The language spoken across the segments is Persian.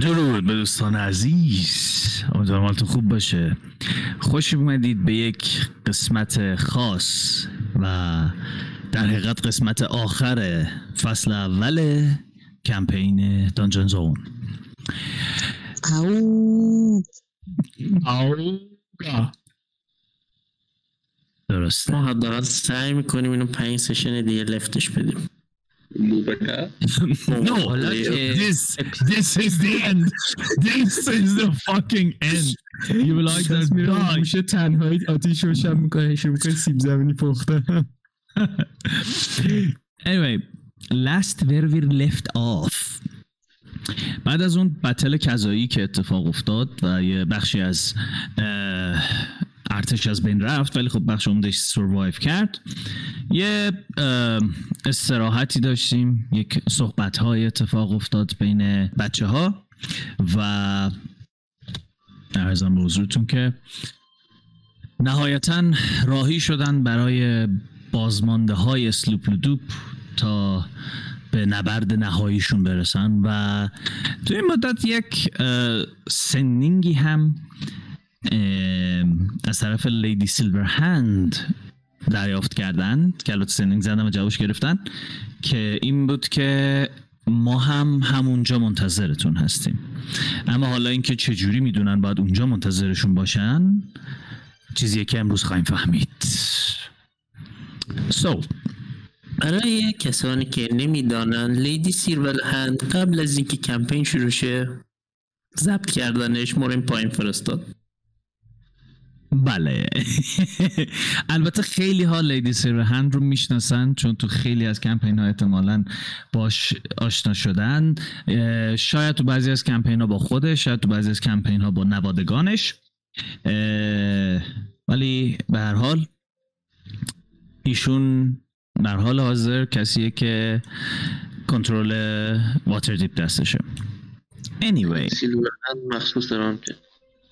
درود به دوستان عزیز امیدوارم حالتون خوب باشه. خوش اومدید به یک قسمت خاص و در حقیقت قسمت آخر فصل اول کمپین دانجن زون او او درسته. ما حداقل سعی می‌کنیم اینو پنج سشن دیگه لفتش بدیم. بوبکه No, this, this is the end. This is the fucking end. You will like that die. میشه تنهایی آتیش روشن می‌کنه شروع می‌کنه سیب زمینی پختن anyway, last where we left off. بعد از اون بتل کذایی که اتفاق افتاد و یه بخشی از ارتش از بین رفت ولی خب بخش عمدهش سروایو کرد. یه استراحتی داشتیم یک صحبت های اتفاق افتاد بین بچه ها و ارزم به حضورتون که نهایتا راهی شدن برای بازمانده های اسلوپ لودوپ تا به نبرد نهاییشون برسن. و تو این مدت یک اه، سندینگی هم از طرف لیدی سیلور هند دریافت کردن که البته سندینگ زدن و جوابش گرفتن که این بود که ما هم همونجا منتظرتون هستیم. اما حالا اینکه چجوری می‌دونن باید اونجا منتظرشون باشن چیزیه که امروز خواهیم فهمید. So, برای کسانی که نمی‌دانن لیدی سیرول هند قبل از اینکه کمپین شروع شه ضبط کردنش مورین پایین فرستاد. بله. البته خیلی ها لیدی سیرهند رو می‌شناسن چون تو خیلی از کمپین ها احتمالا باش آشنا شدن. شاید تو بعضی از کمپین ها با خودش شاید تو بعضی از کمپین ها با نوادگانش. ولی به هر حال ایشون در حال حاضر کسیه که کنترل واتر دیپ دستشه. Anyway. سیلور هند مخصوص دارم که.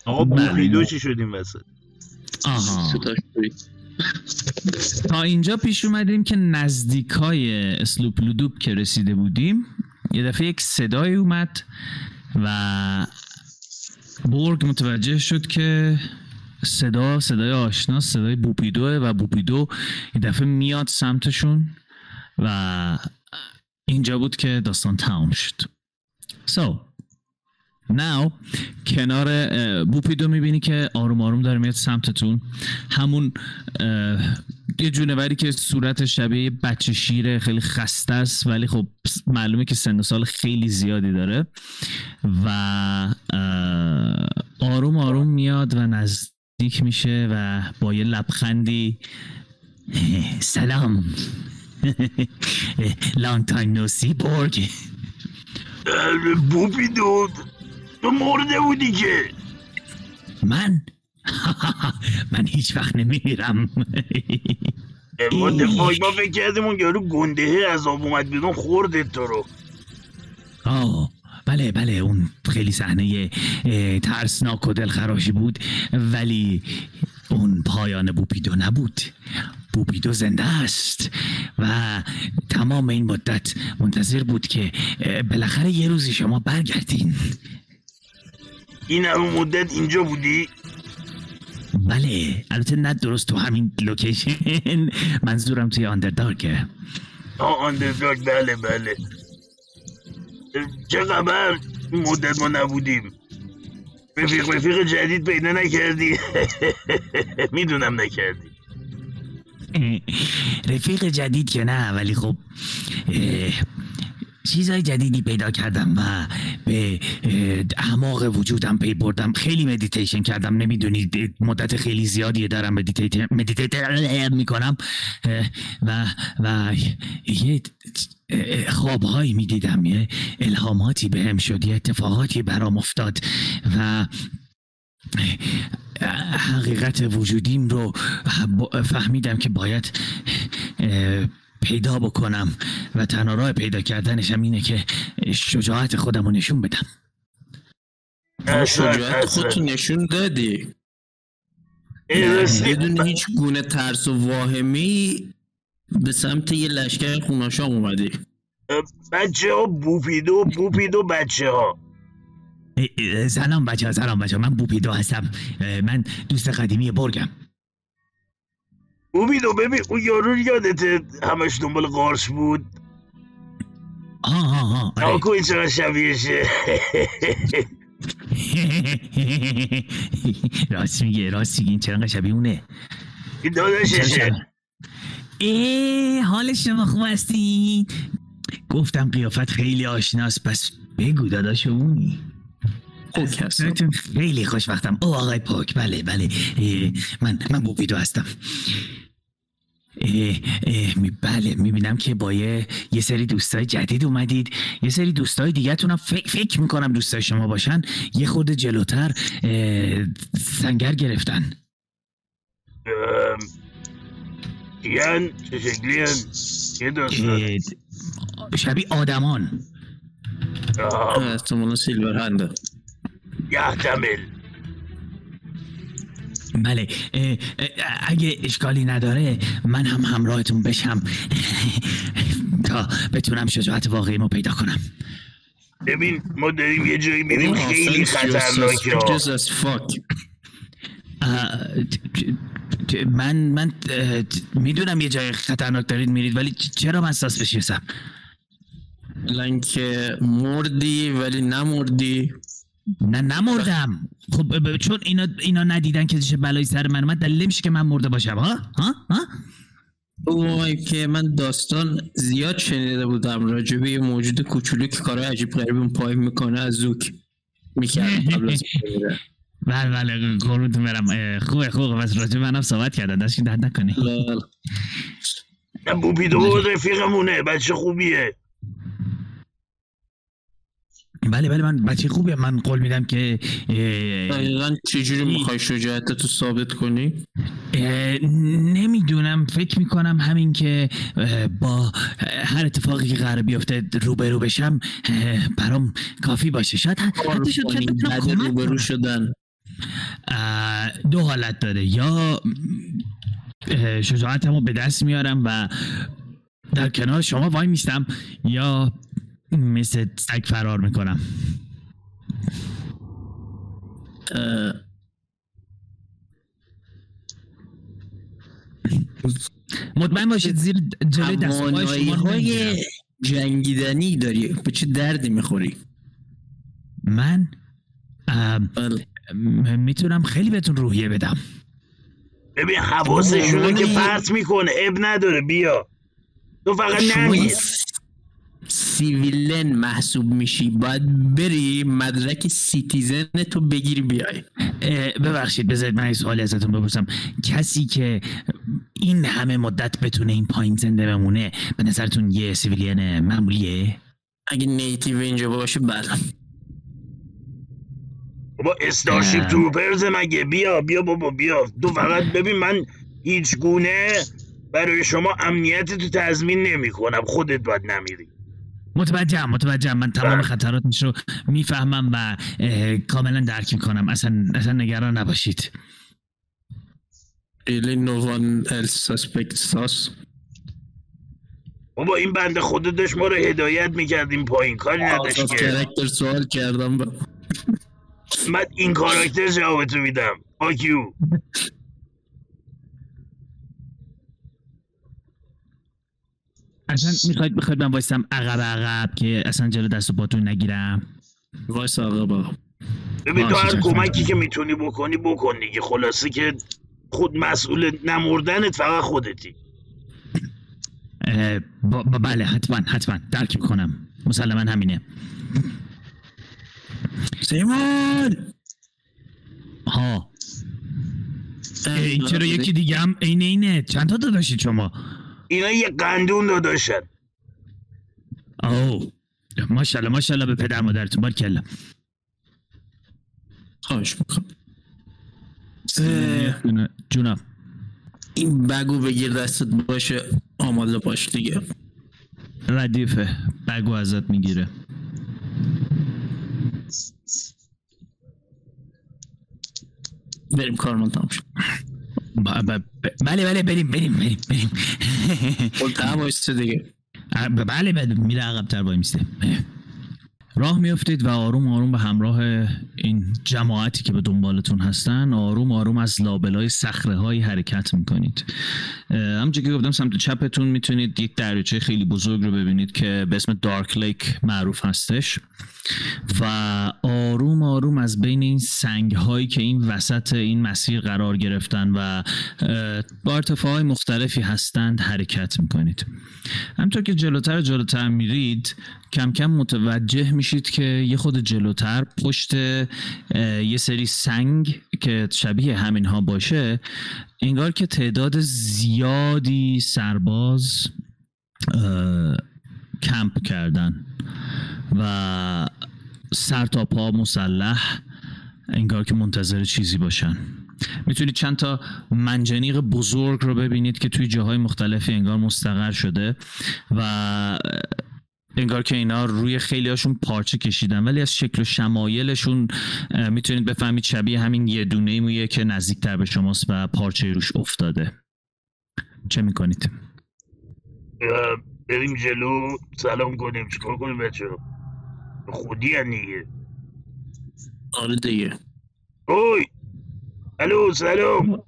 آقا بله. بوفیدو چی شدیم وسط؟ آها. تا اینجا پیش اومدیم که نزدیکای اسلوپ لودوب که رسیده بودیم یه دفعه یک صدای اومد و بورگ متوجه شد که صدا صدای آشنا صدای بوپیدوه و بوپیدو یه دفعه میاد سمتشون و اینجا بود که داستان تمام شد. So Now کنار بوپیدو می‌بینی که آروم آروم داره میاد سمتتون. همون یه جونوری که صورت شبیه بچه شیره خیلی خسته است ولی خب معلومه که سن سال خیلی زیادی داره. و آروم آروم میاد و نزدیک میشه و با یه لبخندی سلام. لانگ تایم نو سی بورگ تو مرده بودی که. من؟ من هیچ وقت نمیرم دفاعی ما فکر کردیم اون یارو گندهه از آب اومد بیرون خوردت تو رو. آه بله بله اون خیلی صحنه ترسناک و دلخراشی بود ولی اون پایان بوپیدو نبود. بوپیدو زنده است و تمام این مدت منتظر بود که بالاخره یه روزی شما برگردین. این همه مدت اینجا بودی؟ بله البته نه درست تو همین لوکیشن. منظورم توی آندردارکه آه آندرداگ بله بله. چه خبر؟ مدت ما نبودیم. رفیق رفیق جدید پیدا نکردی. می‌دونم نکردی. رفیق جدید که نه ولی خب اه، چیزای جدیدی پیدا کردم و به اعماق وجودم پی بردم. خیلی مدیتیشن کردم. نمی‌دونید مدت خیلی زیادی دارم meditate meditate می‌کنم. و و یه خوابهایی می‌دیدم. یه الهاماتی بهم شد یه اتفاقاتی برام افتاد و حقیقت وجودیم رو فهمیدم که باید پیدا بکنم و تنها راه پیدا کردنش هم اینه که شجاعت خودم رو نشون بدم. شجاعت خودتو نشون دادی. بدون هیچ گونه ترس و واهمی به سمت یه لشکر خوناشام اومدی. بچه ها بوپیدو بوپیدو بچه ها سلام بچه ها سلام بچه ها من بوپیدو هستم. من دوست قدیمی برگم. اومیدو ببین اون یارو رو یادته همش دنبال قارچ بود؟ ها ها ها آره. ناکو این چقدر شبیهشه راست میگه راست میگه این چرا شبیه اونه؟ این داداششه ای حال شما خوب هستین گفتم قیافت خیلی آشناست پس بگو داداشمونی خوک هستم بهتون خیلی خوشبختم. او آقای پاک بله بله. من من بوبیدو هستم. اه، اه، می بله می‌بینم که با یه, یه سری دوستای جدید اومدید. یه سری دوستای دیگه هم فکر, فکر می‌کنم دوستای شما باشن. یه خورده جلوتر سنگر گرفتن. ام، کیان؟ چه شکلی هن یه داستان اه، شبیه آدمان. آه، احتمالا سیلور هنده یحتمل بله اگه اشکالی نداره من هم همراهتون بشم. تا بتونم شجاعت واقعیمو پیدا کنم. ببین ما داریم یه جایی میریم خیلی خطرناکه. من من می‌دونم یه جای خطرناک دارید میرید ولی چرا من ساس بشیرسم؟ الان که مردی ولی نمردی. نه نمردم. خب ب- ب- چون اینا اینا ندیدن که چه بلایی سر من اومد دلیل نمیشه که من مرده باشم. ها؟ ها؟ ها؟ وای که من داستان زیاد شنیده بودم راجع به یه موجود کوچولو که کارهای عجیب غریب اون پای می‌کنه از زوک می‌کرد قبل از. بله بله قربونتون برم. خوبه خوبه. بس راجع منم صحبت کردن. دستشون درد نکنه. لال. نه بوپیدو رفیقمونه. بچه خوبیه. بله بله من بچه خوبه من قول میدم که دقیقا چجوری می‌خوای شجاعت تو ثابت کنی؟ نمی‌دونم. فکر می‌کنم همین که با هر اتفاقی که قرار بیفته روبرو بشم برام کافی باشه. شاید حتی کمک روبرو. شدن. دو حالت داره. یا شجاعتمو به دست میارم و در کنار شما وای میستم یا مثل سگ فرار می‌کنم. اه، مطمئن باشید زیر جلوی دست و پای توانایی شما های. جنگیدنی داری؟ به چه دردی می‌خوری؟ من بله. می‌تونم خیلی بهتون روحیه بدم. ببین حواسشونو که پرت می‌کنه. عیب نداره بیا. تو فقط یه civilian محسوب میشی. باید بری مدرک citizen تو بگیری بیای. ببخشید بذارید من یه سوالی ازتون بپرسم. کسی که این همه مدت بتونه این پایین زنده بمونه به نظرتون یه سیویلین معمولیه؟ اگه نیتیو اینجا باشه بله. بابا استارشیپ. تروپرز مگه؟ بیا بیا بابا بیا. تو فقط ببین من هیچ گونه برای شما امنیت تو تضمین نمی کنم خودت باید نمیری. متوجهم متوجهم. من تمام بله. خطراتش رو می‌فهمم و کاملا درک می‌کنم. اصلا اصلا نگران نباشید. Really no one else suspects us. بابا این بنده داشت ما رو هدایت می‌کرد. این پایین کاری نداشت که. کرکتر سوال کردم. با. من این کاراکتر جوابتو میدم. آکیو اصلا می‌خواید می‌خواید من وایسم عقب عقب که اصلا جلو دست و پاتون نگیرم. وایس آقا با. ببین تو هر. کمکی که می‌تونی بکنی بکن دیگه. خلاصه که خود مسئول نمردنت فقط خودتی. با- با- بله حتما حتما. درک می‌کنم. مسلما همینه. سیمون ها. ای، چرا یکی دیگه هم عین اینه؟ چند تا داشتید شما؟ اینا یه قندون داداشن. او ماشاءالله ماشاءالله به پدر مادرتون. بارکلا خواهش می‌کنم. جونم. این بگو بگیر دستت باشه آماده باش دیگه. ردیفه. بگو ازت می‌گیره. بریم کارمون تمام شد بله بله بریم بریم بریم بریم. خب تمام دیگه. بله بله میره عقب تر وای میسته راه میافتید و آروم آروم به همراه این جماعتی که به دنبالتون هستن آروم آروم از لابلای صخره های حرکت می‌کنید. همونجور که گفتم سمت چپتون می‌تونید یک دریاچه خیلی بزرگ رو ببینید که به اسم دارک لیک معروف هستش. و آروم آروم از بین این سنگ هایی که این وسط این مسیر قرار گرفتن و با ارتفاع های مختلفی هستند حرکت می‌کنید. همطور که جلوتر جلوتر میرید کم کم متوجه میشید که یه خود جلوتر پشت یه سری سنگ که شبیه همین ها باشه انگار که تعداد زیادی سرباز کمپ کردن و سر تا پا مسلح انگار که منتظر چیزی باشن. می‌تونید چند تا منجنیق بزرگ رو ببینید که توی جاهای مختلفی انگار مستقر شده و انگار که اینا روی خیلی هاشون پارچه کشیدن. ولی از شکل و شمایلشون می‌تونید بفهمید شبیه همین یه دونه مویه که نزدیکتر به شماست و پارچه روش افتاده. چه می‌کنید؟ بریم جلو. سلام کنیم. چیکار کنیم بچه خودی دیگه. آره دیگه. اوی! الو سلام.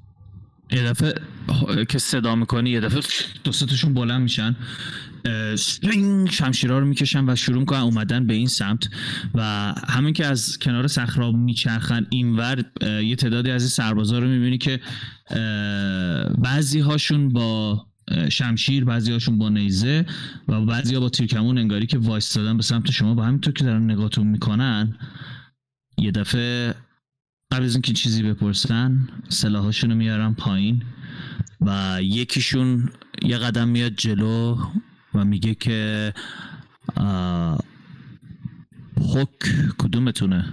یه دفعه که صدا می‌کنی یه دفعه دو سه تاشون بلند میشن. اه، سوینگ شمشیرها رو می‌کشن و شروع می‌کنن اومدن به این سمت و همین که از کنار صخره میچرخن اینور یه تعدادی از این سربازا رو می‌بینی که بعضی هاشون با شمشیر بعضی هاشون با نیزه و بعضی ها با تیرکمون انگاری که وایستادن به سمت شما. با همینطور که دارن نگاهتون می‌کنن یه دفعه قبل از اینکه چیزی بپرسن سلاحاشون رو میارن پایین و یکیشون یه قدم میاد جلو و میگه که حک کدومتونه؟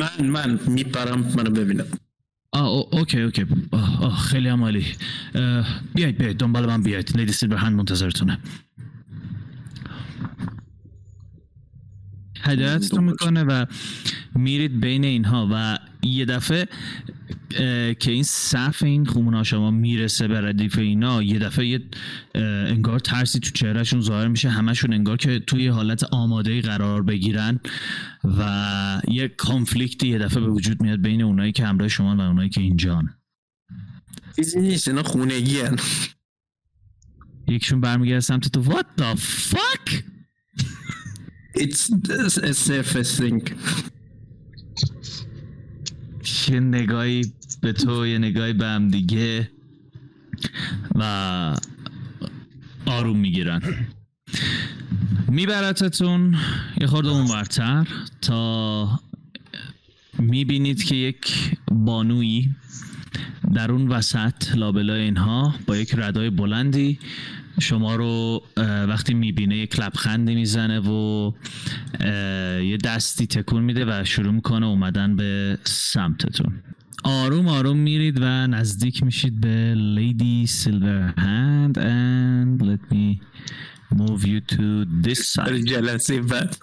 من من میپرم منو ببینم. آه او- اوکی اوکی. آه, آه خیلی اه، بیاید بیاید دنبال من بیاید لیدی سیلورهند منتظرتونه. هدایتتون می‌کنه و میرید بین اینها و یه دفعه که این صف این خمونه شما می‌رسه به ردیف اینا یه دفعه یه انگار ترسی تو چهرهشون ظاهر میشه همشون انگار که توی حالت آماده قرار بگیرن و یه کانفلیکتی یه دفعه به وجود میاد بین اونایی که همراه شما و اونایی که اینجان چیزی نیست اینا خونگی هن. یکشون برمیگرده سمت تو. What the fuck? It's a surface thing. یه نگاهی به تو یه نگاهی به هم دیگه و آروم می‌گیرن. میبرتتون یه خورده اونورتر تا می‌بینید که یک بانویی در اون وسط لابلای اینها با یک ردای بلندی شما رو وقتی می‌بینه یک لبخندی می‌زنه و یه دستی تکون میده و شروع می‌کنه اومدن به سمتتون. آروم آروم میرید و نزدیک میشید به لیدی سیلور هند and let me move you to this side. جلسه بعد.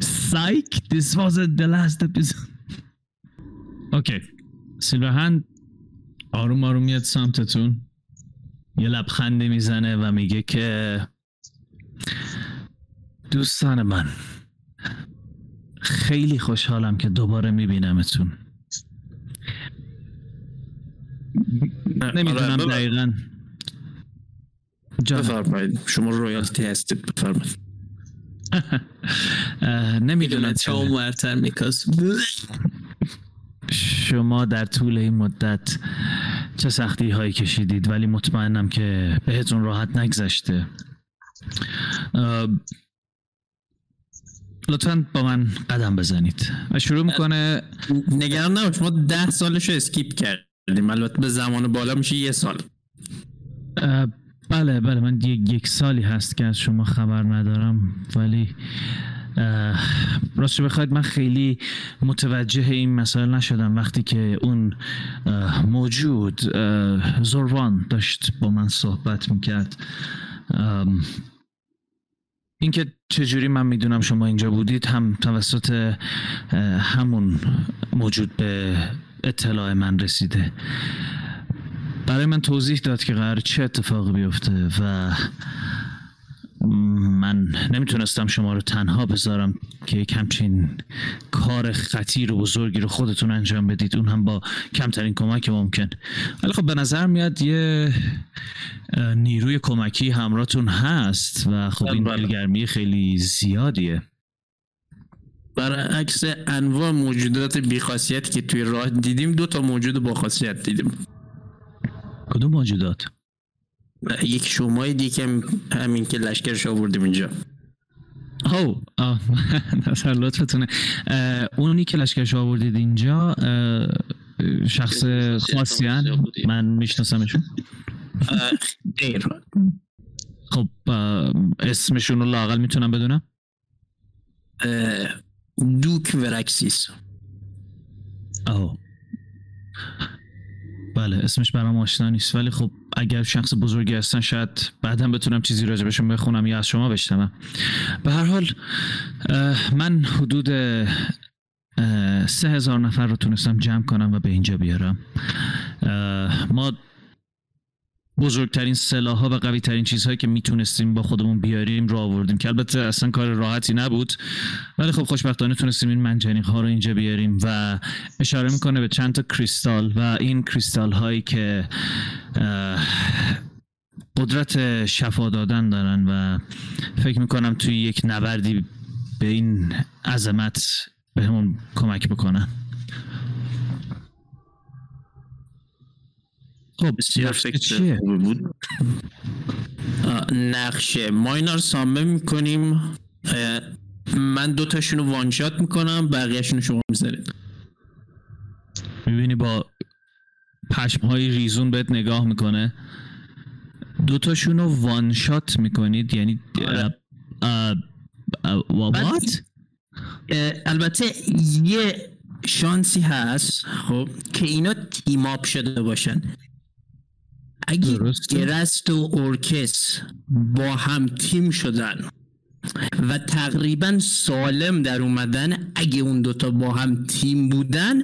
Psych, this wasn't the last episode. اوکی سیلورهند آروم آروم میاد سمتتون. یه لبخندی می‌زنه و میگه که دوستان من خیلی خوشحالم که دوباره میبینمتون. نمی‌دونم آره، دقیقا. بفرمایید. شما royalty هستید بفرمایید. نمی‌دونم چه اونورتر میکاس شما در طول این مدت چه سختی هایی کشیدید؟ ولی مطمئنم که بهتون راحت نگذشته. لطفا با من قدم بزنید. و شروع می‌کنه نگران نباش ما ده سالش رو skip کردیم. البته به زمان بالا میشه یه سال. بله بله من یک, یک سالی هست که از شما خبر ندارم. ولی راستش بخواید من خیلی متوجه این مسائل نشدم. وقتی که اون موجود زروان داشت با من صحبت می‌کرد اینکه چجوری من می‌دونم شما اینجا بودید هم توسط همون موجود به اطلاع من رسیده. برای من توضیح داد که قرار چه اتفاقی بیفته و من نمی‌تونستم شما رو تنها بذارم که یک همچین کار خطیر و بزرگی رو خودتون انجام بدید. اون هم با کمترین کمک ممکن. ولی خب به نظر میاد یه نیروی کمکی همراهتون هست و خب این بله. دلگرمی خیلی زیادیه. برعکس انواع موجودات بیخاصیت که توی راه دیدیم دو تا موجود با خاصیت دیدیم. کدوم موجودات؟ یک شمای دیگه همین که لشکرش آوردیم اینجا. او آه، نظر لطفتونه. اونی که لشکرش آوردید اینجا شخص خاصی هن؟ من میشناسمشون. غیر. خب اسمشون رو لاقل می‌تونم بدونم. دوک ورکسیس. او بله اسمش برام آشنا نیست ولی خب اگر شخص بزرگی هستن شاید بعدا بتونم چیزی راجبشون بخونم یا از شما بشنوم. به هر حال من حدود سه هزار نفر رو تونستم جمع کنم و به اینجا بیارم. ما بزرگترین سلاح و قوی ترین چیزهایی که می‌تونستیم با خودمون بیاریم رو آوردیم که البته اصلا کار راحتی نبود. ولی خب خوشبختانه تونستیم این منجنیق ها رو اینجا بیاریم و اشاره می‌کنه به چند تا کریستال و این کریستال هایی که قدرت شفا دادن دارن و فکر می‌کنم توی یک نبردی به این عظمت بهمون کمک بکنن. خب بسیار فکر؟ خوبی بود. نقشه. ما اینا رو سامه می‌کنیم. من دوتاشون رو وانشات می‌کنم بقیهشون رو شما می‌ذارید. می‌بینی با پشم های ریزون بهت نگاه می‌کنه. دوتاشون رو وان شات می‌کنید یعنی آره. وات اه، البته یه شانسی هست خب که اینا تیم آپ شده باشن. اگه درسته. گرست و اورکس با هم تیم شدن و تقریبا سالم در اومدن اگه اون دوتا با هم تیم بودن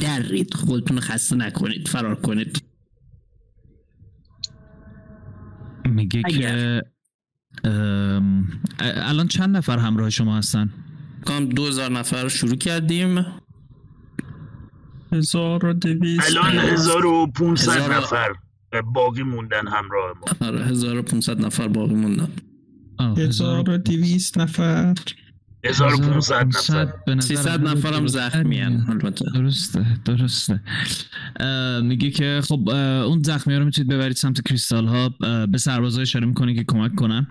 درید خودتون رو خسته نکنید فرار کنید. میگه اگر. که ام، الان چند نفر همراه شما هستن؟ کام دوزار نفر شروع کردیم. هزار و دویست. الان 1500 هزار و- نفر. باقی موندن همراه ما. آره 1500 نفر باقی موندن. آه، هزار و دویست نفر. 1500 نفر. به نظر 300 من نفرم درست زخمی ترین. البته. درسته درسته. میگه که خب اون زخمی ها رو می‌تونید ببرید سمت کریستال ها. به سربازا اشاره می‌کنه که کمک کنن.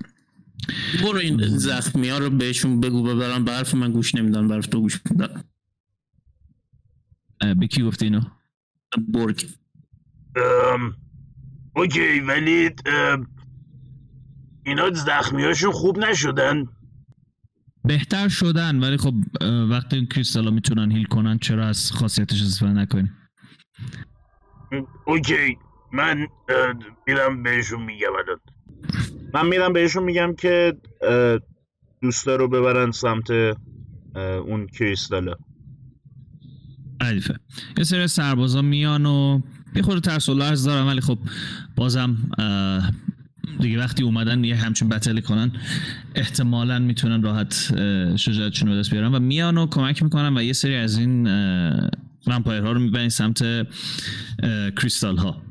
برو این زخمی ها رو بهشون بگو ببرن به حرف من گوش نمیدن به حرف تو گوش میدن. به کی گفتی اینو؟ برگ. ام، okay ولی اینا زخمیاشون خوب نشدن. بهتر شدن ولی خب وقتی این کریستال ها می‌تونن heal کنن چرا از خاصیتش استفاده نکنیم؟ okay من میرم بهشون میگم الان. من میرم بهشون میگم که دوستا رو ببرن سمت اون کریستالا. ردیفه یه سری از سربازا میان و یه خورده ترس و لرز دارن ولی خب بازم دیگه وقتی اومدن یه همچین بتلی کنن احتمالا می‌تونن راحت شجاعتشون رو دست بیارن. و میان و کمک می‌کنن و یه سری از این ومپایر ها رو می‌برن سمت کریستال ها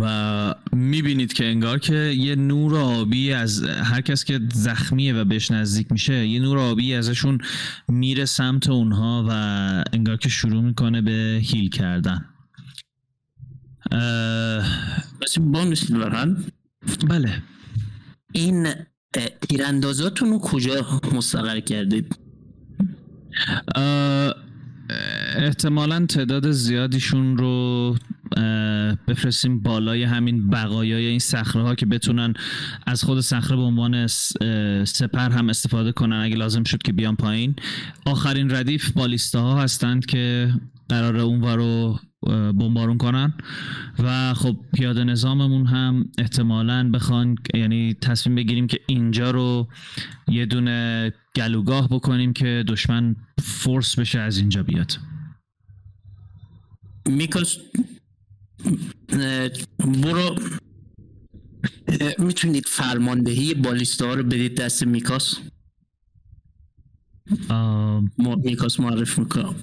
و می‌بینید که انگار که یه نور آبی از هر کس که زخمیه و بهش نزدیک میشه یه نور آبی ازشون میره سمت اونها و انگار که شروع می‌کنه به هیل کردن. مثل ورهن بله. این تیراندازاتون رو کجا مستقر کردید؟ احتمالا تعداد زیادیشون رو بفرستیم بالای همین بقایای این صخره ها که بتونن از خود صخره به عنوان سپر هم استفاده کنن اگه لازم شد که بیان پایین. آخرین ردیف بالیستا ها هستند که قرار اون رو بمبارون کنن. و خب پیاده نظاممون هم احتمالا بخوان یعنی تصمیم بگیریم که اینجا رو یه دونه گلوگاه بکنیم که دشمن فورس بشه از اینجا بیاد. میکاس برو. می‌تونید فرماندهی بالیستا رو بدید دست میکاس؟ آم، میکاس معرف می‌کنم.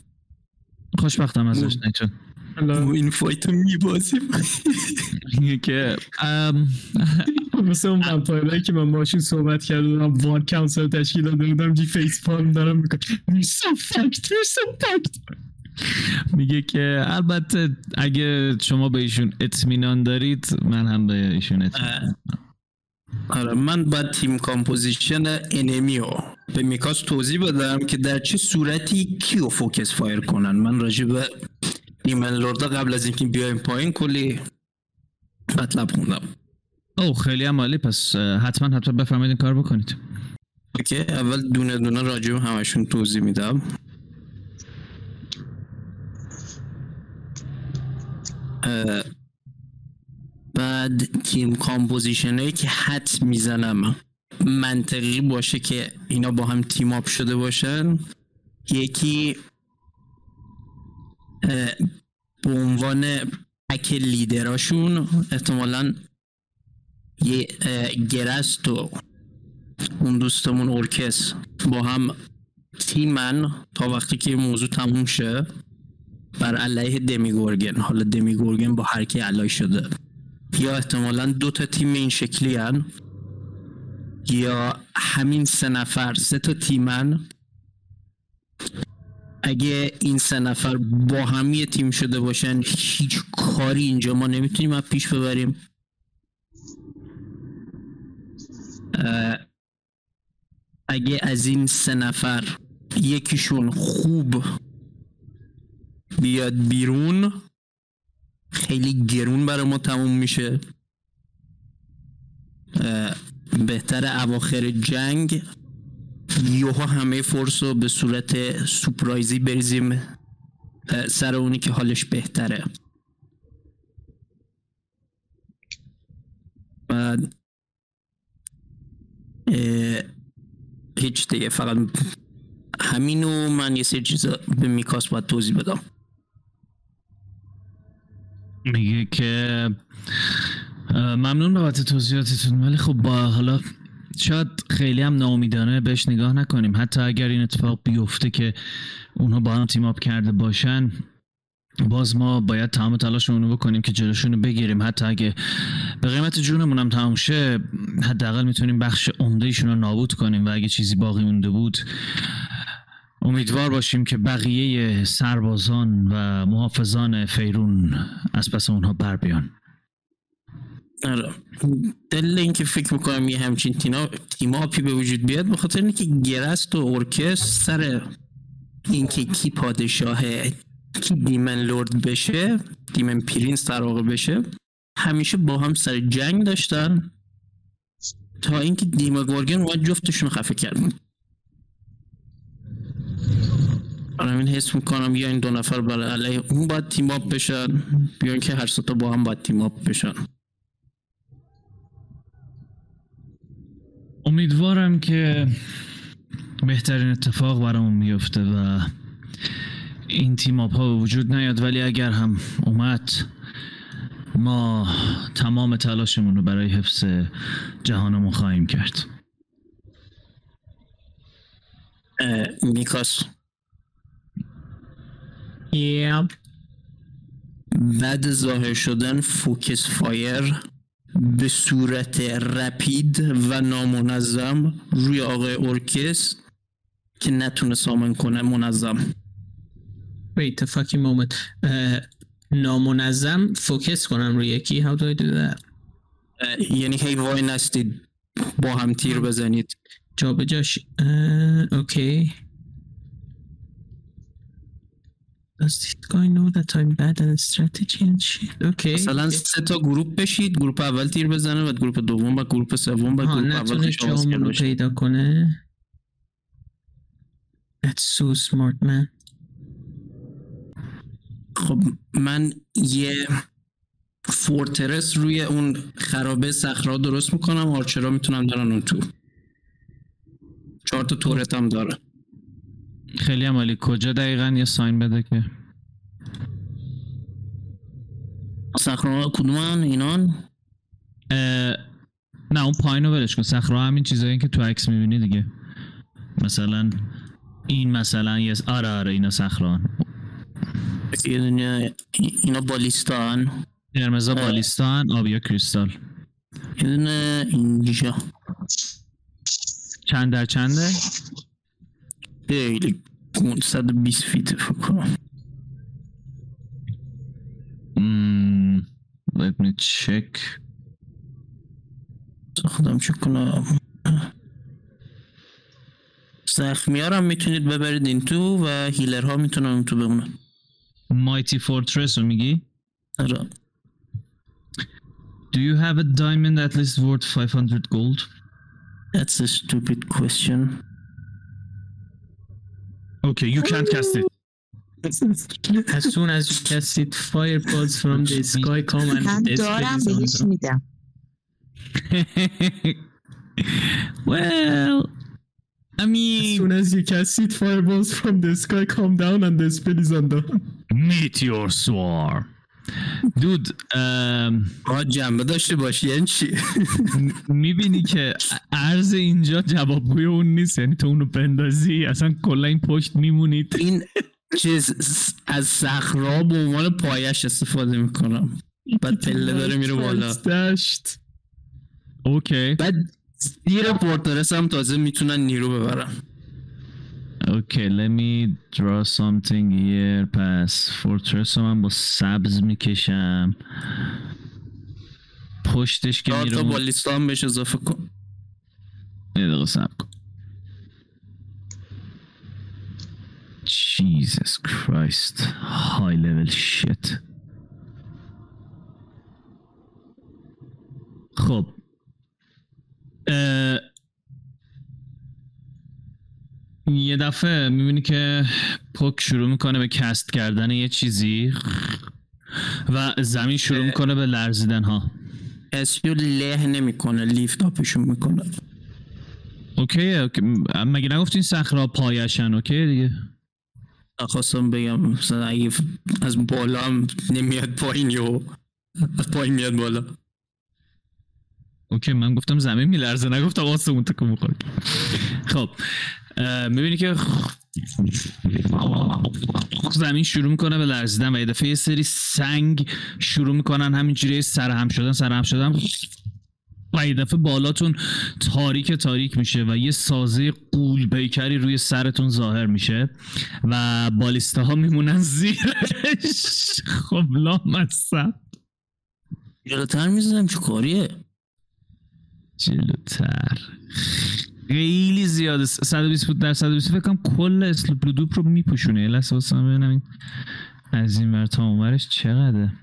خوشبختم ازش نیتون این فایت رو میبازیم. میگه که ام، مثل اون ومپایرهایی که من باشون صحبت کرده بودم وار کانسل تشکیل داده بودم جی فیس پالم دارم می‌کنم. میگه که البته اگه شما به ایشون اطمینان دارید من هم به ایشون اطمینان آره من باید team composition enemy و به میکاس توضیح بدم که در چه صورتی کیو focus fire کنن. من راجع به demon lord ا قبل از اینکه بیایم پایین کلی مطلب خوندم. او خیلی هم عالی. پس حتما حتما بفرمایید این کار بکنید. okay اول دونه دونه راجع به همشون توضیح میدم. بعد team composition هایی که حدس می‌زنم منطقی باشه که اینا با هم team up شده باشن. یکی به عنوان pack leader اشون احتمالا یه گرست و اون دوستمون ارکس با هم تیمن تا وقتی که موضوع تموم شه بر علیه دمیگورگن حالا دمیگورگن با هر کی علای شده. یا احتمالا دو تا تیم این شکلی هن. یا همین سه نفر سه تا تیمن. اگه این سه نفر با هم یه تیم شده باشن هیچ کاری اینجا ما نمی‌تونیم از پیش ببریم. اگه از این سه نفر یکیشون خوب بیاد بیرون خیلی گرون برای ما تموم میشه. بهتر اواخر جنگ. یوها همه فرس رو به صورت سپرایزی بریزیم. سر اونی که حالش بهتره. بعد هیچ دیگه فقط همینو من یه سری چیزا به میکاس باید توضیح بدم. میگه که ممنون بابت توضیحاتتون ولی خب با حالا شاید خیلی هم ناامیدانه بهش نگاه نکنیم. حتی اگر این اتفاق بیفته که اونها با هم تیم آپ کرده باشن باز ما باید تمام تلاشمون رو بکنیم که جلوشون رو بگیریم. حتی اگه به قیمت جونمون هم تموم شه حداقل می‌تونیم بخش عمده ایشون رو نابود کنیم و اگه چیزی باقی مونده بود امیدوار باشیم که بقیه سربازان و محافظان فیرون از پس اونها بر بیان. آره. دلیل اینکه فکر می‌کنم یه همچین تینا تیماپی به وجود بیاد به خاطر اینکه گرست و ارکست سر اینکه کی پادشاه کی دیمن لورد بشه دیمن پرینس در واقع بشه همیشه با هم سر جنگ داشتن. تا اینکه دیما گورگن اومد جفتشون خفه کرد. این حس می‌کنم یا این دو نفر برای علیه اون باید تیم بشن یا اینکه هر ستا با هم باید تیم بشن. امیدوارم که بهترین اتفاق برامون میفته و این team up ها به وجود نیاد. ولی اگر هم اومد ما تمام تلاشمون رو برای حفظ جهانمون خواهیم کرد. میکاس Yeah. بعد ظاهر شدن focus fire. به صورت rapid و نامنظم روی آقای اورکس که نتونه summon کنه منظم. Wait a fucking moment. اه، نامنظم focus کنم روی یکی. How do I do that? یعنی هی وای نستید با هم تیر بزنید. جا به جاش okay. Does this guy know that I'm bad at strategy and shit? okay مثلا سه تا group بشید. group اول تیر بزنه بعد group دوم بعد group سوم بعد ها group اول نتونه شما رو. پیدا کنه. That's so smart man. خب من یه فورترس روی اون خرابه صخرا درست می‌کنم. آرچرا می‌تونم دارن اون تو. چهار تا تورت هم داره خیلی هم عالی. کجا دقیقا یه ساین بده که؟ صخرا کدومن؟ اینان؟ نه اون پایین رو ولش کن. صخره همین چیزایی که تو عکس می‌بینی دیگه. مثلا این مثلا یه آره آره اینا صخره اینا بالیستان. قرمزا. بالیستان آبیا کریستال. یه دونه اینجا. چند در چنده؟ خیلی 120 فیت فکر کنم let me check. خودم چک کنم زخمی ها می‌تونید ببرید این تو و هیلر ها می‌تونن اون تو بمونن Mighty Fortress رو میگی؟ آره Do you have a diamond at least worth 500 gold? That's a stupid question Okay, you can't cast it. As soon as you cast it, fireballs from the sky come من and the دارم spell is بهش on میدم well, I As mean, soon as you cast it, fireballs from the sky come down and the spell is undone. meteor swarm. Um, آها جنبه داشته باشی یعنی چی؟ می‌بینی که ارز اینجا جوابگوی اون نیست یعنی تو اونو بندازی اصلا کلا این پشت میمونید این چیز از صخرا به عنوان پایش استفاده می‌کنم. بعد پله داره میره بالا. دشت okay. بعد زیر fortress هم تازه می‌تونن نیرو ببرن. okay let me draw something here. پس fortress رو من با سبز می‌کشم. پشتش که میره تا ballista هم بهش اضافه کن. یه دقیقه صبر کن. Jesus Christ. High level shit. خب. اه، یه دفعه می‌بینی که پک شروع می‌کنه به کست کردن یه چیزی و زمین شروع می‌کنه به لرزیدن ها. کسی رو له نمی‌کنه lift up شون می‌کنه. okay okay. مگه نگفتین صخره پایشن؟ okay دیگه. خواستم بگم مثلا اگه از بالا هم نمیاد پایین یو از پایین میاد بالا. okay من گفتم زمین میلرزه نگفتم آسمون تکون می‌خوره. خب. می‌بینی که زمین شروع می‌کنه به لرزیدن و یه دفعه یه سری سنگ شروع می‌کنن همینجوری سرهم شدن سرهم شدن و یه دفعه بالاتون تاریک تاریک میشه و یه سازه قول پیکری روی سرتون ظاهر میشه و بالیسته ها میمونن زیرش. خب لامصب. جلوتر می‌زنم چه کاریه؟ جلوتر. خیلی زیاده. 120 فوت در 120 فکر کنم کل اسلوپ لودوپ رو میپوشونه. لحظه واسه ببینم این از این ور تا اونورش چقدره.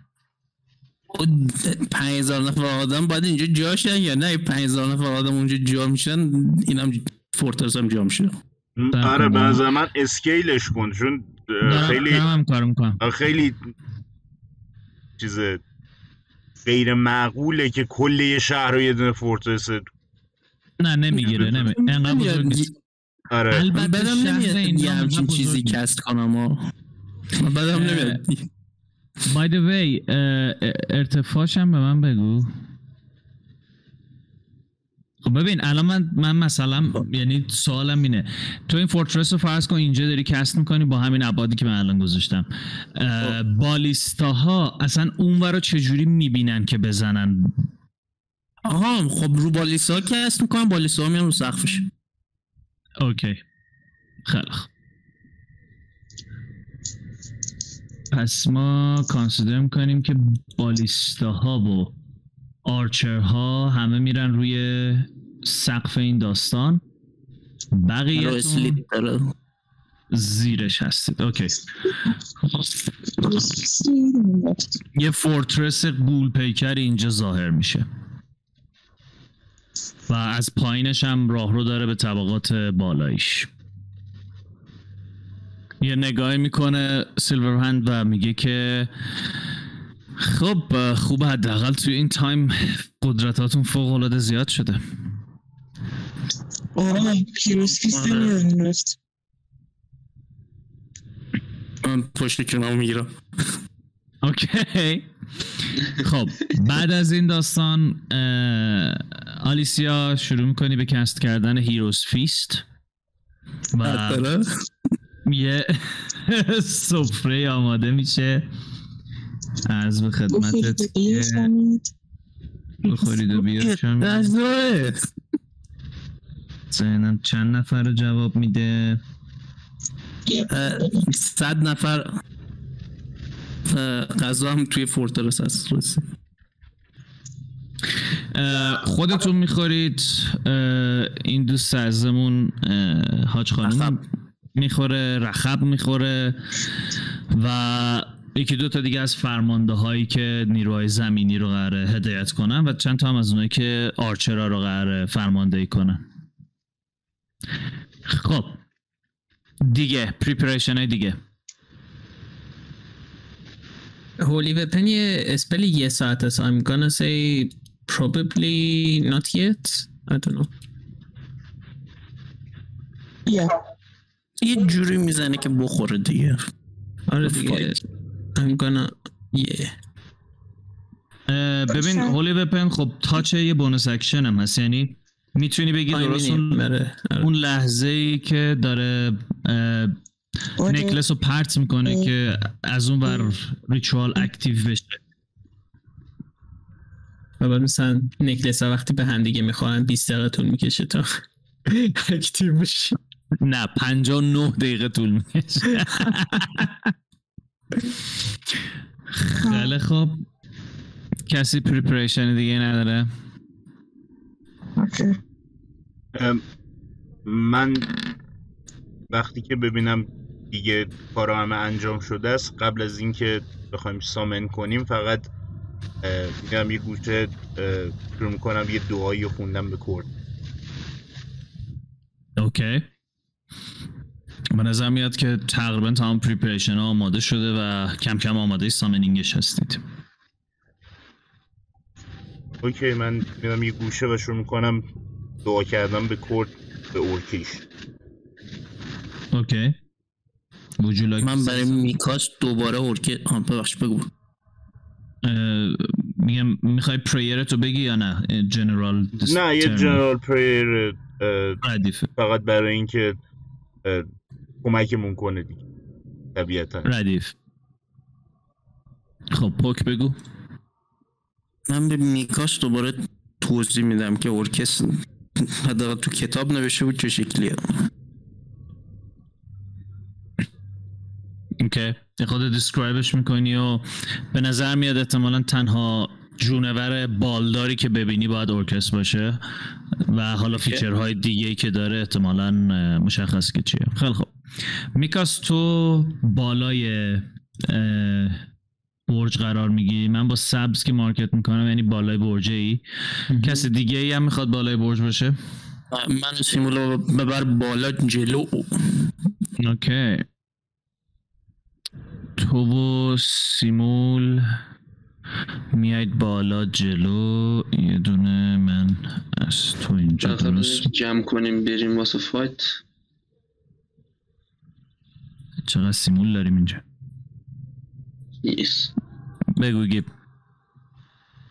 پنج هزار نفر آدم باید اینجا جاشن یا نه؟ پنج هزار نفر آدم اونجا جا میشن اینم فورترس هم جا میشه. آره به نظر من اسکیلش کن چون خیلی هم کار می‌کنم. خیلی چیز غیر معقوله که کل یه شهر رو یه دونه فورترس نه نمی‌گیره نمی انقدر بزرگ نیست. آره. البته بدم نمیاد یه همچین چیزی cast کنم من بدم نمیاد. by the way ارتفاعش هم به من بگو. خب ببین الان من من مثلا یعنی سوالم اینه. تو این fortress رو فرض کن اینجا داری cast می‌کنی با همین ابعادی که من الان گذاشتم. اه، ballista ها اصلا اونور رو چجوری می‌بینن که بزنن؟ آها خب رو ballista cast می‌کنم ballista میان رو سقفش. okay. خیلی پس ما consider می‌کنیم که ballista ها و archer ها همه میرن روی سقف این داستان. بقیه زیرش هستید. okay. یه fortress غول پیکر اینجا ظاهر میشه. و از پایینش هم راه رو داره به طبقات بالایش یه نگاهی می‌کنه سیلور هند و میگه که خب خوب حداقل توی این time قدرتاتون فوق العاده زیاد شده. آه پیروز کسی نمی‌رفت من پشت کنام می‌گیرم. اوکی. خب بعد از این داستان آلیسیا شروع می‌کنی به کست کردن هیروز فیست و. یه سفره آماده میشه. از به خدمتت بخورید و غذاه. زینم چند نفر رو جواب میده؟ صد نفر. غذا هم توی فورترس هست خودتون می‌خورید. این دوست عزیزمون اه، حاج خانم رخب. می‌خوره رخب می‌خوره و یکی دو تا دیگه از فرمانده هایی که نیروهای زمینی رو قراره هدایت کنن و چند تا هم از اونایی که آرچرا رو قراره فرماندهی کنن. خب دیگه preparation های دیگه. holy weapon یه spell یه ساعت است I'm gonna say probably not yet. I don't know. یا یه جوری می‌زنه که بخوره دیگه. آره دیگه. I'm gonna yeah. ببین holy weapon خب touch یه bonus action هم هست. یعنی می‌تونی بگی درست. اون, آره، آره. اون لحظه ای که داره اه، necklace رو پرت می‌کنه که از اون بر ritual active بشه. و بعد مثلا necklace ها وقتی به هم دیگه می‌خورن 20 دقیقه طول می‌کشه تا active بشه نه 59 دقیقه طول می‌کشه. خیلی خوب. کسی preparation دیگه نداره؟ من وقتی که ببینم دیگه کارا همه انجام شده است. قبل از اینکه بخوایم summon کنیم فقط اه، میرم یه گوشه شروع می‌کنم یه دعایی رو خوندن به کرد okay. به نظر میاد که تقریبا تمام preparation ها آماده شده و کم کم آماده summoning ش هستید. اوکی من میرم یه گوشه و شروع می‌کنم دعا کردم به کرد به اورکیش اوکی. Would you like من برای میکاس دوباره ارکه آه ببخش بگو. میگم می‌خوای پریر تو بگی یا نه؟ جنرال نه یه جنرال پریر ردیفه فقط برای اینکه کمکمون کنه دیگه طبیعتا. ردیف. خب پوک بگو. من به میکاس دوباره توضیح میدم که ارکستر حداقل تو کتاب نوشته بود چه شکلیه. okay یه خود describe ش می‌کنی و به نظر میاد احتمالا تنها جونور بالداری که ببینی باید ارکست باشه و حالا feature های دیگه که داره احتمالا مشخص که چیه. خیلی خوب. میکاس تو بالای برج قرار می‌گیری من با سبز که مارکت می‌کنم یعنی بالای برجه ای کسی دیگه ای هم می‌خواد بالای برج باشه؟ من سیمولو ببر بالا جلو. okay. تو و سیمول میاید بالا جلو یه دونه من از تو اینجا درست جمع کنیم بریم واسه fight. چقدر سیمول داریم اینجا؟ نیست بگو گیب.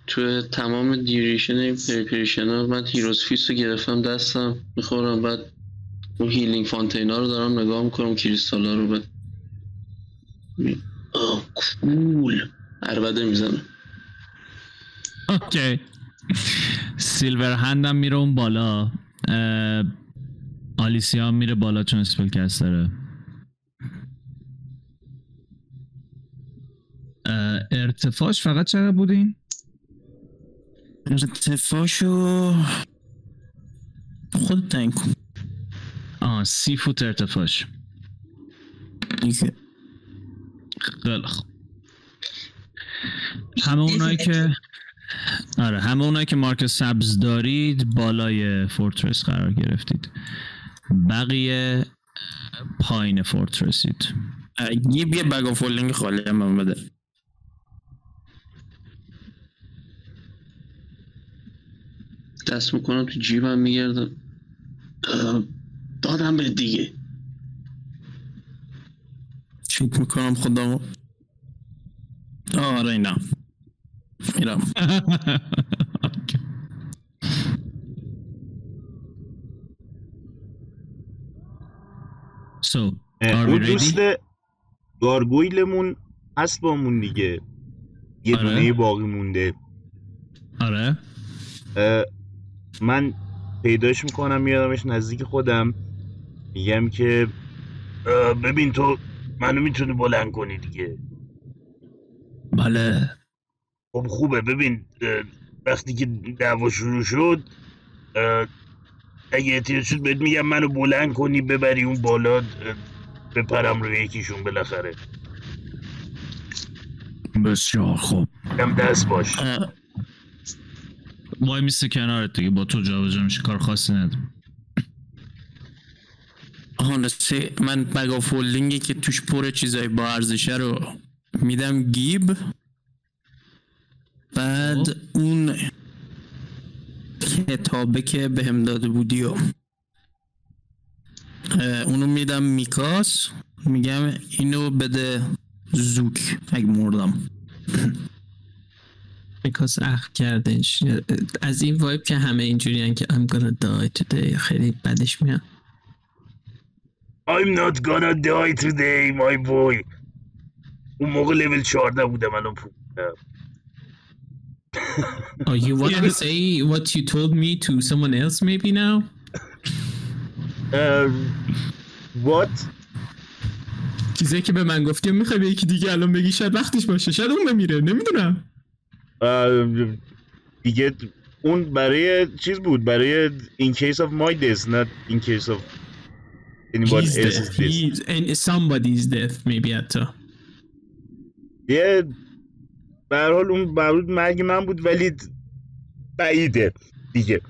تو تمام duration preparation ها من Heroes' Feast رو گرفتم دستم می‌خورم بعد اون healing fountain ها رو دارم نگاه می‌کنم کریستال ها رو بعد cool عربده می‌زنم okay. سیلور هندم میره اون بالا. آلیسیا میره بالا چون spell cast داره. ارتفاعش فقط چقدر بودین؟ ارتفاعشو خود تعیین کن. آه سی فوت ارتفاعش. دیگه. خیلی خوب. همه اونایی که آره همه اونایی که مارک سبز دارید بالای fortress قرار گرفتید. بقیه پایین fortress ید. یه بیا bag of holding خالی هم من بده. دست می‌کنم تو جیبم میگردم. دادم به دیگه. چک می‌کنم خودم آره اینا. میرم so اه، are we اون ready? دوست گارگویلمون هست بامون دیگه. یه آره. دونه باقی مونده. آره. من پیداش می‌کنم میادمش نزدیک خودم. میگم که ببین تو منو می‌تونی بلند کنی دیگه. بله. خب خوبه. ببین وقتی که دعوا شروع شد اگه احتیاج شد بهت میگم منو بلند کنی ببری اون بالا بپرم روی یکیشون بالاخره. بسیار خوب. دم دست باش. وای میسته کنارت دیگه. با تو جابجا میشه. کار خاصی ندارم. راستی من مگا فولدینگی که توش پر چیزای با ارزشه رو میدم گیب. بعد خب. اون کتابه که بهم داده بودی و اونو میدم میکاس. میگم اینو بده زوک اگه مردم. میکاس اخ کردش. از این وایب که همه اینجوری که I'm gonna die today خیلی بدش میاد. I'm not gonna die today my boy. اون موقع لول 14 بودم الان Oh you want to say what you told me to someone else maybe now? اه، what? چیزایی که به من گفتی می‌خوای به یکی دیگه الان بگی شاید وقتش باشه. شاید اون بمیره نمی‌دونم. اه، دیگه اون برای چیز بود؟ برای in case of my death not in case of anyone He's else's death. death He's, and somebody's death maybe حتی یه به حال اون مربوط مرگ من بود ولی بعیده دیگه.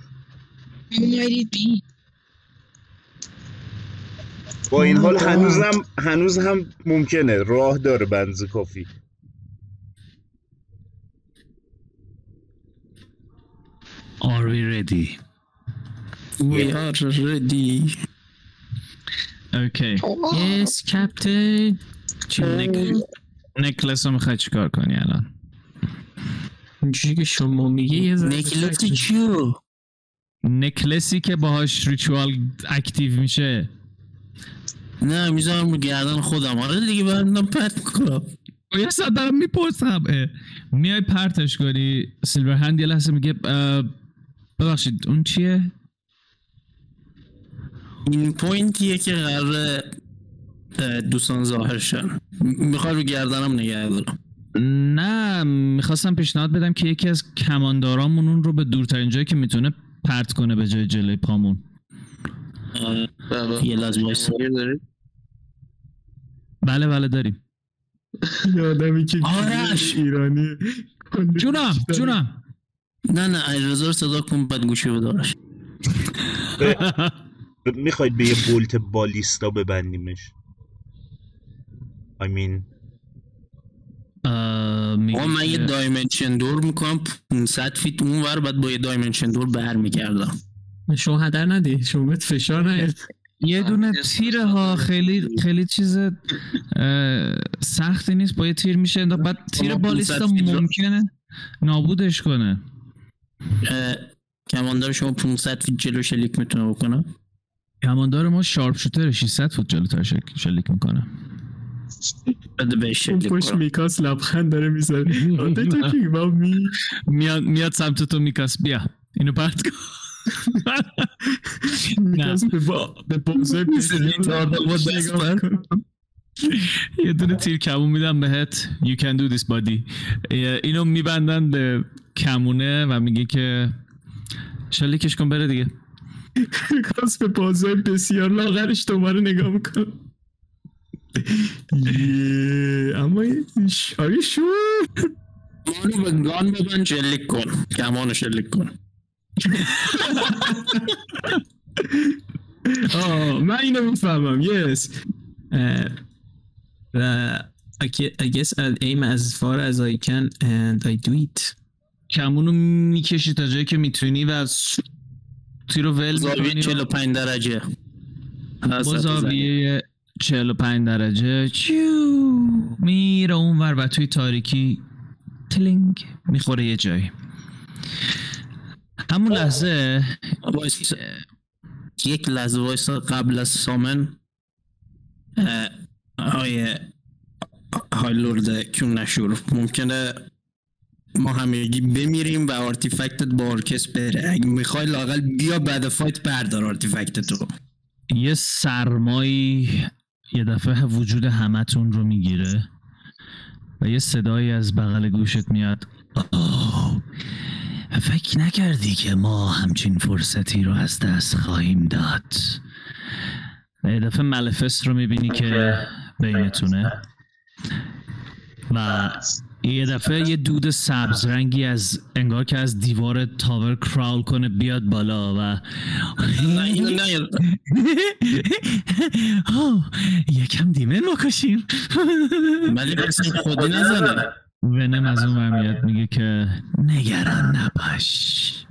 با این حال هنوزم هنوز هم ممکنه. راه داره بنز کافی. Are we ready? We are ready. Okay. Yes captain. چی نک- نکلس رو می‌خوای چیکار کنی الان؟ اینجوری که شما میگی یه شک- چیو نکلسی که باهاش ریچوال اکتیو میشه. نه می‌ذارم گردن خودم. آره دیگه برندم پرت می‌کنم. یه ساعت دارم می‌پرسم. میای پرتش کنی. سیلور هند یه لحظه میگه ببخشید اون چیه؟ این پوینتیه که قرار دوستان ظاهر شن. می‌خوای رو گردنم نگه دارم. نه می‌خواستم پیشنهاد بدم که یکی از کماندارامون اون رو به دورترین جایی که می‌تونه پرت کنه به جای جلوی پامون. یه دارید؟ بله بله داریم. یه آدمی که آرش! ایرانی. جونم. جونم. نه نه ایرزا رو صدا کن بعد گوشی بدارش می‌خواید به یه بولت بالیستا ببندیمش. I mean. آقا من یه dimension door می‌کنم 500 feet اون ور بعد با یه dimension door برمیگردم. شما هدر ندی؟ شما بهت فشار نیاد. یه دونه تیره ها خیلی خیلی چیز سختی نیست با یه تیر میشه انداخت. بعد تیر ballista 500 feet را- ممکنه نابودش کنه. کماندار شما 500 feet جلو شلیک می‌تونه بکنه؟ کماندار ما sharpshooter 600 فوت جلوتر شلیک می‌کنه. پشت میکاس لبخند داره می‌زنه. میاد میاد سمت تو میکاس. بیا. اینو پرت کن. میکاس به با به بازه یه دونه تیر کمون میدم بهت. You can do this buddy. اینو میبندن به کمونه و میگه که شلیکش کن بره دیگه. میکاس به بازه بسیار لاغرش دوباره نگاه می‌کنه یه، اما آری شور مانو به گان ببند شلیک کن. کمانو شلیک کن. آه من اینو می‌فهمم. Yes. Uh, و I guess I'll aim as far as I can and I do it. کمونو می‌کشی تا جایی که می‌تونی و تیر رو ول زاویه می‌کنی 45 درجه. با. زاویه 45 درجه. چیو! میره اونور و توی تاریکی. تلینگ. می‌خوره یه جایی. همون لحظه وایس یک لحظه وایس قبل از summon های high lord کیون نشور ممکنه ما همگی بمیریم و artifact ت با اورکس بره. اگه می‌خوای لاقل بیا بعد fight بردار artifact ت رو. یه سرمایی یه دفعه وجود همتون رو می‌گیره و یه صدایی از بغل گوشت میاد. آه فکر نکردی که ما همچین فرصتی رو از دست خواهیم داد. و یه دفعه ملفست رو می‌بینی که بینتونه. و یه دفعه یه دود سبز رنگی از انگار که از دیوار تاور کراول کنه بیاد بالا و یکم دیمن بکشیم. ولی بس این خودی نزنه. ونم از اون ور میاد میگه که نگران نباش.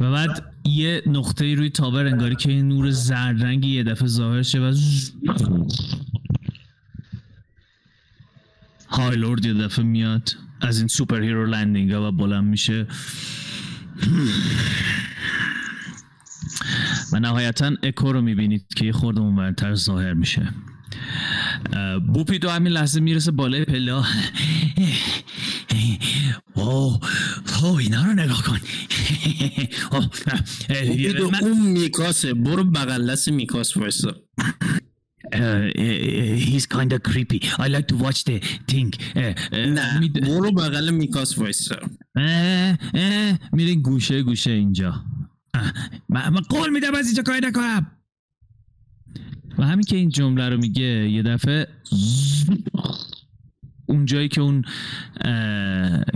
و بعد یه نقطه روی tower انگاری که این نور زرد رنگی یه دفعه ظاهر شه و ز- high lord یه دفعه میاد از این superhero landing ها و بلند میشه. و نهایتا اکو رو می‌بینید که یه خورده اونورتر ظاهر میشه. بوپی تو همین لحظه می‌رسه بالای پلا اوه اوه اینا رو نگاه کن. بیدو من- اون میکاسه. برو بغل دست میکاس وایسا. Uh, uh, he's kind of creepy. I like to watch the thing. Uh, uh, نه برو بغل میکاس وایسا میرین گوشه گوشه اینجا من, قول میدم از اینجا کاری نکنم و همین که این جمله رو میگه یه دفعه اون جایی که اون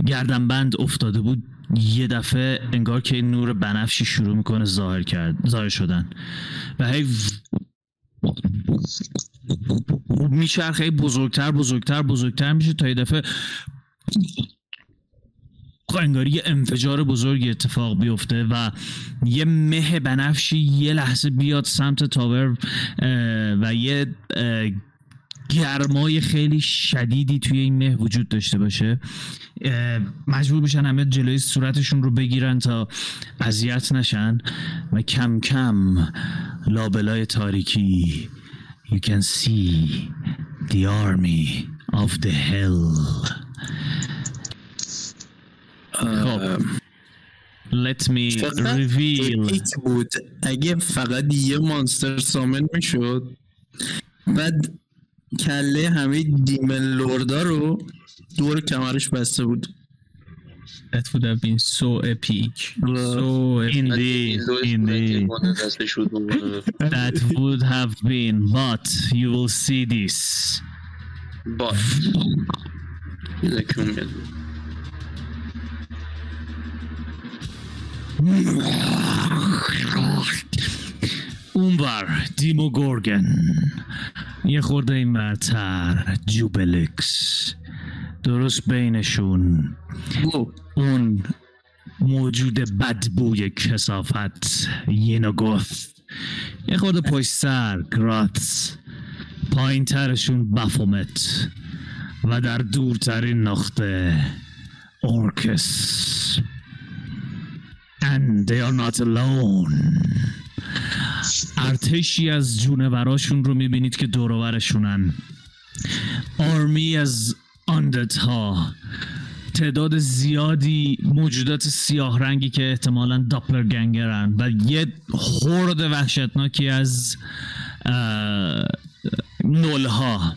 گردنبند افتاده بود یه دفعه انگار که این نور بنفشی شروع می‌کنه ظاهر کرد ظاهر شدن و هی میچرخه بزرگتر بزرگتر بزرگتر میشه تا یه دفعه انگاری یه انفجار بزرگی اتفاق بیفته و یه مه بنفشی یه لحظه بیاد سمت تاور و یه گرمای خیلی شدیدی توی این مه وجود داشته باشه. مجبور بشن همه جلوی صورتشون رو بگیرن تا اذیت نشن. و کم کم لابلای تاریکی you can see the army of the hell. خب. Let me reveal. بود. اگه فقط یه مانستر سامن می‌شد بعد کله همه دیمن لوردا رو دور کمرش بسته بود That would have been so epic. So epic. indeed indeed that would have been but you will see this میاد اونور دیمو گورگن. یه خورده این برتر جوبلکس. درست بینشون. او اون موجود بدبوی کسافت ینوگوث یه خورده پشت سر گراتس. پایین ترشون بفومت و در دورترین نقطه اورکس. And they are not alone. ارتشی از جونوراشون رو می‌بینید که دوروبرشونن آرمی از آندت ها تعداد زیادی موجودات سیاه رنگی که احتمالا داپلر گنگرن و یه خورد وحشتناکی از نولها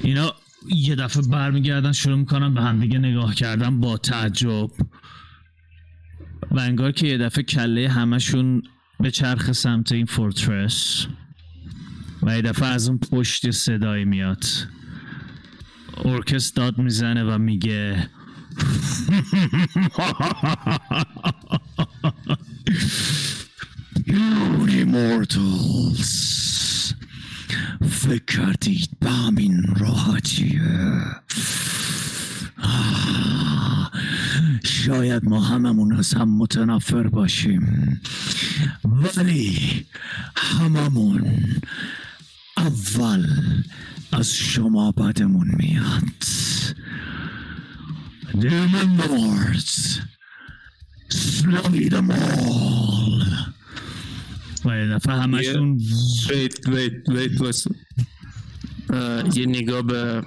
اینا یه دفعه برمیگردن شروع می‌کنن به همدیگه نگاه کردن با تعجب. و انگار که یه دفعه کله همشون به چرخ سمت این فورترس و یه دفعه از اون پشت صدایی میاد. ارکس داد می‌زنه و میگه You immortals فکر کردید به همین راحتیه. شاید ما هممون از هم متنفر باشیم. ولی هممون اول از شما بدمون میاد. Demon Lords. Slay them all. و یه دفعه همشون ویت ویت ویت یه نگاه به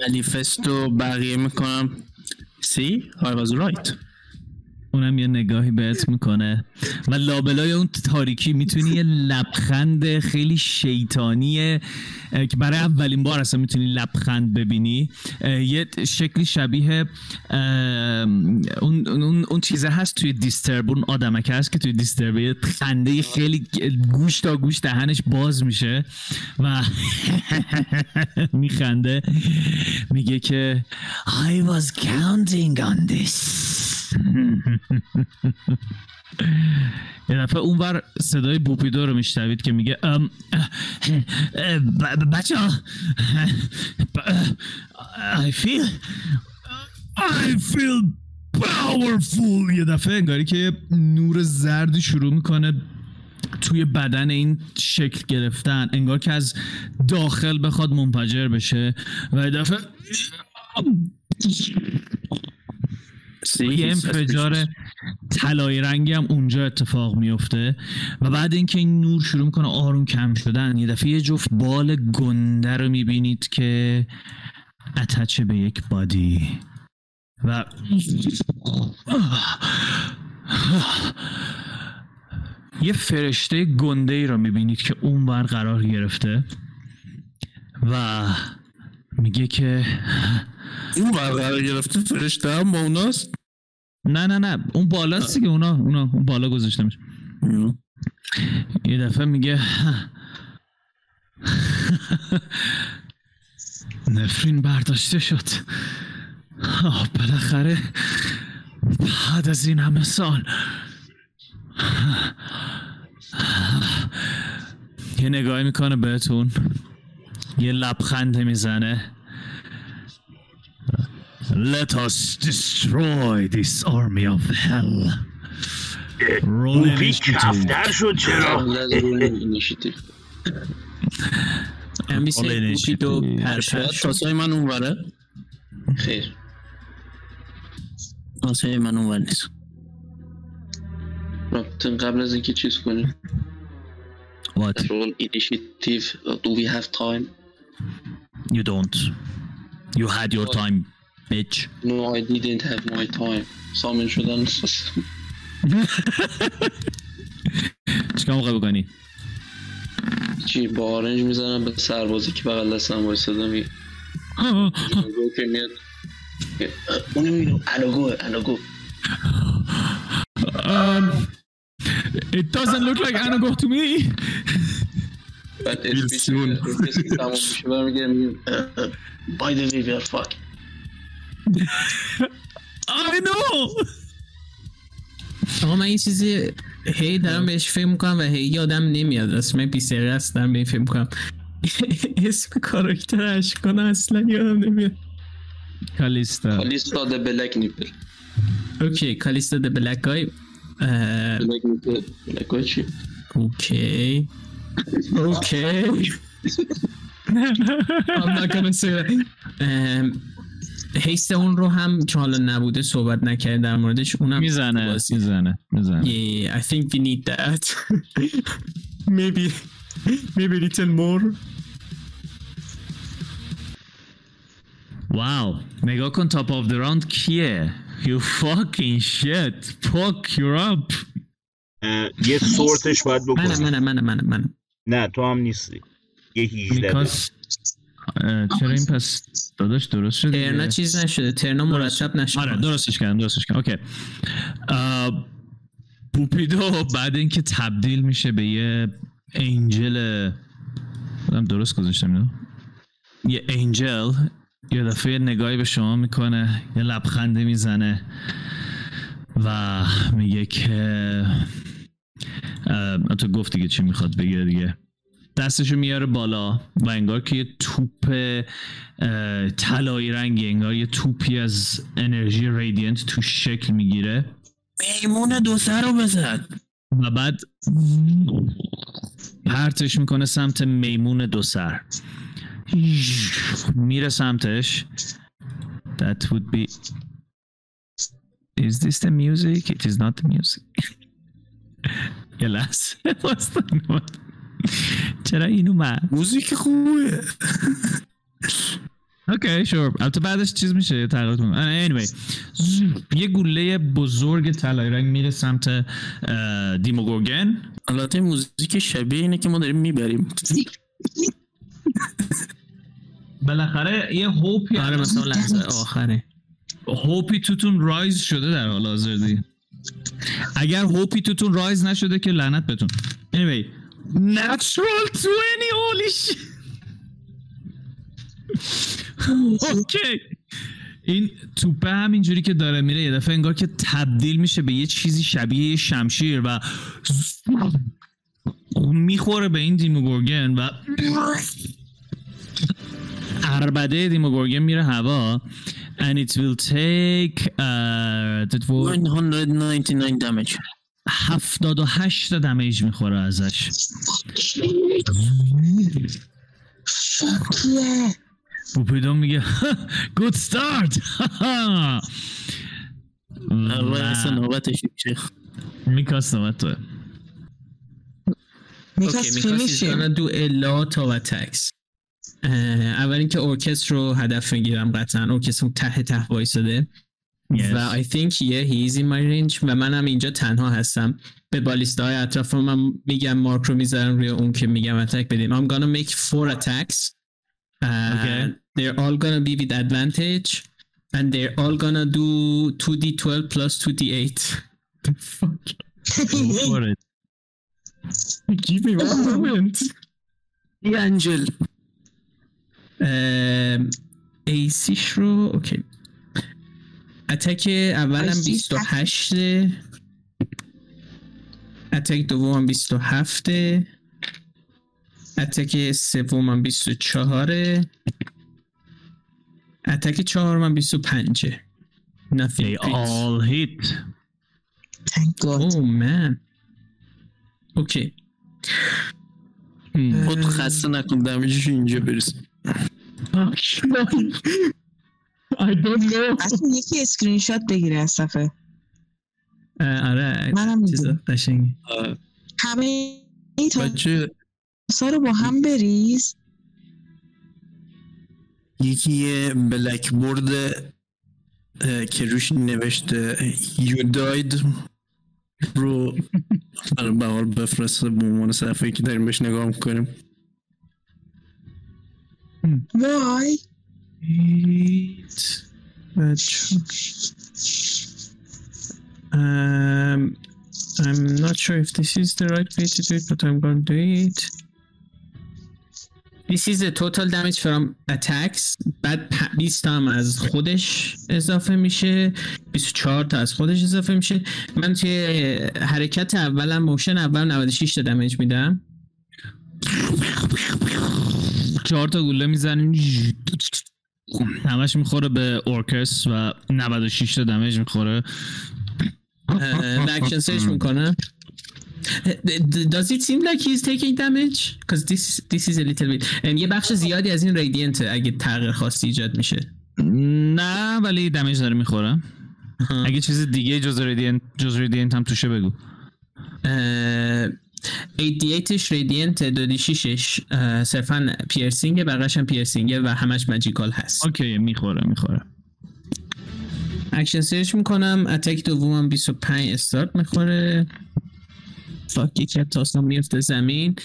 منیفست و بقیه می‌کنم. سی I was right اونم یه نگاهی بهت می‌کنه. و لابلای اون تاریکی می‌تونی یه لبخند خیلی شیطانی اه، که برای اولین بار اصلا می‌تونی لبخند ببینی. یه شکلی شبیه اون, اون, اون چیزه هست توی دیسترب اون آدمک هست که توی دیسترب یه خنده خیلی گوش تا گوش دهنش باز میشه و میخنده. میگه که I was counting on this. یه دفعه اونور صدای بوپیدو رو میشنوید که میگه بچه ها I feel I feel powerful. یه دفعه انگاری که نور زردی شروع می‌کنه توی بدن این شکل گرفتن انگار که از داخل بخواد منفجر بشه. و دفعه یه انفجار طلایی رنگی هم اونجا اتفاق میفته و بعد اینکه این نور شروع می‌کنه آروم کم شدن یه دفعه یه جفت بال گنده رو می‌بینید که اتچه به یک بادی. و یه فرشته گنده ای رو می‌بینید که اونور قرار گرفته و میگه که اون قرار گرفته فرشته هم با اوناست؟ نه نه نه. اون بالاست دیگه. اونا اونا اون بالا گذاشته میشه یه دفعه میگه نفرین برداشته شد. آه بالاخره بعد از این همه سال. یه نگاهی می‌کنه بهتون. یه لبخند می‌زنه. Let us destroy this army of hell. Roll بوپی initiative. کفتر شد چرا قبل از روی اینیشیتیو امیسی حالا بوپید و initiative. پرپر تاسای من اونوره خیر تاسای من اونور نیست رابطن قبل از اینکه چیز کنیم What? رول اینیشیتیو do we have time? You don't. You had your time, bitch. no I didn't have my time. سامن شدن چیکار موقع بکنی؟ چی با آرنج می‌زنم به سربازی که بغل دستم وایستاده میگه که میاد اونم میگه الگو الگو Um, it doesn't look like Anago to me. بعد اسپیچ اسپیچ تمام میشه برمیگه میگه by the way we are fuck I know. آقا من این چیزی هی دارم بهش فکر می‌کنم و هی یادم نمیاد. اسم بی است دارم به این فکر می‌کنم. اسم کاراکتر اشکان اصلا یادم نمیاد. کالیستا. کالیستا the black nipple okay کالیستا the black guy black nipple black های چی؟ okay. okay. I'm not gonna say that. ام، حیث اون رو هم که حالا نبوده صحبت نکرد در موردش اونم می‌زنه بازی. می‌زنه می‌زنه. Yeah, I think we need that. maybe, maybe a little more. واو نگاه کن تاپ آف the round کیه؟ You fucking shit. Fuck you're up. یه سورتش باید بکنی. منم منم منم منم. نه تو هم نیستی. یه 18 میکاس اه، چرا این پس داداش درست شد؟ ترنا چیز نشده ترنا مرتب نشده. آره درستش کردم درستش کردم. اوکی. پوپیدو بعد اینکه تبدیل میشه به یه انجل درست گذاشتم اینو یه انجل یه دفعه نگاهی به شما می‌کنه یه لبخنده می‌زنه و میگه که تو گفت دیگه چی می‌خواد بگه دیگه. دستشو میاره بالا و انگار که یه توپ طلایی رنگی انگار یه توپی از انرژی ریدینت تو شکل می‌گیره. میمون دو سر رو بزن. و بعد پرتش می‌کنه سمت میمون دو سر. میره سمتش. That would be is this the music? It is not the music. یه لحظه. چرا این اومد؟ موزیک خوبه. اوکی شور البته بعدش چیز میشه تغییرات می‌کنه. anyway. یه گوله بزرگ طلایی رنگ میره سمت دیموگورگن البته موزیک شبیه اینه که ما داریم می‌بریم. بالاخره یه هوپی آره مثلا لحظه آخره. هوپی توتون رایز شده در حال حاضر دیگه. اگر هوپی توتون رایز نشده که لعنت بهتون. Anyway natural 20 holy shit. اوکی این توپه همینجوری که داره میره یه دفعه انگار که تبدیل میشه به یه چیزی شبیه یه شمشیر و می‌خوره به این دیموگورگن و اربده دیموگورگن میره هوا. And it will take uh, that will 999 damage 78 دمیج می‌خوره ازش. پوپیدون میگه good start. اول اصلا نوبتش میشه. میکاست نوبت توه. gonna do a lot of attacks. اه، اول اینکه ارکستر رو هدف می‌گیرم قطعا ارکستر اون ته ته وایساده. Yes. و I think yeah he is in my range و منم اینجا تنها هستم به بالیستا های اطرافم من میگم مارک رو می‌ذارم روی اون که میگم اتک بدیم I'm gonna make four attacks uh, Okay. they're all gonna be with advantage and they're all gonna do 2d12 plus 2d8 the fuck Go for it. give me one moment ای angel ام، AC ش رو okay attack اولم AC ش 28 attack دومم 27 attack سومم 24 attack چهارمم 25 Nothing They all hit. Thank God. Oh man. اوکی Hmm. خود خسته نکن دمیجش اینجا know اصلا یکی اسکرین شات بگیره از صفحه. آره منم چیزا قشنگی همه این بچه رو با هم بریز. یکی یه بلک بورد که روش نوشته You died رو برای بهار بفرسته به عنوان صفحه که داریم بهش نگاه می‌کنیم. وای. Eight. بچه. Um, I'm not sure if this is the right way to do it, but I'm going to do it. This is the total damage from attacks. بعد پ- 20 تا هم از خودش اضافه میشه 24 تا از خودش اضافه میشه من توی حرکت اولم motion اول 96 تا damage میدم چهار تا گوله می‌زنیم همش می‌خوره به اورکس و 96 تا damage می‌خوره action surge می‌کنم Does it seem like he's taking damage? Because this this is a little bit. یه بخش زیادی از این radiant اگه تغییر خاصی ایجاد میشه. نه ولی damage داره می‌خوره اگه چیز دیگه جز radiant جز radiant هم توشه بگو 88ش radiant دو شیشش صرفا پیرسینگ بقیش هم پیرسینگه و همش magical هست. okay می‌خوره می‌خوره. action surge می‌کنم. attack دومم 25 استارت می‌خوره. fuck از تاسم میفته زمین.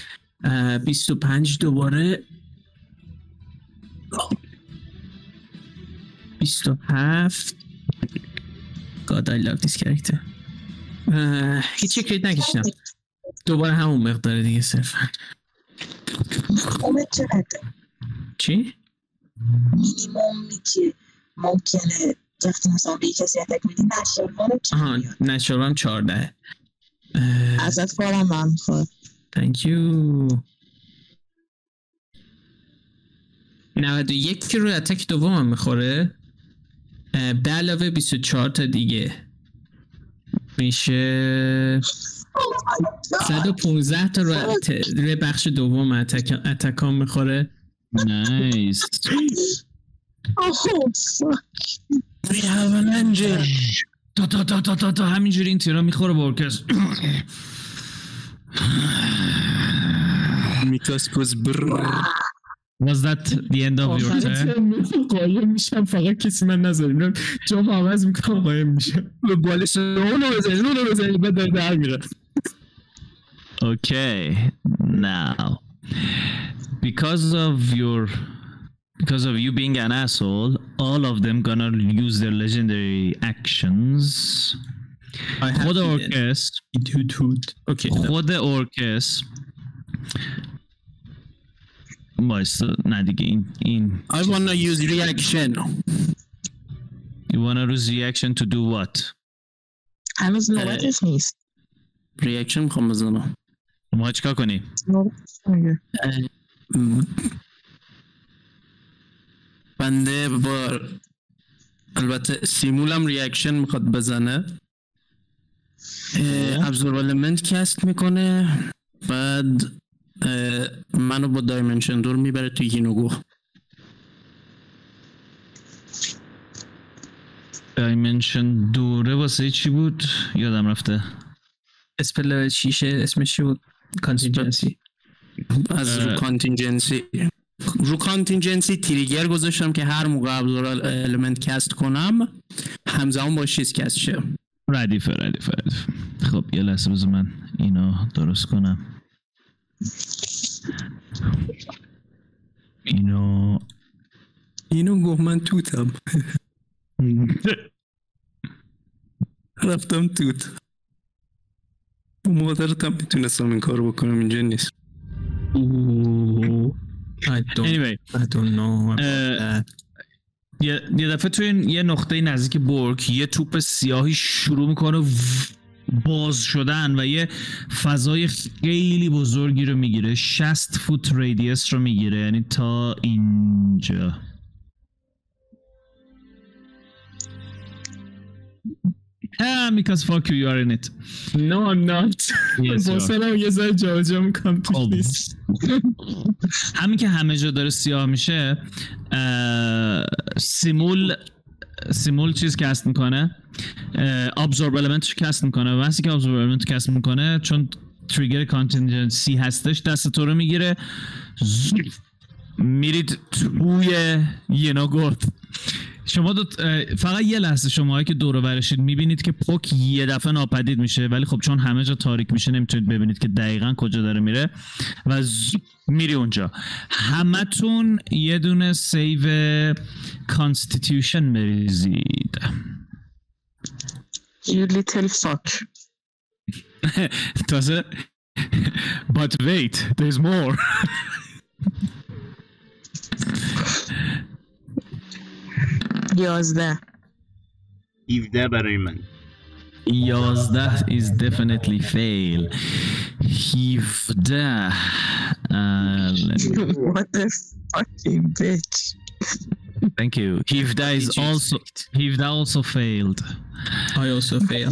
اه، 25 دوباره. 27 God I love this character. هیچی crit نکشیدم. دوباره همون مقدار دیگه صرفا مینیموم چقدر؟ چی؟ مینیمومی که ممکنه وقتی مثلا به کسی اتک میدی نشرمانو آها نشورم 14 اه، ازت فارم من می‌خواد. Thank you. 91 که روی اتک دومم می‌خوره. اه، به علاوه 24 تا دیگه. میشه 115 تا روی, بخش دوم اتک اتکام می‌خوره؟ نایس. We have an angel. تا تا تا تا تا تا همینجوری این تیرا می‌خوره به ارکستر. Mikos goes brrrr. Was that the end of your turn? قایم میشم فقط کسی من نذاریم. جام عوض می‌کنم قایم میشم. به بالش اونو بزنید اونو بزنید بعد داره در میره. Okay, now because of your because of you being an asshole, all of them gonna use their legendary actions. I have خود to ارکستر توت توت اوکی خود ارکستر وایستا نه دیگه این این I wanna use reaction you wanna use reaction to do what هنوز نوبتش نیست reaction میخوام بزنم ما چیکار نمیگه. بنده با البته سیمولم reaction می‌خواد بزنه. absorb element cast می‌کنه بعد منو با dimension door می‌بره تو Yeenoghu dimension door ه واسه چی بود؟ یادم رفته. spell شیشه اسمش چی بود؟ contingency از رو. contingency رو contingency trigger گذاشتم که هر موقع absorb element cast کنم همزمان با چیز cast شه. ردیفه ردیفه ردیفه خب یه لحظه بذار من اینو درست کنم. اینو اینو گفت من توتم. رفتم توت. مادرتم می‌تونستم این کار بکنم اینجا نیست. anyway. یه, یه دفعه توی این- یه نقطه نزدیک برک یه توپ سیاهی شروع می‌کنه باز شدن و یه فضای خیلی بزرگی رو می‌گیره. 60 فوت radius رو می‌گیره. یعنی تا اینجا. Yeah, because fuck you, you are in it. No I'm not Yes, با. سرم یه ذره جا جا می‌کنم تو. لیست همین که همه جا داره سیاه میشه simul simul چیز cast می‌کنه absorb element cast می‌کنه و وقتی که absorb element cast می‌کنه چون trigger contingency هستش دست تو رو می‌گیره میرید توی ینا گفت شما دو فقط یه لحظه شما که دور و برشید می‌بینید که پوک یه دفعه ناپدید میشه ولی خب چون همه جا تاریک میشه نمی‌تونید ببینید که دقیقا کجا داره میره و میری اونجا. همتون یه دونه save کانستیتیوشن بریزید. You little fuck. تازه but wait there's more. یازده 17 برای من 11 is definitely fail 17 uh, let me- What the fucking bitch thank you 17 is also 17 also failed I also fail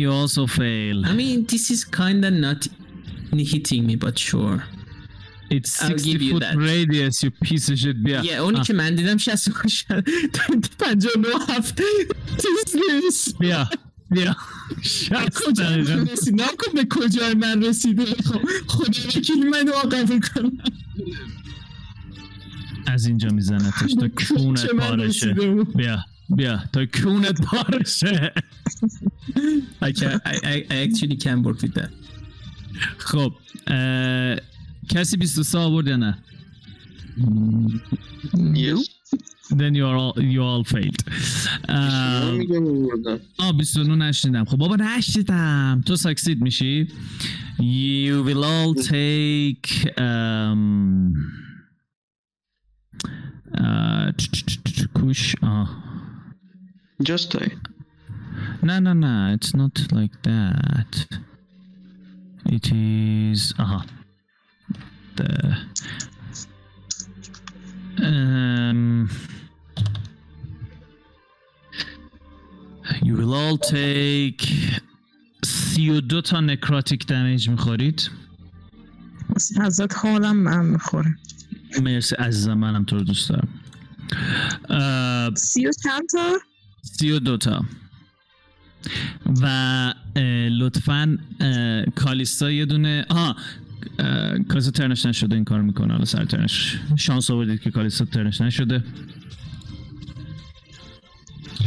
you also fail I mean this is kinda not hitting me but sure It's I'll 60 give you foot that. radius you piece of shit. Yeah یه اونی آه. که من دیدم 68 59 هفت. بیا بیا. شست کجا دقیقاً. من رسید. نکن به کجا من رسیده؟ خب خدا وکیل منو قبول کنم از اینجا میزنتش تا کونت من پارشه بیا بیا تا کونت پارشه I, can, I, I, I actually can work with that. خب اه، کسی 23 آورد یا نه Yes. then you are all you all failed من اه، میگم آوردم آه 29 نشنیدم خب بابا نشنیدم تو ساکسید میشی you will all take um, uh, کوش آه Just die. No, no, no. It's not like that. It is. Uh The. Um. You will all take 32 تا نکراتیک دمیج می‌خورید ازت حالم من می‌خوره مرسی عزیزم منم تو رو دوست دارم سی و چند تا سی و دوتا و لطفا کالیستا یه دونه اه، کالیستا ترنش نشده این کار می‌کنه. حالا سر ترنش شانس آوردید که کالیستا ترنش نشده.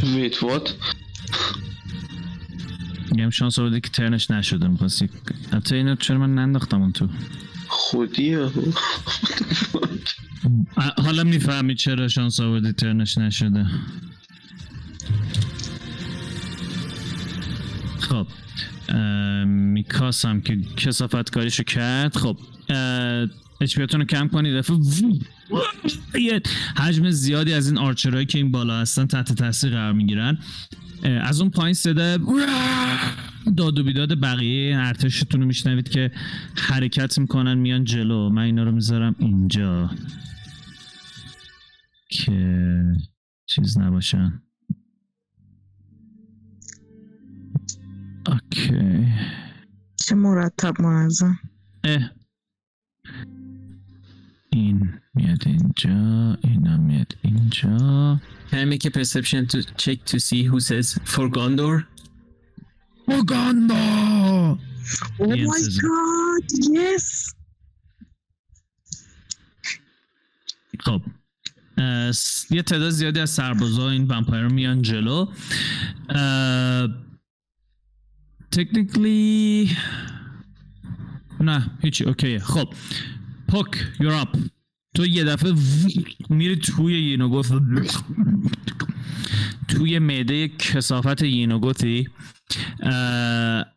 ویت وات میگم شانس آوردید که ترنش نشده. می‌خواستی البته اینو چرا من ننداختم اون تو؟ خودیه حالا می‌فهمی چرا شانس آوردی ترنش نشده. خب. میکاس هم که کسافت کاریشو کرد. خب اچپیاتون رو کم کنید. دفعه حجم زیادی از این آرچرهایی که این بالا هستن تحت تاثیر قرار می‌گیرن. از اون پایین صدا داد و بیداد بقیه ارتشتون رو میشنوید که حرکت می‌کنن میان جلو. من اینا رو می‌ذارم اینجا. که چیز نباشن. اوکی. چه مرتب منظم. اه. این میاد اینجا اینم میاد اینجا. Can I make a perception to check to see who says for Gondor? اوگاندا Oh Yes, my it- god, yes! خب. اه، س- یه تعداد زیادی از سربازا این ومپایر میان جلو. تکنیکلی نه هیچی اوکیه خب پک یور اپ تو یه دفعه میری توی یینوگوت توی معده کسافت یینوگوتی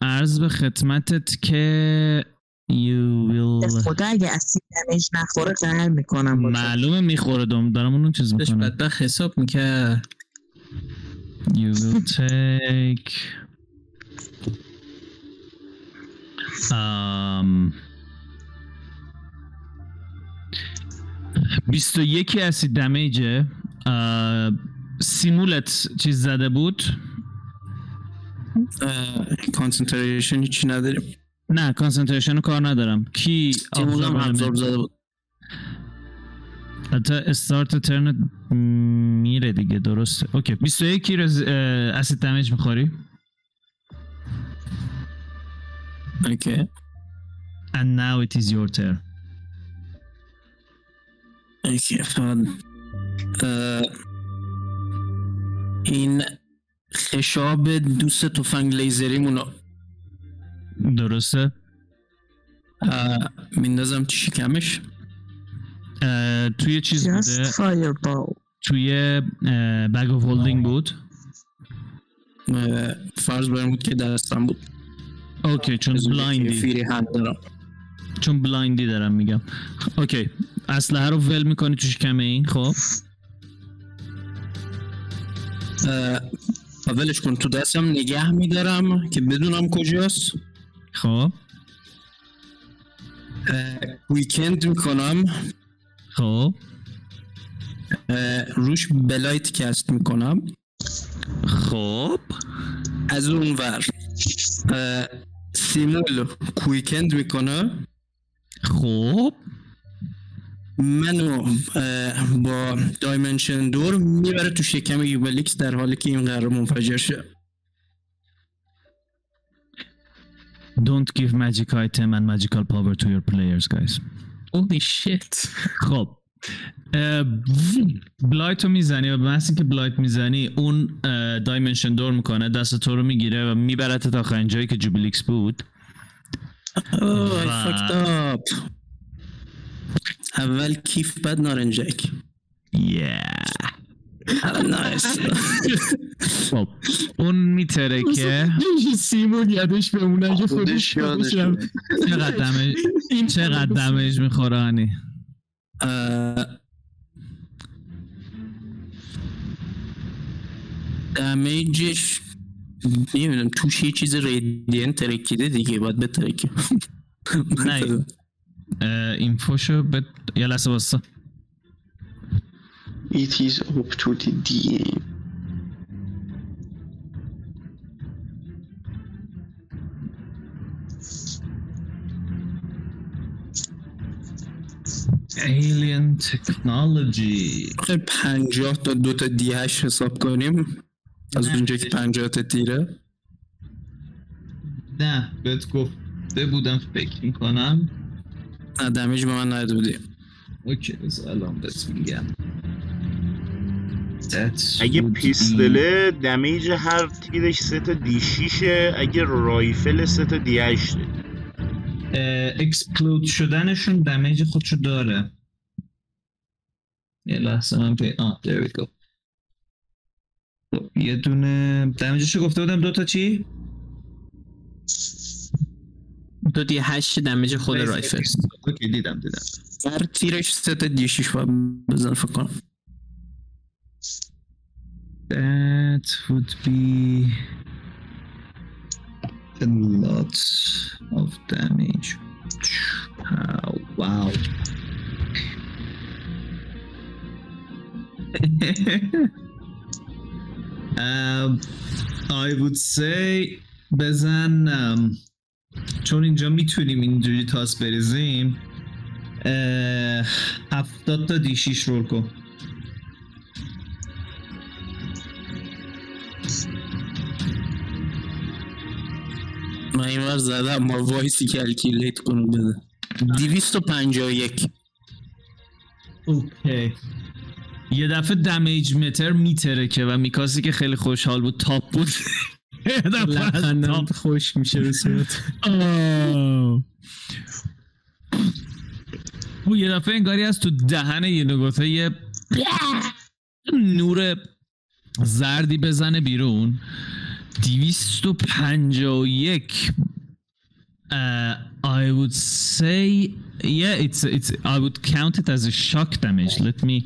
عرض به خدمتت که you will خدا اگه اسید دمیج نخوره قهر می‌کنم با تو. معلومه می‌خوره دم دارم اونو چیز می‌کنم بدبخت حساب می‌کرد. You will take um, 21 اسید دمیجه. سیمولت چیز زده بود. concentration هیچی نداریم. نه concentration رو کار ندارم. کی absorb absorb؟ زده بود. حتی start turn میره دیگه درسته. okay 21 رز... اسید damage می‌خوری؟ okay and now it is your turn. okay فقط اه، این خشاب دوست تفنگ لیزریمونو درسته. اه، میندازم تو شکمش؟ اه، توی چیز بوده؟ fireball. توی bag of holding بود. اه، فرض برم بود که دستم بود. okay چون blind ی. فیری دارم. چون blind ی دارم میگم. okay اسلحه رو ول می‌کنی تو شکم این خب؟ اه، اولش کن تو دستم نگه میدارم که بدونم کجاست. خب. quickened می‌کنم. خب. روش blight cast می‌کنم. خب. از اون ور. simul quickened می‌کنه. خب. منو با dimension door می‌بره تو شکم Juiblex در حالی که این قرار منفجر شه. Don't give magic item and magical power to your players guys. Holy shit. خب. blight رو می‌زنی و به محض اینکه blight می‌زنی اون dimension door می‌کنه دست تو رو می‌گیره و میبرت تا آخرین جایی که Juiblex بود اوه و- fucked up. اول کیف بعد نارنجک yeah. نایس خب اون میترکه سیمون یادش بمونه اگه خودش یادش. چقدر دمج چقدر دمج می‌خوره هنی دمیجش نمی‌دونم توش یه چیز ریدین ترکیده دیگه باید بترکه نه. این فوشو به یه لحظه باستا It is up to the DM alien technology. خیلی پنجاه تا دو تا دی هشت حساب کنیم. از. اونجا که پنجاه تا تیره. نه بهت گفته بودم فکر می‌کنم. نه damage به من نداده بودی. okay پس الان بهت میگم. اگه pistol ه damage هر تیرش سه تا d شیشه اگه rifle سه تا d هشته explode شدنشون damage خودشو داره. یه لحظه من پی آه there we go. خب، یه دونه damage شو گفته بودم. دوتا چی؟ دو d هشت damage خود rifle. okay دیدم دیدم. هر تیرش سه تا d شیش باید بزن فکر کنم. That would be a lot of damage. How, wow. um, I would say بزن um, چون اینجا می‌تونیم اینجوری تاس بریزیم اه، هفتاد تا دی شیش رول کن من این ور زدم ما وایسی کلکیلیت کنم بده. دیویست و پنجاه یک. اوکی. یه دفعه دمیج متر میتره که و میکاسی که خیلی خوشحال بود تاپ بود. یه دفعه از لبخندم تاپ. خوش میشه به صورت. او یه دفعه انگاری از تو دهن یه نگوته یه نور زردی بزنه بیرون. دیویست و پنجا و یک. Uh, I would say, yeah, it's it's. I would count it as a shock damage. Let me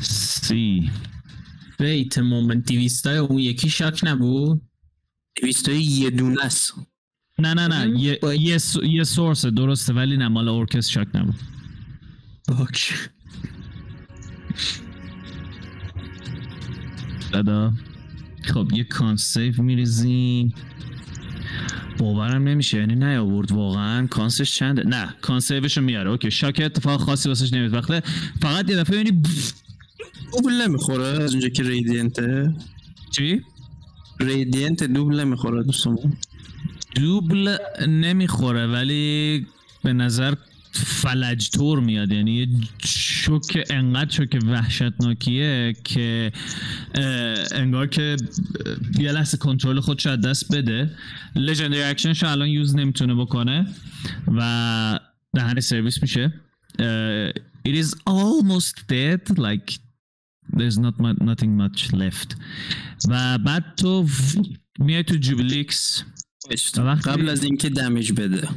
see. wait moment دیویستای اون یکی shock نبود؟ دیویست یه دونه است. نه نه نه. یه یه, س- یه source درسته ولی نه. مال ارکست shock نبود. باک. دادا. خب یه con save میریزیم. باورم نمیشه یعنی نیاورد واقعا. con save ش چنده؟ نه con save شو میاره. okay شاک اتفاق خاصی واسش نمیاد. وقتی فقط یه دفعه یعنی دوبل نمی‌خوره. از اونجا که radiant ه چی؟ radiant دوبل نمی‌خوره دوستمون. دوبل نمی‌خوره ولی به نظر فلج طور میاد. یعنی یه شوک انقدر شوک وحشتناکیه که انگار که یه لحظه کنترل خودش از دست بده. legendary action ش الان use نمی‌تونه بکنه و دهن سرویس میشه. it is almost dead. Like there's not mu- nothing much left. و بعد تو میای تو جوبلیکس قبل از اینکه damage بده.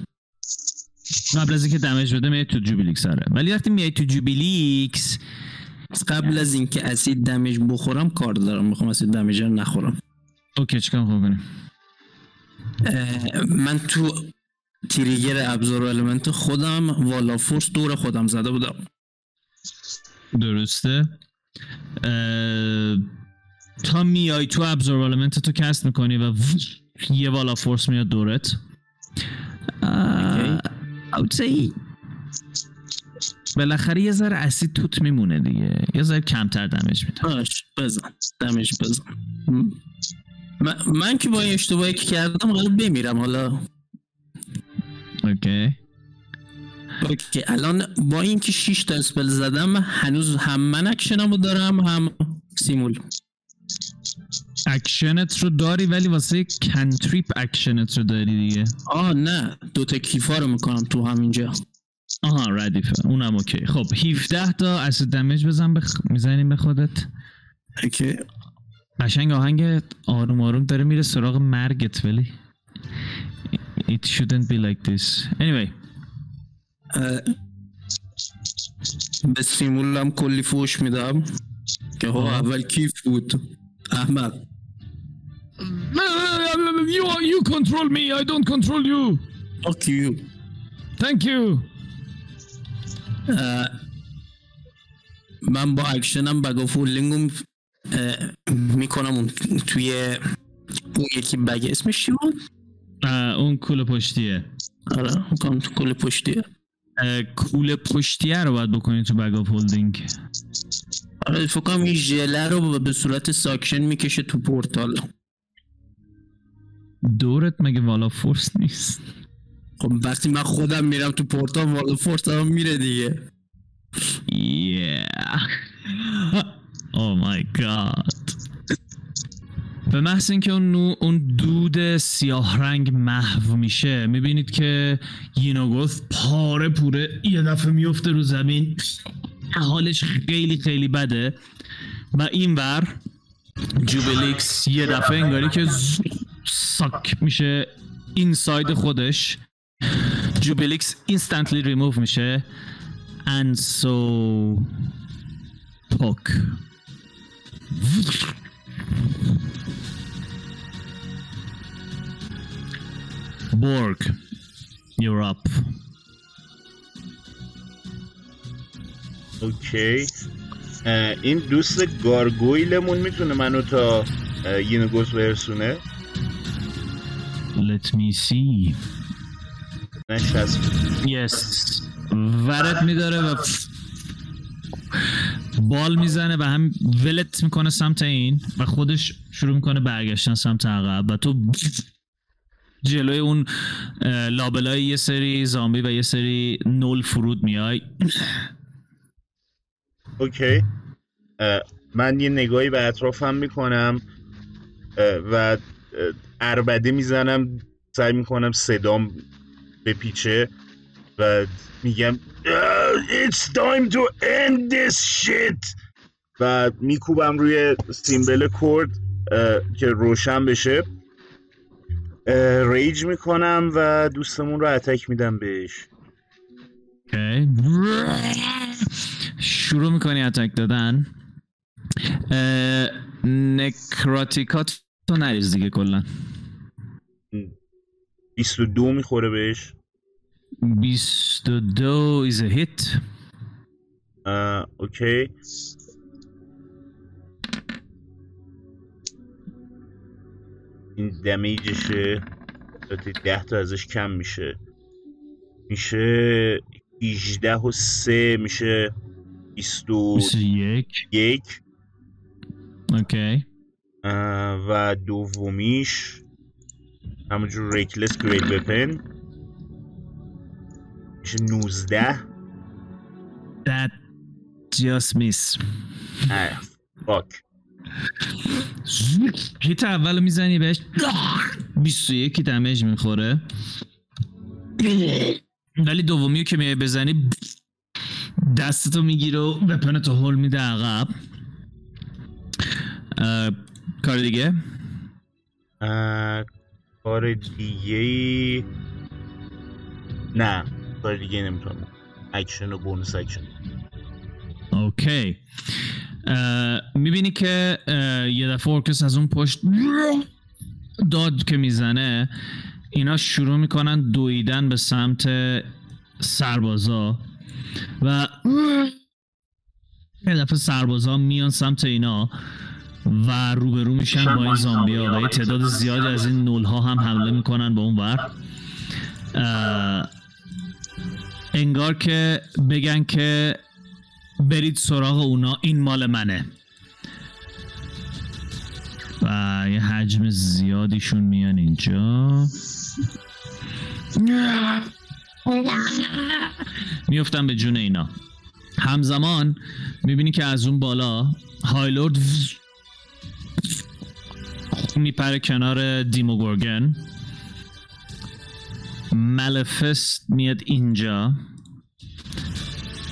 قبل از اینکه damage بده میای تو جوبیلیکس آره. ولی وقتی میای تو جوبیلیکس قبل از اینکه اسید damage بخورم کار دارم. می‌خوام اسید damage رو نخورم. okay چیکار می‌خوای کنیم من تو trigger absorb element خودم wall of force دور خودم زده بودم. درسته. اه، تا میای تو absorb element تو cast می‌کنی و یه wall of force میاد دورت. اه، Would say بالاخره یه ذره اسید توت میمونه دیگه. یه ذره کمتر دمج میده باش بزن. damage بزن. م. من, که با این اشتباهی که کردم قرار بمیرم حالا. okay. okay الان با اینکه 6 تا spell زدم هنوز هم من اکشنمو دارم هم simul. action ت رو داری ولی واسه cantrip action ت رو داری دیگه. آه نه. دوتا کیفا رو می‌کنم تو همینجا. آها ردیفه. اونم okay. خب 17 تا اسید damage بزن بخ... می‌زنیم به خودت. okay. قشنگ آهنگ آروم آروم داره میره سراغ مرگت ولی. It shouldn't be like this. Anyway. به سیمولم کلی فوش میدم که ها. اول کیف بود. احمد. You, you control me. I don't control you. okay Thank you. اه، من با اکشنم bag of holding م می‌کنم اون توی اون یکی bag. اسمش چی بود؟ اون کوله پشتیه. آره می‌کنم تو کوله پشتیه. اه، کوله پشتیه رو باید بکنی تو bag of holding آره فکر کنم این ژله رو به صورت suction می‌کشه تو پورتال. دورت مگه wall of force نیست خب وقتی من خودم میرم تو portal wall of force هم میره دیگه Yeah. Oh my god. به محض اینکه اون, اون دود سیاه رنگ محو میشه می‌بینید که یینوگوث پاره پوره یه دفعه میفته رو زمین حالش خیلی خیلی بده و اینور جوبلیکس یه دفعه انگاری که suck میشه inside خودش جوبلیکس اینستنتلی ریموو میشه and so Puck. Borg, you're up. اوکی اه، این دوست گارگویلمون می‌تونه منو تا اه، یینوگوس برسونه Let me see. Yes. ورت میداره و بال می‌زنه و هم ولت می‌کنه سمت این و خودش شروع می‌کنه برگشتن سمت عقب و تو جلوی اون لابلای یه سری زامبی و یه سری نول فرود میای اوکی من یه نگاهی به اطرافم می‌کنم و اربده می‌زنم سعی می‌کنم صدام بپیچه و میگم "Uh, It's time to end this shit. و میکوبم روی سیمبل اه، که روشن بشه. ریج می‌کنم و دوستمون رو اتک میدم بهش. اوکی. شروع می‌کنی اتک دادن؟ نکراتیکات تو نریز دیگه کلا. 22 می‌خوره بهش؟ 22 is a hit. اوکی. این دمیجشه. ده تا ازش کم میشه. میشه 18 و 3 میشه 21 21 اوکی. و دومیش همونجور ریکلس گریت وپن میشه 19 that just miss. فاک هیت اول رو می‌زنی بهش. 21 دمیج می‌خوره. ولی دومی رو که میای بزنی دستتو می‌گیره و weapon تو هول میده عقب. کار دیگه؟ کار دیگه ای نه کار دیگه نمی‌تونم اکشن و bonus action okay. می‌بینی که یه دفعه ارکس از اون پشت داد که می‌زنه اینا شروع می‌کنن دویدن به سمت سربازا و یه دفعه سربازا میان سمت اینا. و روبرو میشن با این زامبیا و یه تعداد زیادی از این نول ها هم حمله می‌کنن به اون ور. انگار که بگن که برید سراغ اونا این مال منه. و یه حجم زیادیشون میان اینجا. میفتن به جون اینا. همزمان می‌بینی که از اون بالا هایلورد میپره کنار دیموگورگن ملفست میاد اینجا.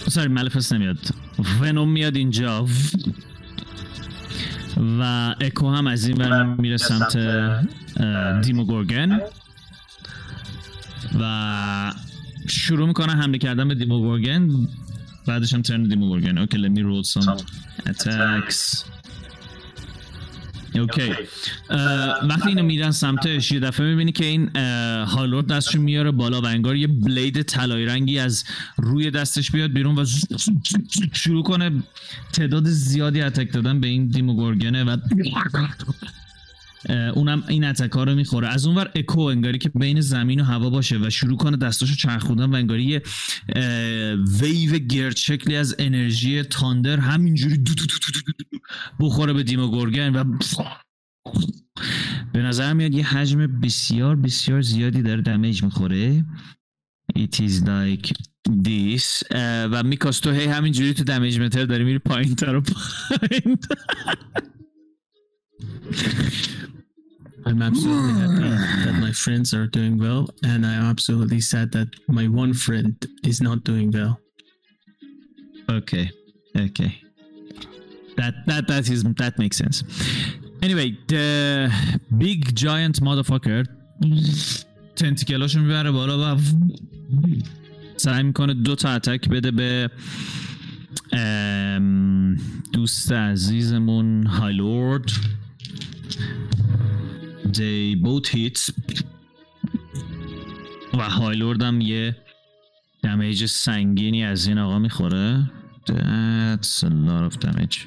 ساری ملفست نمیاد. ونوم میاد اینجا. و اکو هم از این ور میره سمت دیموگورگن و شروع می‌کنه حمله کردن به دیموگورگن بعدش هم turn دیموگورگن okay let me roll some attacks. okay اه، وقتی اینو میرن سمتش یه دفعه می‌بینی که این هالورد دستشو میاره بالا و انگار یه blade طلایی رنگی از روی دستش بیاد بیرون و شروع کنه تعداد زیادی اتک دادن به این دیموگورگنه و اونم این اتکا رو می‌خوره. از اونور اکو انگاری که بین زمین و هوا باشه و شروع کنه دستاشو چرخوندن و انگاری یه ویو گرد شکلی از انرژی تاندر همینجوری دو دو دو بخوره به دیمو گورگن و به نظر میاد یه حجم بسیار بسیار زیادی داره دمیج می‌خوره. It is like this. و میکاس تو هی همینجوری تو دمیج متر داری میری پایین تر و پایین I'm absolutely happy that my friends are doing well, and I'm absolutely sad that my one friend is not doing well. Okay. Okay. That that that is that makes sense. Anyway, the big giant motherfucker تنتیکلاشو میبره بالا و سعی میکنه دو تا اتک بده به ام، دوست عزیزمون هایلورد They both hits. و هایلورد هم یه دمیج سنگینی از این آقا می‌خوره. That's a lot of damage.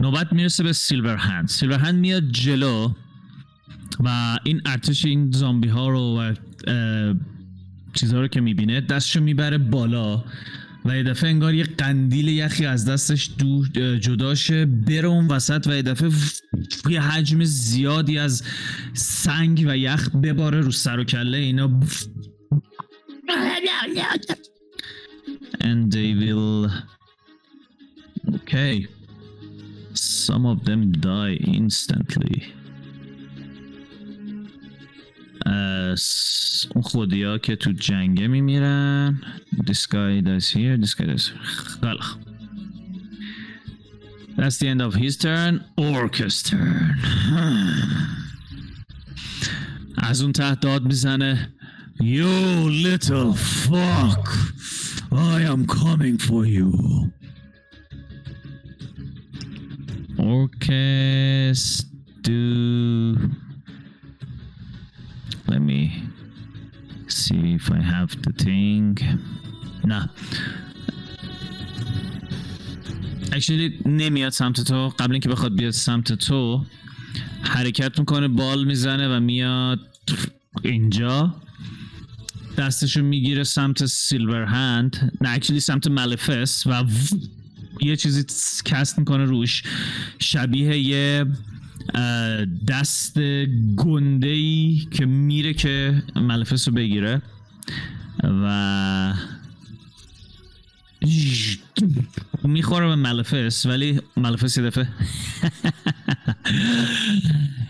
نوبت می‌رسه به سیلور هند سیلور هند میاد جلو و این ارتش این زامبی ها رو و چیزها رو که می‌بینه دستشو می‌بره بالا. و یه دفعه انگار یه قندیل یخی از دستش دو جداشه بره اون وسط و یه دفعه یه حجم زیادی از سنگ و یخ بباره رو سر و کله اینا. And they will okay. Some of them die instantly. اون خودی ها که تو جنگه میمیرن this guy dies here this guy dies خوب. That's the end of his turn. Orcus turn. از اون ته داد می‌زنه You little fuck. I am coming for you. Orcus do let me see if I have the thing. نه Actually نمیاد سمت تو. قبل اینکه بخواد بیاد سمت تو حرکت می‌کنه بال می‌زنه و میاد اینجا. دستشو می‌گیره سمت سیلور هند نه اکچولی سمت مالفس و یه چیزی کست می‌کنه روش. شبیه یه دست گنده ای که میره که مالفس رو بگیره و می‌خوره به مالفس ولی مالفس یه دفعه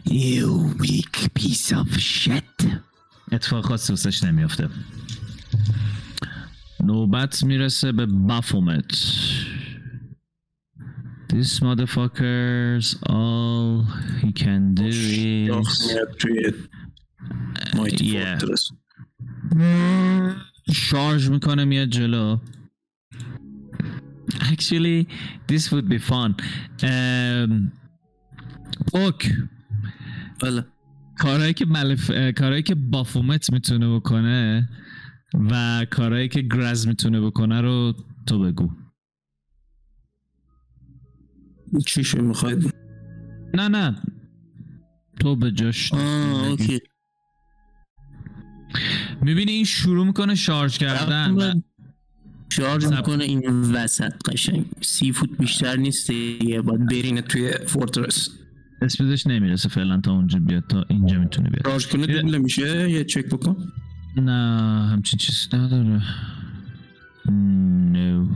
You weak piece of shit. اتفاق خاصی واسش نمیافته. نوبت می‌رسه به بافومت. This motherfuckers all he can do is میاد توی مایتی yeah. فورترس شارژ می‌کنه میاد جلو Actually this would be fun. Um, اوک بله کارهایی که ملف... کارهایی که بافومت می‌تونه بکنه و کارهایی که گرز می‌تونه بکنه رو تو بگو. چیشو می‌خواید نه نه. تو به جاش اوکی. می‌بینی این شروع می‌کنه شارژ کردن شارژ می‌کنه این وسط قشنگ. سی فوت بیشتر نیست یه باید برینه توی فورترس اسپیدش نمی‌رسه فعلا تا اونجا بیاد تا اینجا می‌تونه بیاد. شارژ کنه دوبله میشه؟ یه چک بکن. نه همچین چیزی نداره. No.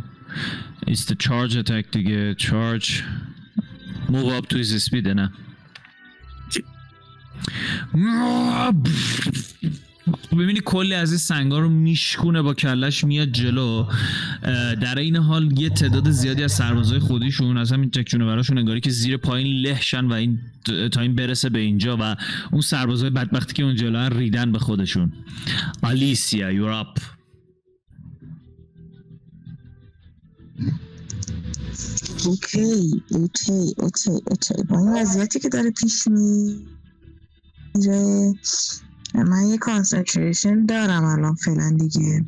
It's the charge attack دیگه charge. Move up to his speed نه ببینی کلی از این سنگا رو میشکونه با کلش میاد جلو. در این حال یه تعداد زیادی از سربازای خودیشون از همین تکچونه براشون انگاری که زیر پایین لهشن و این تا این برسه به اینجا و اون سربازای بدبختی که اون جلو ریدن به خودشون. آلیسیا یور اوکی اوکی اوکی اوکی. با این وضعیتی که داره پیش میره من یه concentration دارم الان فعلا دیگه.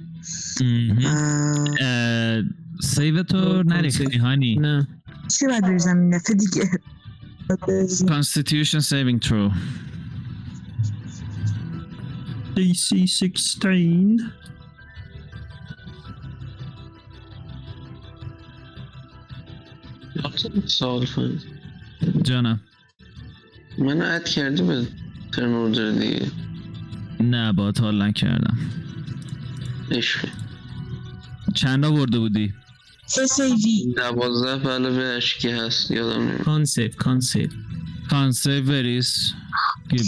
save تو نریختی honey. نه. چی باید بریزم این دفعه دیگه؟ Constitution saving throw. DC 16. سوال کنید جانم. من اد کردی به ترن اوردر دیگه. نه با حال نکردم. عشق چند برده بودی؟ سه سیوی. دوازده به علاوه اشکی هست. یادم نمید کانسیپ کانسیپ کان سیو بریز. گیب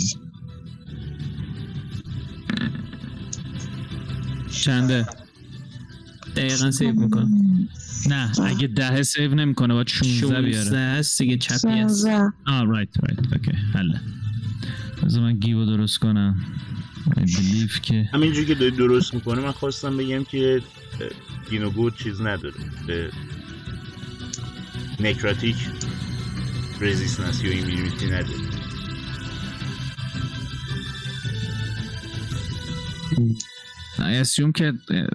چنده؟ دقیقا save می‌کنم. نه اگه ده save نمی‌کنه باید 16 بیاره. 16 هست دیگه چپی هست آه right right okay حله. بذار من گیبو درست کنم. I believe که همینجوری که داری درست می‌کنه من خواستم بگم که Yeenoghu چیز نداره. به necrotic resistance یا immunity نداره. Assume که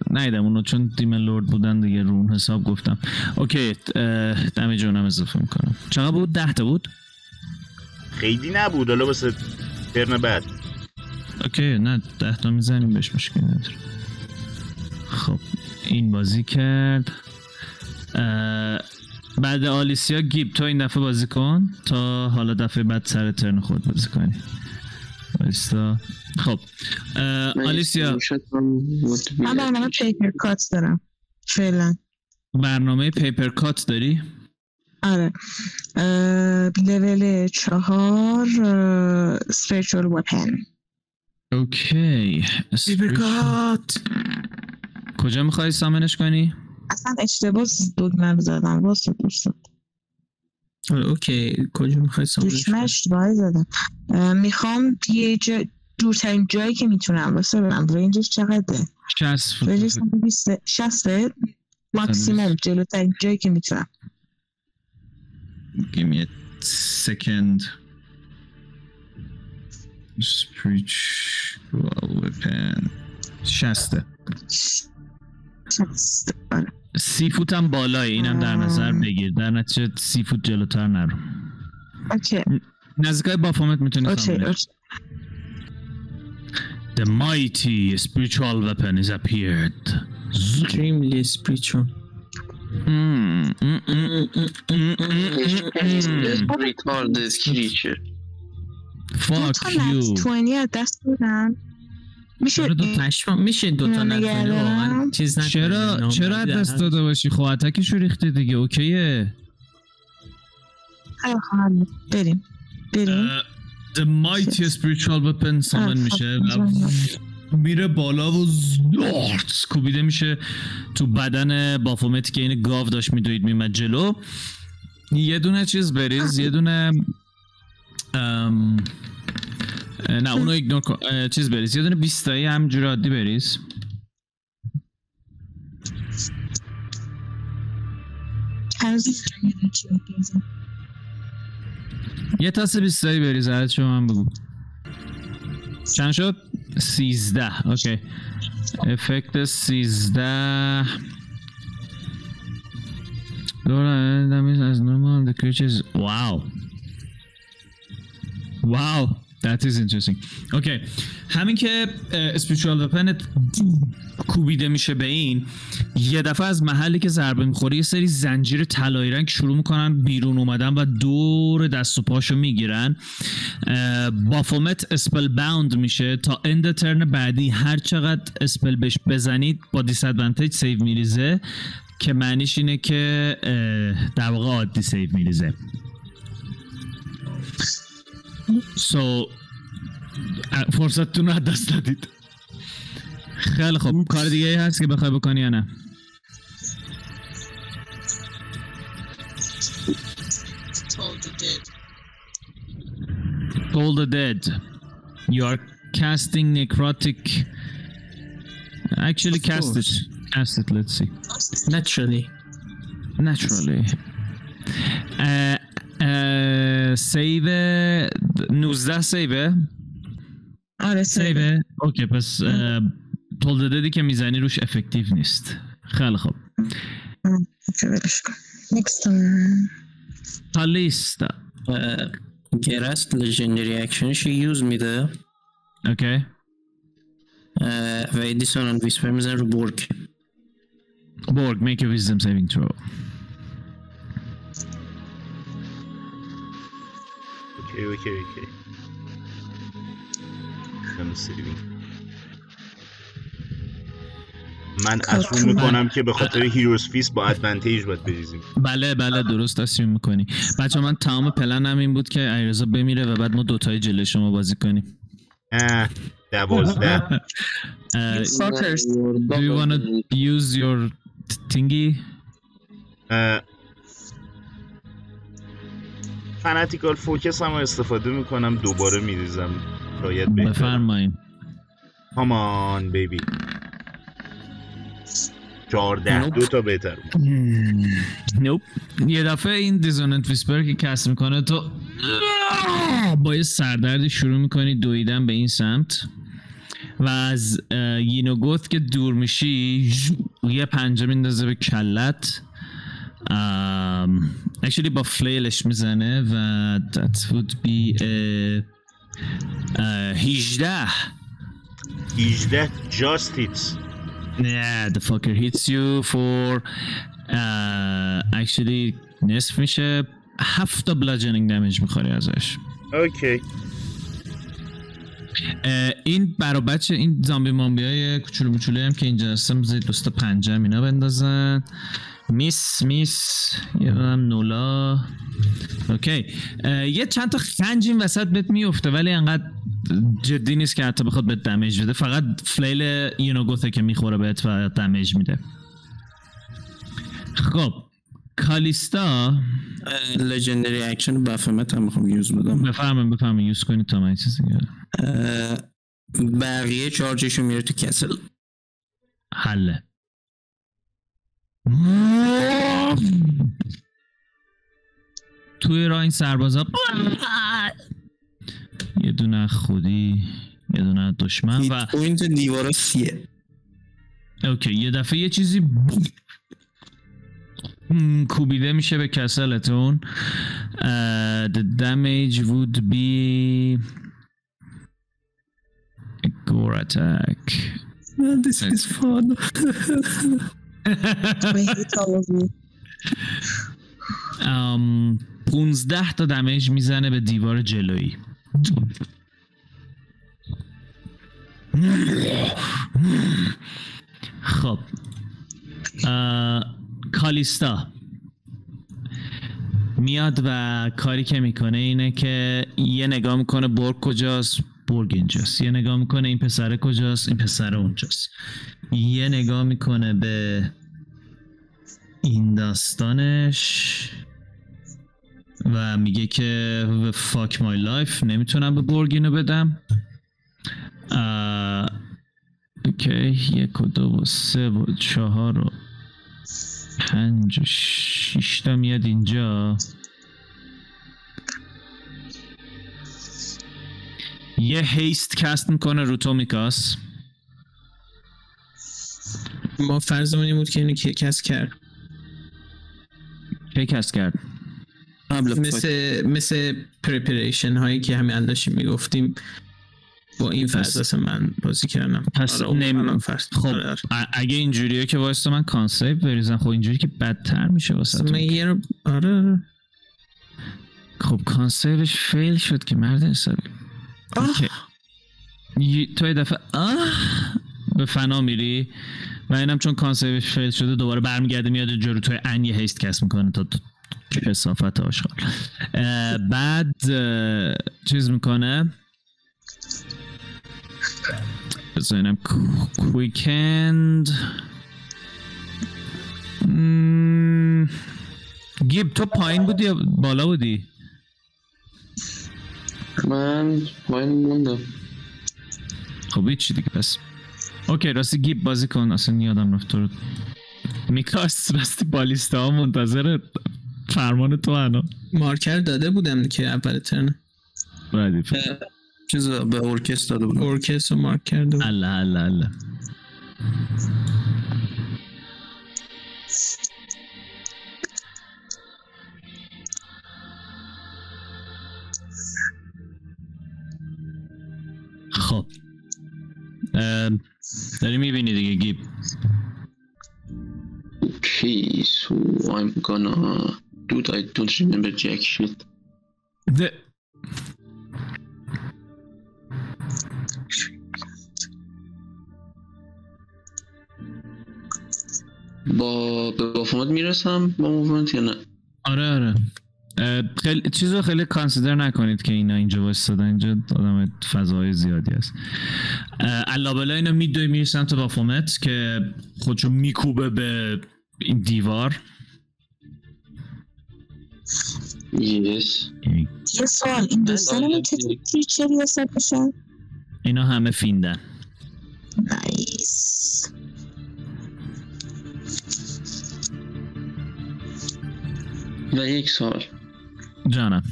نیدم اونو چون demon lord بودن دیگه رو اون حساب گفتم. okay اه، damage اونم اضافه می‌کنم. چقدر بود؟ ده تا بود؟ خیلی نبود. حالا واسه turn بعد. okay نه ده تا می‌زنیم بهش مشکل نداره. خب این بازی کرد. بعد آلیسیا گیب تو این دفعه بازی کن تا حالا دفعه بعد سر turn خود بازی کنی. وایستا خب آلیسیا. من برنامه پیپر کات دارم. فعلا. برنامه پیپر کات داری؟ آره. لول چهار سپیرچول وپن اوکی. سیبرکات کجا می‌خوای سامنش کنی؟ اصلا اشتباه دگمه رو زدم. واسه دوست اوکی کجا می‌خوای دشمه اشتباهی زدم. می‌خوام یه جا دورترین جایی که می‌تونم واسه برم. رنجش چقدره؟ 60 فوت. رنجش 120 60 ماکسیموم جلوترین جایی که می‌تونم. Give me a second. Spiritual weapon. شسته شست آره. سی فوت هم بالای اینم در نظر. بگیر در نتیجه سی فوت جلوتر نرو اوکی نزدیکای بافامت می‌تونی اوکی The mighty spiritual weapon is appeared. Extremely spiritual Mm, mm, mm, mm, mm, mm. ریتاردد کریچر دو Fuck you. 20 از دست دادم میشه چرا دو میشه دو تا. واقعا چیز چرا چرا دست داده باشی؟ خب اتکش رو ریخته دیگه اوکیه؟ خیلی خواهم بریم. بریم. The mighty spiritual weapon summon آه، میشه خب،. میره بالا و زارت کوبیده میشه تو بدن بافومتی که این گاو داشت میدوید میمد جلو. یه دونه چیز بریز یه دونه نه اونو ایگنور کن چیز بریز یه دونه بیستایی همجوری عادی بریز. یه تاس بیستایی بریز عدد شما من بگو چند شد؟ سیزده okay effect سیزده Laura, that means as normal the creatures wow. Wow. That is interesting. okay همین که spiritual weapon ت کوبیده میشه به این یه دفعه از محلی که ضربه می‌خوره یه سری زنجیر طلایی رنگ شروع می‌کنن بیرون اومدن و دور دست و پاشو می‌گیرن. Baphomet spellbound میشه. تا end turn بعدی هر چقدر spell بهش بزنید با disadvantage save میریزه که معنیش اینه که در واقع عادی save میریزه. سو فرصتتون رو از دست دادید خیلی خوب کار دیگه هست که بخوای بکنی یا نه Toll the Dead. You are casting necrotic. Actually, Of cast course. it. Cast it. Let's see. naturally Naturally. Uh, uh, save 19 save آره سیوه. اوکی پس تولد ددی که می‌زنی روش افکتیو نیست. خیلی خوب. کالیستا گرست legendary action ش use میده. okay. و یه dissonant whispers میزنه رو برگ. Borg, make a wisdom saving throw. okay okay saving. من assume می‌کنم که به خاطر Heroes' Feast با advantage باید بریزیم. بله بله درست تصمیم می‌کنی. بچه من تمام پلنم این بود که ایرزا بمیره و بعد ما دوتای جلوی شما بازی کنیم. اه دوازده. do you wanna use your thingy? فنتیکال فوکس هم استفاده می‌کنم دوباره میریزم. شاید بهتر بفرمایین. کامان بیبی چهارده. دو تا بهتر نوپ یه دفعه این دیزوننت ویسپر که کس می‌کنه تو با یه سردردی شروع می‌کنی دویدن به این سمت. و از اه، یینوگوت که دور میشی یه پنجه میندازه به کلت. اکچولی با فلیلش می‌زنه و that would be a, اه، 18 18 just hits. Yeah, the fucker hits you for uh, actually نصف میشه. هفت تا bludgeoning damage می‌خوری ازش. اوکی اه، این برا بچه این زامبی مامبی های کوچولو موچولو هم که اینجا هستن بذارید دوستا پنجم اینا بندازن. میس میس یه نولا. اوکی. یه چند تا خنج این وسط بهت میفته ولی انقدر جدی نیست که حتی بخواد بهت دمیج بده. فقط فلیل یونوگوته که می‌خوره بهت و دمیج میده. خب کالیستا. لژندری اکشن بفهمت هم می‌خوام یوز بدم. بفهمم بفهمم یوز کنید تا من چیزی بقیه چارجشون میره تو کسل حله. توی راه این سربازا یه دونه خودی یه دونه دشمن و point دیوارا سیه. okay یه دفعه یه چیزی کوبیده میشه به castle تون. the damage would be a gore attack. This is fun. 15 تا دمیج می‌زنه به دیوار جلویی. خب. کالیستا. میاد و کاری که می‌کنه اینه که یه نگاه می‌کنه برگ کجاست برگ اینجاست. یه نگاه می‌کنه این پسر کجاست این پسر اونجاست. یه نگاه می‌کنه به این داستانش و میگه که fuck my life نمی‌تونم به برگ اینو بدم. okay یک و دو و سه و چهار و پنج و شیش تا میاد اینجا. یه هیست کست می‌کنه رو تو میکاس. ما فرضمون این بود که اینو کس کرد. کی کست کرد. مثل مثل پریپریشن هایی که همین الان داشتیم می‌گفتیم با این اصلا من بازی کردم. پس آره، نمی- الان فرض خب آره، آره. ا- اگه اینجوریه که واسه من کانسیپ بریزم خب اینجوری که بدتر میشه واسه من یه رو آره. آره. خب کانسیپش فیل شد که مرد حسابی. تو یه دفعه آه. به فنا میری. و اینم چون کانسیپش فیل شده دوباره برمیگرده میاد رو توی ان یه هیست کس می‌کنه تا کسافت آشغال. بعد چیز می‌کنه. بذارینم کویکند گیب تو پایین بودی یا بالا بودی؟ من پایین موندم. خب هیچی دیگه پس. اوکی راستی گیب بازی کن اصلا نیادم رفت تو میکاس راستی بالیستا ها منتظر فرمان تو هنو مارکر داده بودم که اول ترن بعدی چیز به ارکست داده بودم ارکست رو مارک کرده بودم الله الله الله خب داری می‌بینی دیگه گیب Okay, so I'm gonna... Dude, I don't remember jack shit. ده. با به بافومت می‌رسم با موومنت یا نه آره آره خیلی چیز رو خیلی کانسیدر نکنید که اینا اینجا وایستادن. اینجا آدم فضای زیادی هست. علابلا اینا میدوی میری سمت بافومت که خودشو میکوبه به این دیوار. یس یه سوال. این دوستان چطور کریچری حساب اینا همه فیندن. نایس و یک سال جانم.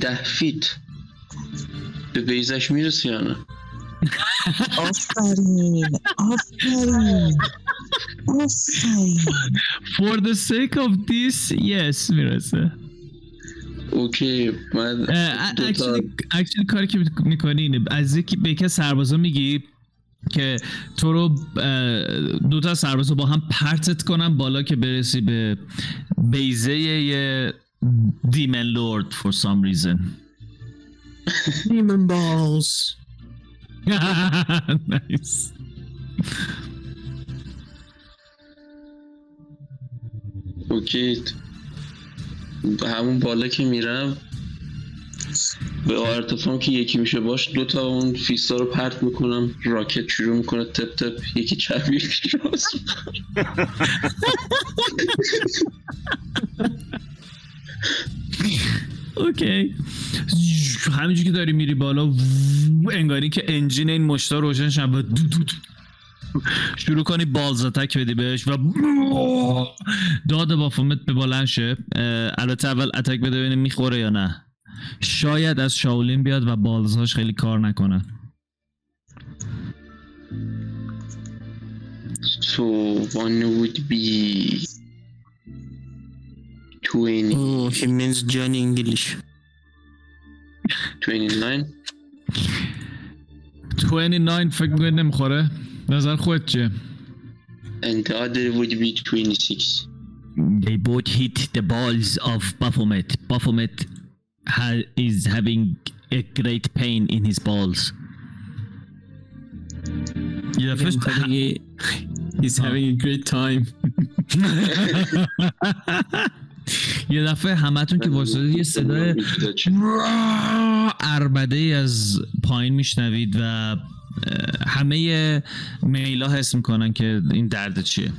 ده feet. به base ش می‌رسی یا نه؟ آفرین. آفرین. آفرین For the sake of this yes می‌رسه. okay من actually کاری که می‌کنی اینه از یکی به یکی از سربازا میگی که تو رو اه، دو تا سرباز رو با هم پرتت کنم بالا که برسی به بیزه یه دیمن لورد for some reason Demon balls. nice. اوکی به همون بالا که میرم به ارتفاعم که یکی میشه باش دو تا اون فیستا رو پرت می‌کنم راکت شروع می‌کنه تپ تپ یکی چپ یکی راست اوکی. همینجور که داری میری بالا انگاری که انجین این مشتا روشن شد. شروع کنی بالز اتک بدی بهش و داد بافومت به بلند شه. البته اول اتک بده ببینیم می‌خوره یا نه. شاید از شاولین بیاد و بالزهاش خیلی کار نکنه. So one would be 20, Oh, he means Johnny English. 29 29 فکر میکنی نمیخوره نظر خودت چیه and the other would be 26 They both hit the balls of Baphomet. Baphomet ha- is having a great pain in his balls. یه دفعه می‌خوای بگی He's having a great time یه دفعه همتون که واسه یه صدای اربده ای از پایین میشنوید و همه میلا حس می‌کنن که این درد چیه.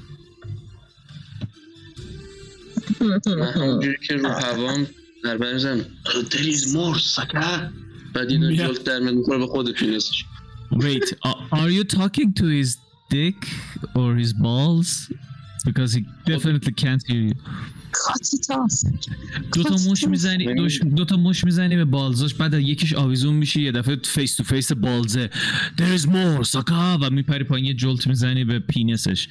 من همونجوری که رو هوام در برزم There is more sucker. بعد یه جلت در می‌خوره به خود پینسش Wait, are you talking to his dick or his balls? Because he definitely can't hear you. دو تا مش می‌زنی دو, تا مش می‌زنی به بالزاش بعد یکیش آویزون میشی یه دفعه فیس تو فیس بالزه There is more ساکا و میپری پایین یه جلت می‌زنی به پینسش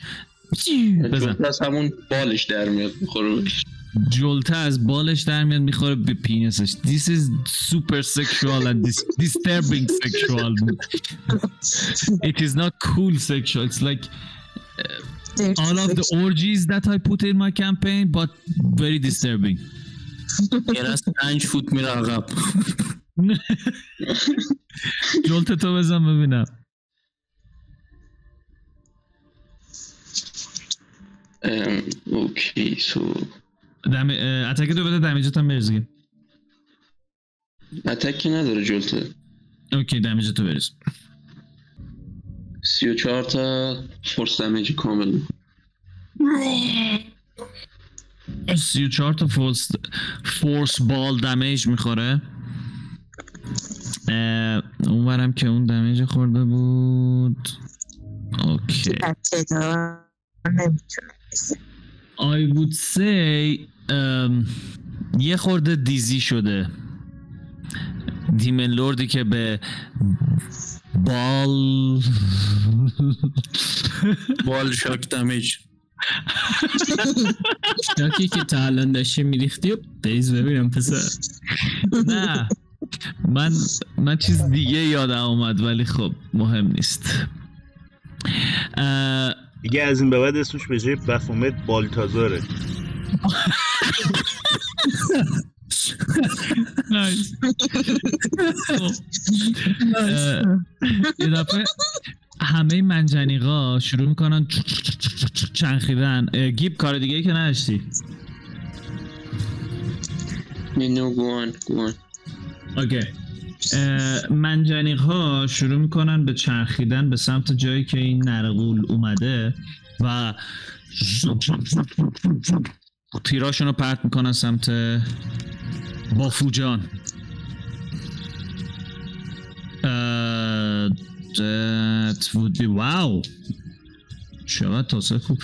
بزن از همون بالش در میاد می‌خوره جلته از بالش در میاد می‌خوره به پینسش This is super sexual and dis- disturbing sexual. It is not cool sexual. It's like all of the orgies that I put in my campaign but very disturbing. یه از پنج فوت میره عقب جلت تو بزن ببینم اوکی سو اتک تو بده دمیجت هم بریز. attack ی نداره جلته okay damage ت تو بریز سی و چهار تا force damage کامل. سی و چهار تا force force ball damage می‌خوره. اه، اونورم که اون damage خورده بود. okay. I would say um, یه خورده دیزی شده. دیمن لوردی که به بال. بال شاک دمیج. شاکی که تا الان داشتی میریختی و بریز ببینم پسر. نه. من من چیز دیگه یادم اومد ولی خب مهم نیست. دیگه از این به بعد اسمش به جای بفومت بالتازاره نایس. اه، یه دفعه همه منجنیقا شروع می‌کنن چنخیدن. گیب کار دیگه ای که نداشتی؟ نو گوان گوان اوکی. منجنیق ها شروع می‌کنن به چرخیدن به سمت جایی که این نرغول اومده و تیراشون رو پرت می‌کنن سمت بافوجان اه، that would be wow چقدر تاسه خوب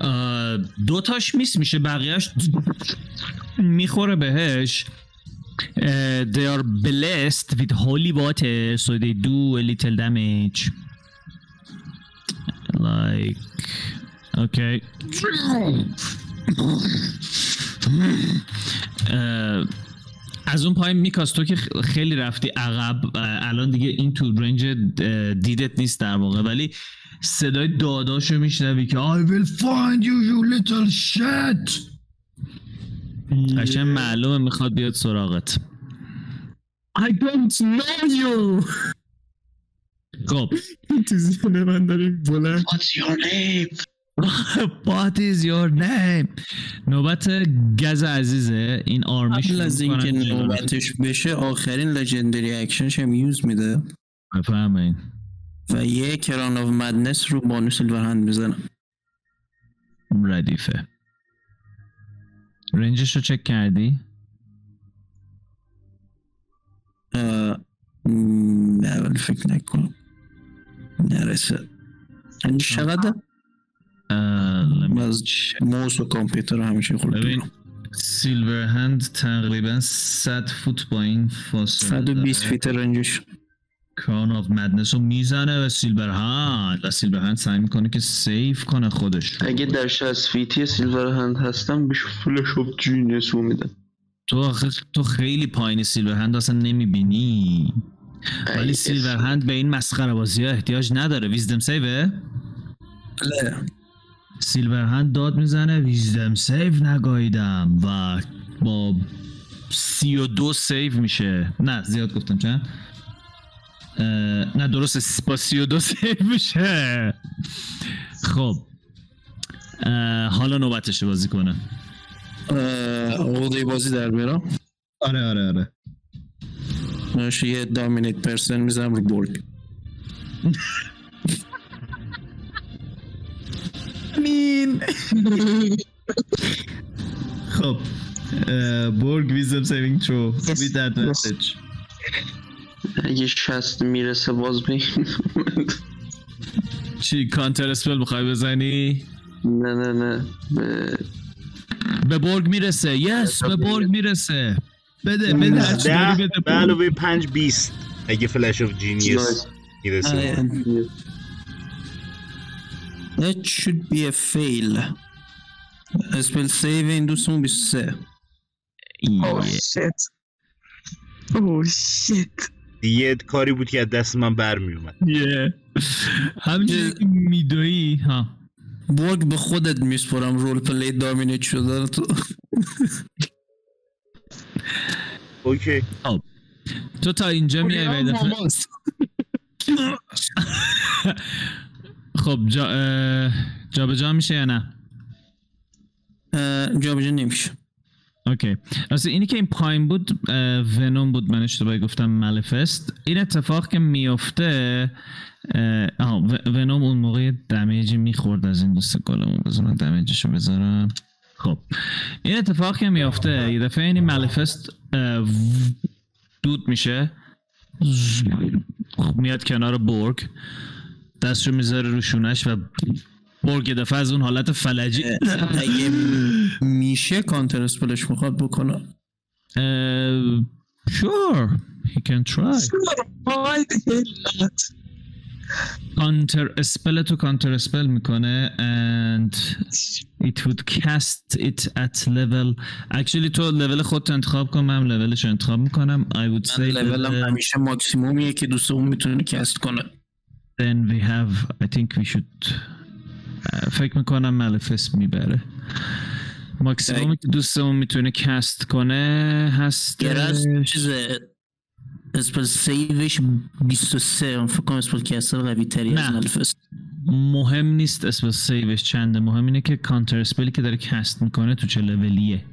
اه، دو تاش میس میشه بقیهش می‌خوره بهش Uh, they are blessed with holy water, so they do a little damage. Like, okay. Uh, از اون پایین میکاس تو که خیلی رفتی عقب الان دیگه این تو رنج دیدت نیست در واقع. ولی صدای داداشو میشنوی که I will find you you little shit! قشنگ معلومه می‌خواد بیاد سراغت. I don't know you! خب. من داره بلند What's your name? What is your name. نوبت گز عزیزه. این army قبل از اینکه. نوبتش بشه آخرین legendary action ش هم use میده. بفهمین و یه crown of madness رو بانو سیلورهند می‌زنه. ردیفه. range ش رو چک کردی؟ نه ولی فکر نکنم. نرسه. چقدر اه، let me از. موس و کامپیوتر رو همیشه خورد ببین سیلور هند تقریبا 100 فوت با این فاصله 120 feet range ش. crown of madness رو می‌زنه و سیلور هند. و سیلور هند سعی می‌کنه که save کنه خودش رو. اگه در 60 feet ی سیلور هند هستم بهش flash of genius رو میدم. تو آخه تو خیلی پایین سیلور هند اصلا نمی‌بینی. ولی سیلور هند به این مسخره بازی ها احتیاج نداره. wisdom save ه هند داد می‌زنه. wisdom save نگاهیدم و با سی و دو save میشه. نه زیاد گفتم. چند؟ نه درسته. با سی و دو save میشه. خب. حالا نوبتشه بازی کنه. عقده بازی در بیارم. آره آره آره. یه dominate person می‌زنم رو برگ مین خب برگ wisdom saving throw with advantage اگه 60 می‌رسه باز این چی counterspell می‌خوای بزنی نه نه نه به به برگ می‌رسه yes به برگ می‌رسه بده بده هرچی بده به. علاوه پنج بیست اگه flash of genius می‌رسه That should be a fail. save این دوستمون 23 Oh shit. Oh shit. دیگه کاری بود که از دست من برمیومد. Yeah. همینجوری که میدوی ها. برگ به خودت میسپرم رول پلی دامینیت شده تو. اوکی. تو تا اینجا میای یه خب جا جابجا میشه یا نه؟ جابجا نمیشه. اوکی. راستی اینی که این پایین بود ونوم بود من اشتباهی گفتم مالفست این اتفاق که میفته و- ونوم اون موقع دمیجی می‌خورد از این دوست گلمون. بذار من دمیجشو بذارم. خب. این اتفاق که میفته یه دفعه این و- دود میشه. میاد کنار برگ. دستشو می‌ذاره رو شونش و برگ دفعه از اون حالت فلجی. اگه میشه counterspell ش می‌خواد بکنه؟ sure, he can try. Why the hell not? counterspell تو counterspell می‌کنه and it would cast it at level. Actually تو لول خودت انتخاب کن من لولش انتخاب می‌کنم. I would say من لولم همیشه ماکسیمومیه که دوستمون می‌تونه cast کنه. Then we have I think we should uh, فکر می‌کنم مالفست می‌بره. ماکسیمومی که دوستمون می‌تونه cast کنه هست گرز چیز spell save ش 23 فکر کنم spellcaster قوی تری. از مالفست مهم نیست اسم save ش چنده. مهم اینه که counterspell ی که داره cast می‌کنه تو چه لولیه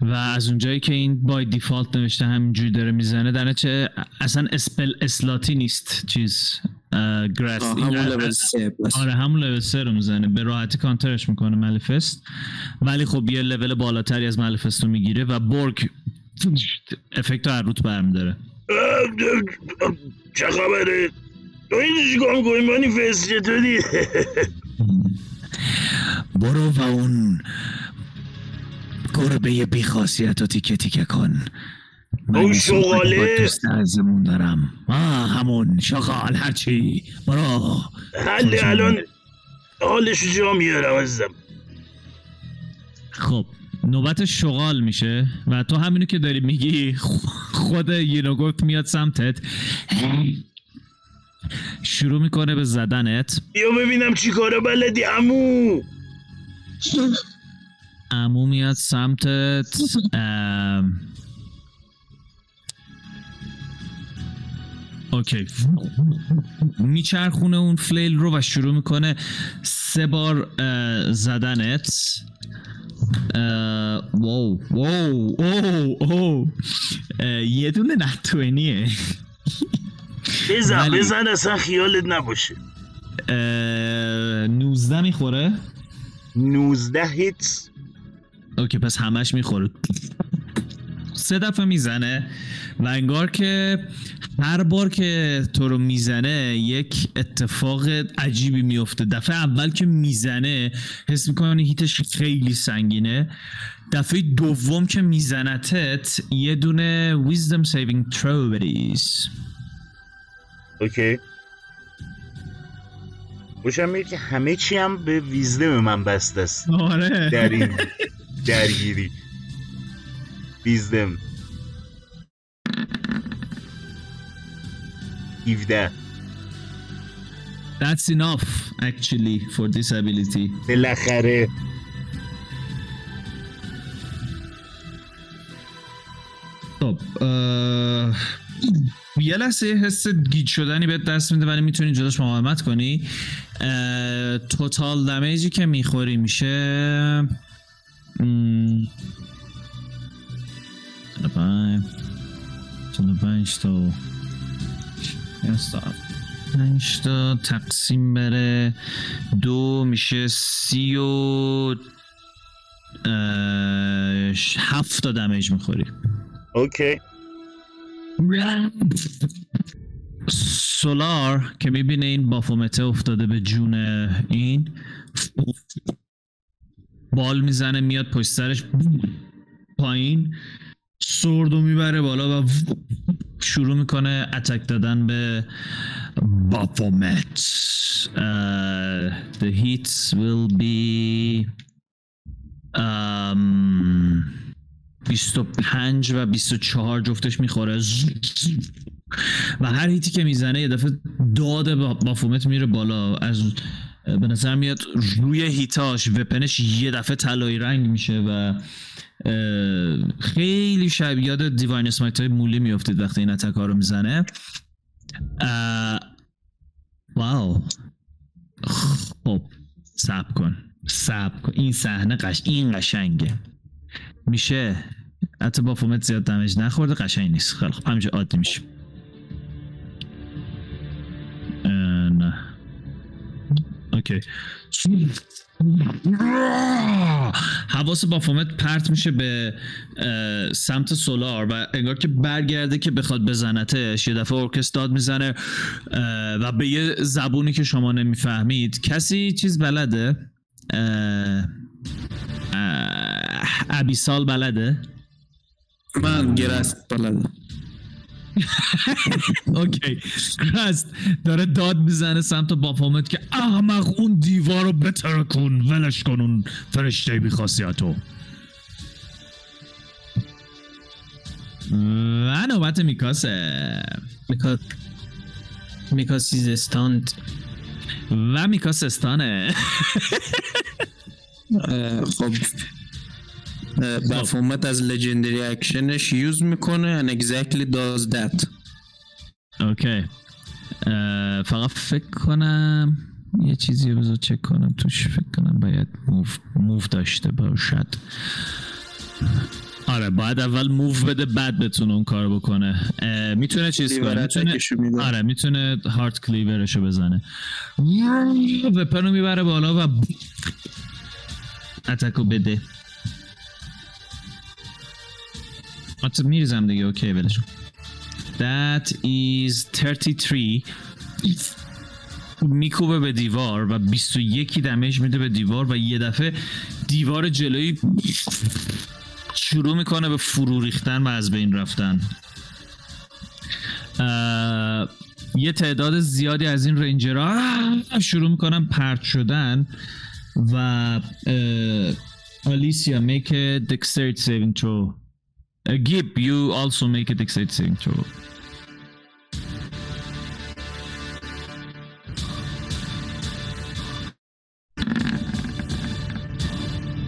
و از اونجایی که این by default نوشته همینجوری داره می‌زنه در چه اصلا اسپل اسلاتی نیست چیز. این همون لول 3 پس آره همون لول سه رو می‌زنه. به راحتی کانترش می‌کنه مالفست ولی خب یه لول بالاتری از مالفست رو می‌گیره و برگ افکت هر روت برمیداره. چه خبره؟ تو این چیکار می‌کنی؟ مانیفست چطوری؟ برو و اون گربه بیخاصیت رو تیکه تیکه کن. اون شغاله؟ عزیزمون دارم. آه همون شغال هرچی. برو. حل الان. حالشو جا میارم عزیزم. خب نوبت شغال میشه و تو همینو که داری میگی خود یینوگوت میاد سمتت. شروع می‌کنه به زدنت. بیا ببینم چی کاره بلدی امو امو میاد سمتت. ام... اوکی. میچرخونه اون فلیل رو و شروع می‌کنه سه بار زدنت. واو واو اوه اه، یه دونه نتوینیه بزن بزن اصلا خیالت نباشه. 19 می‌خوره؟ 19 هیتس اوکی پس همش می‌خوره. سه دفعه می‌زنه و انگار که هر بار که تو رو می‌زنه یک اتفاق عجیبی میفته. دفعه اول که می‌زنه حس می‌کنی هیتش خیلی سنگینه. دفعه دوم که میزنتت یه دونه wisdom saving throw بریز اوکی. خوشم میاد که همه چی هم به ویزدم من بسته است. آره. در این درگیری. ویزدم 17 That's enough actually for this ability. بالاخره. خب یه لحظه حس گیج شدنی بهت دست میده ولی می‌تونی جلوش مقاومت کنی. توتال دمیجی که می‌خوری میشه 45 45 تا پنج تا تقسیم بره دو میشه سی و هفت تا دمیج می‌خوری اوکی سولار که می‌بینه این بافومته افتاده به جون این بال می‌زنه میاد پشت سرش پایین سردو می‌بره بالا و شروع می‌کنه اتک دادن به بافومت. Uh, the hits will be um, 25 و 24 جفتش می‌خوره. و هر هیتی که می‌زنه یه دفعه داد با- بافومت میره بالا. از به نظر میاد روی هیتاش وپنش یه دفعه طلایی رنگ میشه و خیلی شب یاد دیواین اسمایت های مولی میافتید وقتی این اتک ها رو می‌زنه. واو. خب سب کن سب کن. این صحنه قش این قشنگه. میشه؟ حتی با فومت زیاد دمج نخورده قشنگ نیست. خیلی خب همینجا عادی میشه. نه. اوکی. حواس بافومت پرت میشه به سمت سولار و انگار که برگرده که بخواد بزنتش. یه دفعه ارکست داد می‌زنه و به یه زبونی که شما نمی‌فهمید. کسی چیز بلده؟ ابیسال بلده؟ من گرست بلدم. اوکی. راست داره داد می‌زنه سمت بافامت که احمق اون دیوار رو بتر کن ولش کن اون فرشته بی خاصیتو و نوبت میکاسه. میکاس میکاس is stunned و میکاس stun ه. خب. بفومت از legendary action ش use می‌کنه and exactly does that. okay. اه، فقط فکر کنم یه چیزی رو بذار چک کنم توش فکر کنم باید موو موو داشته باشد. آره باید اول move بده بعد بتونه اون کار بکنه. می‌تونه چیز کنه؟ می‌تونه. آره می‌تونه Heartcleaver شو بزنه. weapon رو می‌بره بالا و attack و بده. حتی میریزم دیگه. okay کن. That is 33 میکوبه به دیوار و 21 damage میده به دیوار و یه دفعه دیوار جلویی شروع می‌کنه به فرو ریختن و از بین رفتن. یه تعداد زیادی از این رنجرها شروع می‌کنن پرت شدن و آلیسیا a dexterity saving throw Uh, Gib, you also make a dexterity saving throw.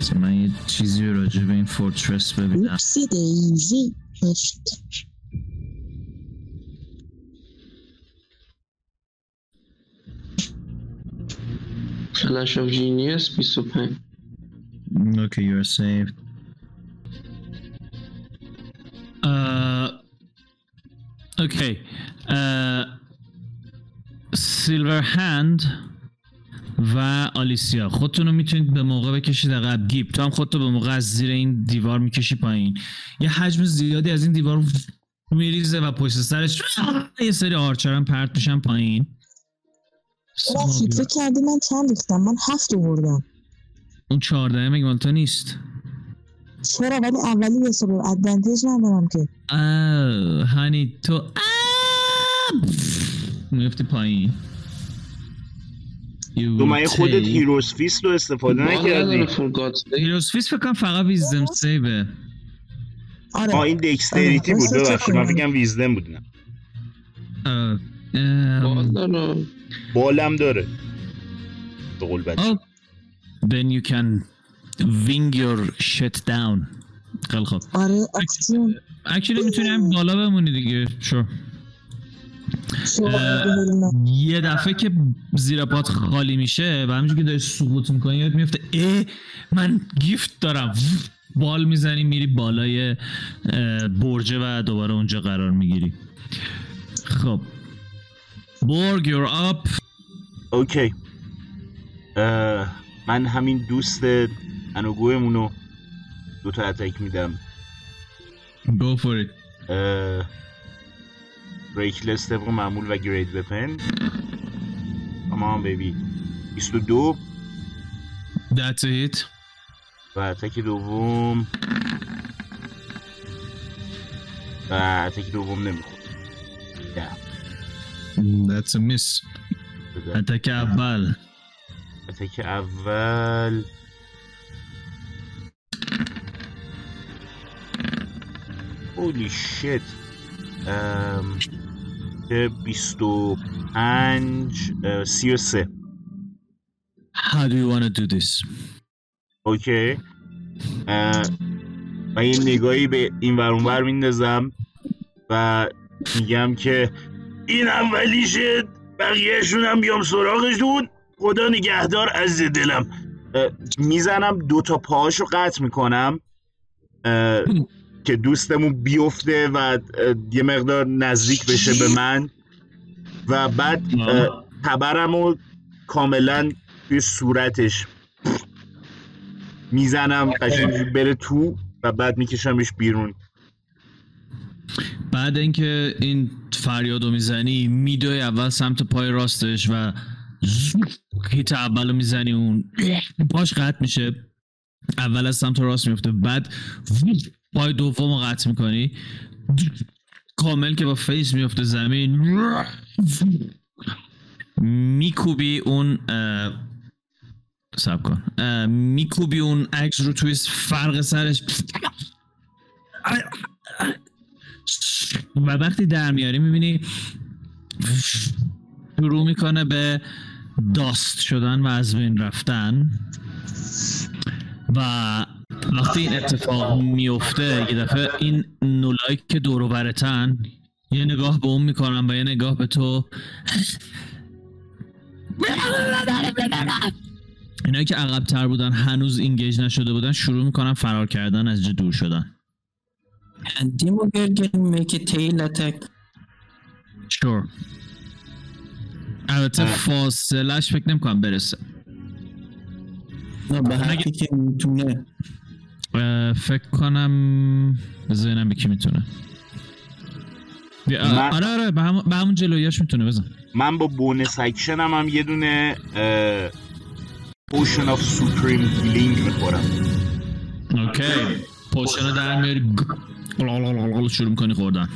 بذار من یه چیزی رو راجع به این fortress ببینم oopsie daisy هشت Flash of Genius 25 Okay, you are saved. Okay. Uh, Silverhand و آلیسیا خودتون رو می‌تونید به موقع بکشید عقب. گیب. تو هم خودتو به موقع از زیر این دیوار می‌کشی پایین. یه حجم زیادی از این دیوار میریزه و پشت سرش یه سری آرچر هم پرت میشن پایین. فکر کردی من چند ریختم؟ من هفت آوردم. اون چهارده مگه مال تو نیست؟ چرا؟ ولی اولی به حساب ادوانتیج ندارم که. آه هانی تو آه! میفتی پایین. You تو من خودت هیروز فیست رو استفاده نکردی. هیروز فیس فکر کنم فقط ویزدم سیبه آره. آه این دکستریتی آره، بود راست ببخشید. من فکرم ویزدم بود نه. بالم داره. به قول بچه. Oh, then you can wing your shit down. خیلی خوب. آره اکسیون. اکچولی می‌تونی هم بالا بمونی دیگه. شو یه دفعه که زیر پات خالی میشه و همینجور که داری سقوط می‌کنی یاد میفته اه من گیفت دارم. بال می‌زنی میری بالای برجه و دوباره اونجا قرار می‌گیری. خب. برگ یور آپ اوکی من همین دوست انوگومونو دو تا اتک میدم. Go for it. ریکلس طبق معمول و گرید وپن اما بیبی 22 that's it. و اتک دوم. و اتک دوم نمی‌خورد that's a miss. اتک اول. اتک اول. هولی شت که بیست و پنج اه، سی و سه. How do you want to do this? اوکی و یه نگاهی به این ور اون ور میندازم و میگم که این اولیشه بقیهشون هم بیام سراغشون. خدا نگهدار از دلم. می‌زنم دو تا پاهاشو قطع می‌کنم. که دوستمون بیفته و یه مقدار نزدیک بشه به من. و بعد اه، تبرمو کاملا توی صورتش می‌زنم قشنگ بره تو و بعد میکشمش بیرون. بعد اینکه این فریادو می‌زنی میدوی اول سمت پای راستش و hit اولو می‌زنی اون پاش قطع میشه. اول از سمت راست میفته بعد پای دوم رو قطع می‌کنی. کامل که با face میفته زمین. میکوبی اون سب کن. میکوبی اون عکس رو توی فرق سرش. و وقتی در میاری می‌بینی شروع می‌کنه به داست شدن و از بین رفتن. و وقتی این اتفاق میفته یه دفعه این نولایی که دور و برتن یه نگاه به اون می‌کنن و یه نگاه به تو. اینایی که عقب تر بودن هنوز اینگیج نشده بودن شروع می‌کنن فرار کردن از دور شدن. And Demogorgon make a tail attack. sure. البته فاصلش فکر نمی‌کنم برسه. نه به حقی که می‌تونه. فکر کنم بذار ببینم به کی می‌تونه. من- آره آره به همون, به همون جلویاش می‌تونه بزن. من با bonus action م هم یه دونه potion of supreme healing می‌خورم. okay. potion رو در میاری لالالالال شروع می‌کنی خوردن.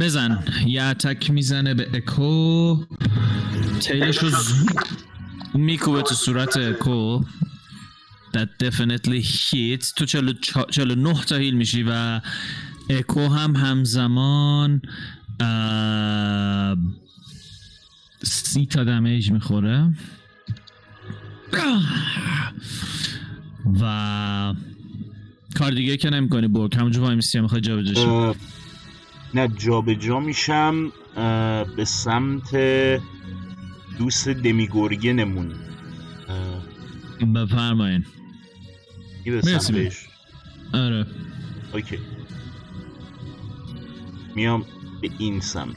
بزن. یه attack می‌زنه به اکو. tail ش رو میکوبه تو صورت اکو. That definitely hits. تو 49 تا heal میشی و اکو هم همزمان سی تا دمیج می‌خوره. و کار دیگه که نمی‌کنی برگ همونجا وای میسی می‌خوای جا بجا شی. اه، نه جابجا میشم به سمت دوست دمیگورگنمون اه، مرسی. بهش آره. okay. میام به این سمت.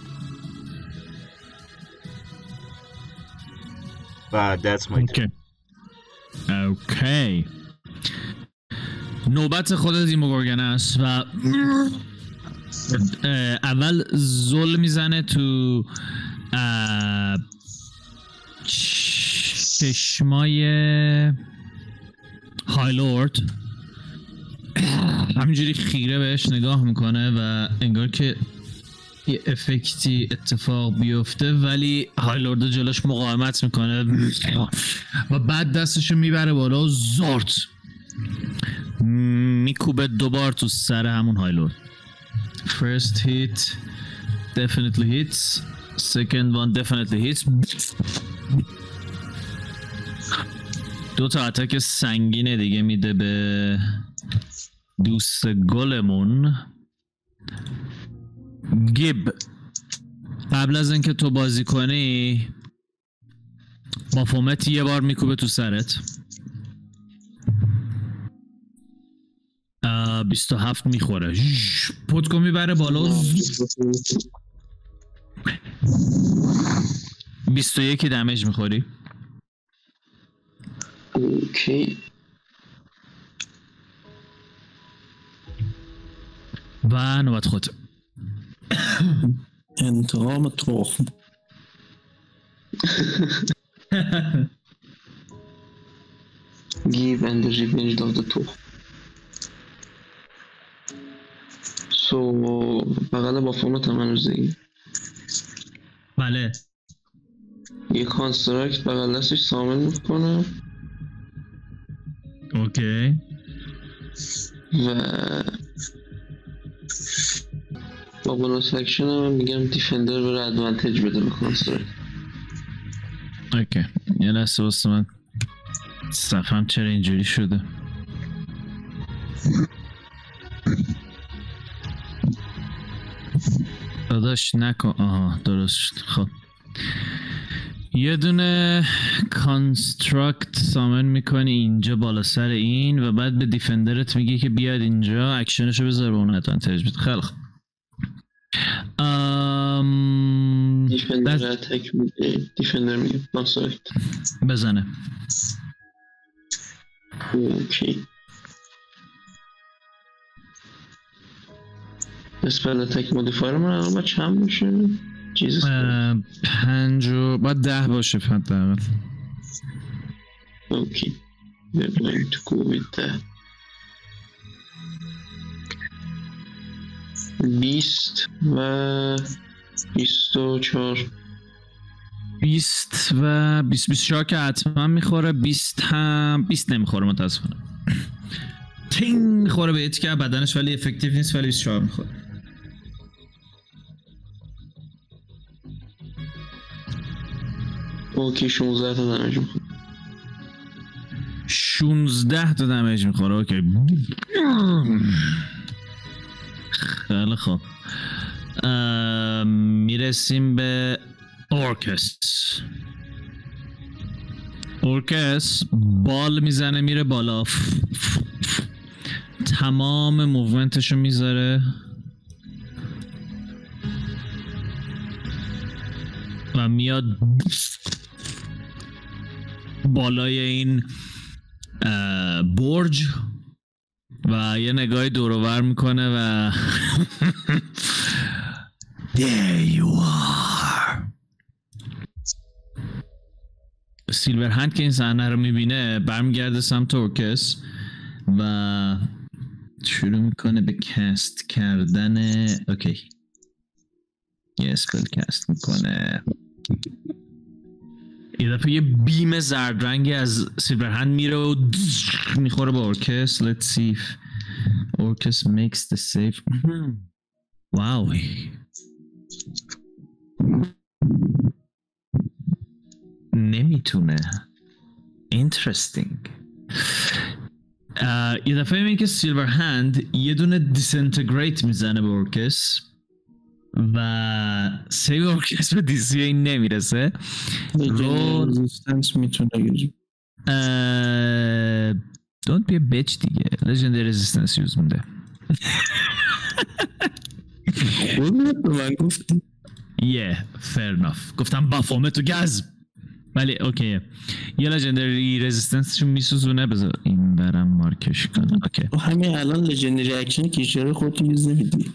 و that's my. okay. okay. نوبت خود Demogorgon است و اول زل می‌زنه تو اه، چشمای هایلورد همینجوری خیره بهش نگاه می‌کنه و انگار که یه افکتی اتفاق بیفته ولی هایلورد جلوش مقاومت می‌کنه. و بعد دستشو می‌بره بالا و زارت. میکوبه دوبار تو سر همون هایلورد first hit definitely hits. Second one definitely hits. دو تا اتک سنگین دیگه میده به دوست گلمون. گیب قبل از اینکه تو بازی کنی با فومت یه بار میکوبه تو سرت. اه، 27 می‌خوره. پتکو می‌بره بالا. و ز- 21 دمیج می‌خوری. اوکی. و نوبت خود. انتقام تخم give and the revenge of the two. So بغل Baphomet هم هنوز بله. یه construct بغل دستش summon می‌کنه. okay و با bonus action هم میگم defender بره advantage بده به construct okay یه لحظه واسه من صفحم چرا اینجوری شده؟ داداش نکن. آها درست شد. خب. یه دونه construct summon می‌کنی اینجا بالا سر این و بعد به defender ت میگی که بیاد اینجا اکشنشو بذار به اون advantage بده. خیلی خوب. ام... defender attack میده. defender میگه. بزنه. okay spell attack modifier من الان چند میشه پنج و باید ده باشه حداقل okay. We're going to go with that. بیست و بیست و چهار. 20 و 20 24 که حتما می‌خوره 20 هم 20 نمی‌خوره متاسفانه. تینگ می‌خوره به که بدنش ولی effective نیست ولی 24 می‌خوره. okay 16 تا damage می‌خوره. 16 تا damage می‌خوره okay. خیلی خوب. می‌رسیم به Orcus اورکس بال می‌زنه میره بالا. تمام موومنتشو می‌ذاره. و میاد. بالای این برج و یه نگاهی دورور می‌کنه و There you are. Silverhand که این صحنه رو می‌بینه برمیگرده سمت Orcus و شروع می‌کنه به cast کردن okay یه spell cast می‌کنه. یه دفعه یه beam زرد رنگی از Silverhand میره و می‌خوره به Orcus let's see if Orcus makes the save. wow نمی‌تونه. Interesting. یه دفعه می‌بینی که Silverhand یه دونه disintegrate می‌زنه به Orcus و save Orcus به DC این نمی‌رسه. رو resistance می‌تونه don't be a bitch دیگه. Legendary resistance use میده قربونت به من گفتی. Yeah fair enough. گفتم Baphomet و گز. ولی okay یه legendary resistance شو میسوزونه. بذار این برم مارکش کنم. okay تو همین الان legendary action که چرا خودتو use نمیدی.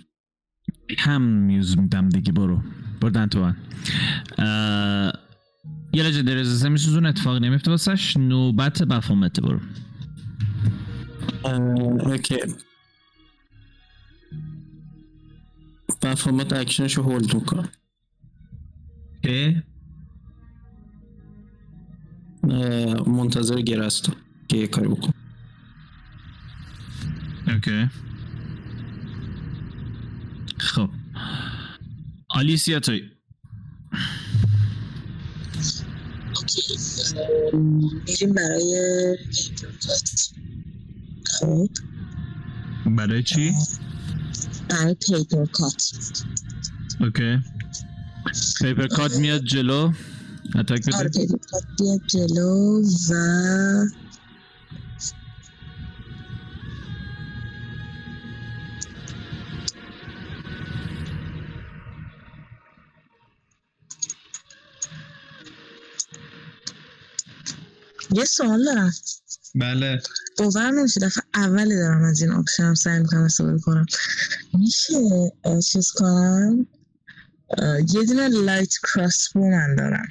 هم use میدم دیگه برو. بردن تو من یه legendary resistance میسوزونه اتفاق نمیفته واسش. نوبت Baphomet برو. okay. بفومت action شو hold میکنه okay. منتظر گرستو که یه کاری بکنه. okay. خب. آلیسیا توی. میریم برای خب برای چی؟ برای پیپر کات. okay. پیپر کات میاد جلو. attack آره بده. پیپر کات بیاد جلو و یه سوال دارم. بله. باورم نمیشه دفعه اولی دارم از این option هم سعی می‌کنم استفاده کنم. میشه چیز کنم؟ یه دونه light crossbow من دارم.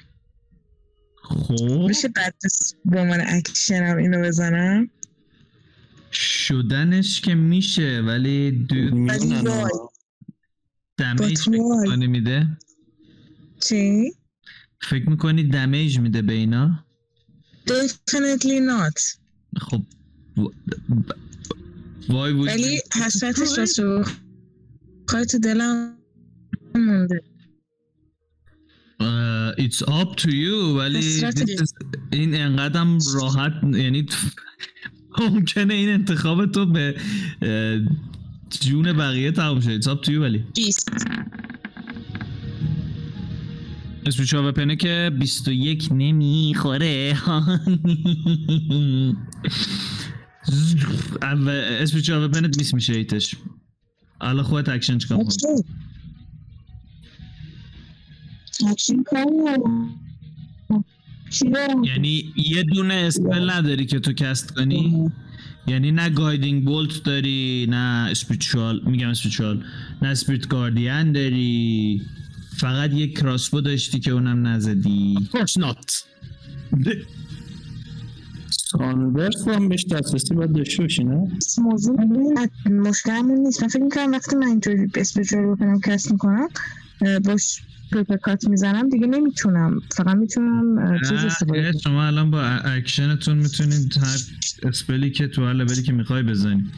خب. میشه بعد از- با من اکشنم اینو بزنم؟ شدنش که میشه ولی دو. damage? می‌کنی میده؟ چی؟ فکر می‌کنی دمیج میده به اینا؟ Definitely not. خب. وای بود. ولی حسرتش رو خواهی تو دلم مونده. Uh, it's up to you ولی این انقدرم راحت یعنی ممکنه این انتخاب تو به اه، جون بقیه تمام شه. It's up to you ولی. 20 Spiritual Weapon ه که 21 نمی‌خوره. Spiritual Weapon ت miss میشه hit ش. حالا خودت action okay action؟ یعنی یه دونه spell نداری که تو cast کنی؟ یعنی نه Guiding Bolt داری نه spiritual میگم spiritual نه Spirit Guardian داری. فقط یه crossbow داشتی که اونم نزدی. Of course not. Sunburst هم بهش دسترسی باید داشته باشی نه؟ موضوع مشکلمون نیست. من فکر می‌کنم وقتی من اینطوری Spiritual Weapon cast می‌کنم باش پیپر کات می‌زنم دیگه نمی‌تونم. فقط می‌تونم چیز استفاده شما الان با اکشنتون می‌تونید هر spell ی که تو هر لولی که می‌خوای بزنی.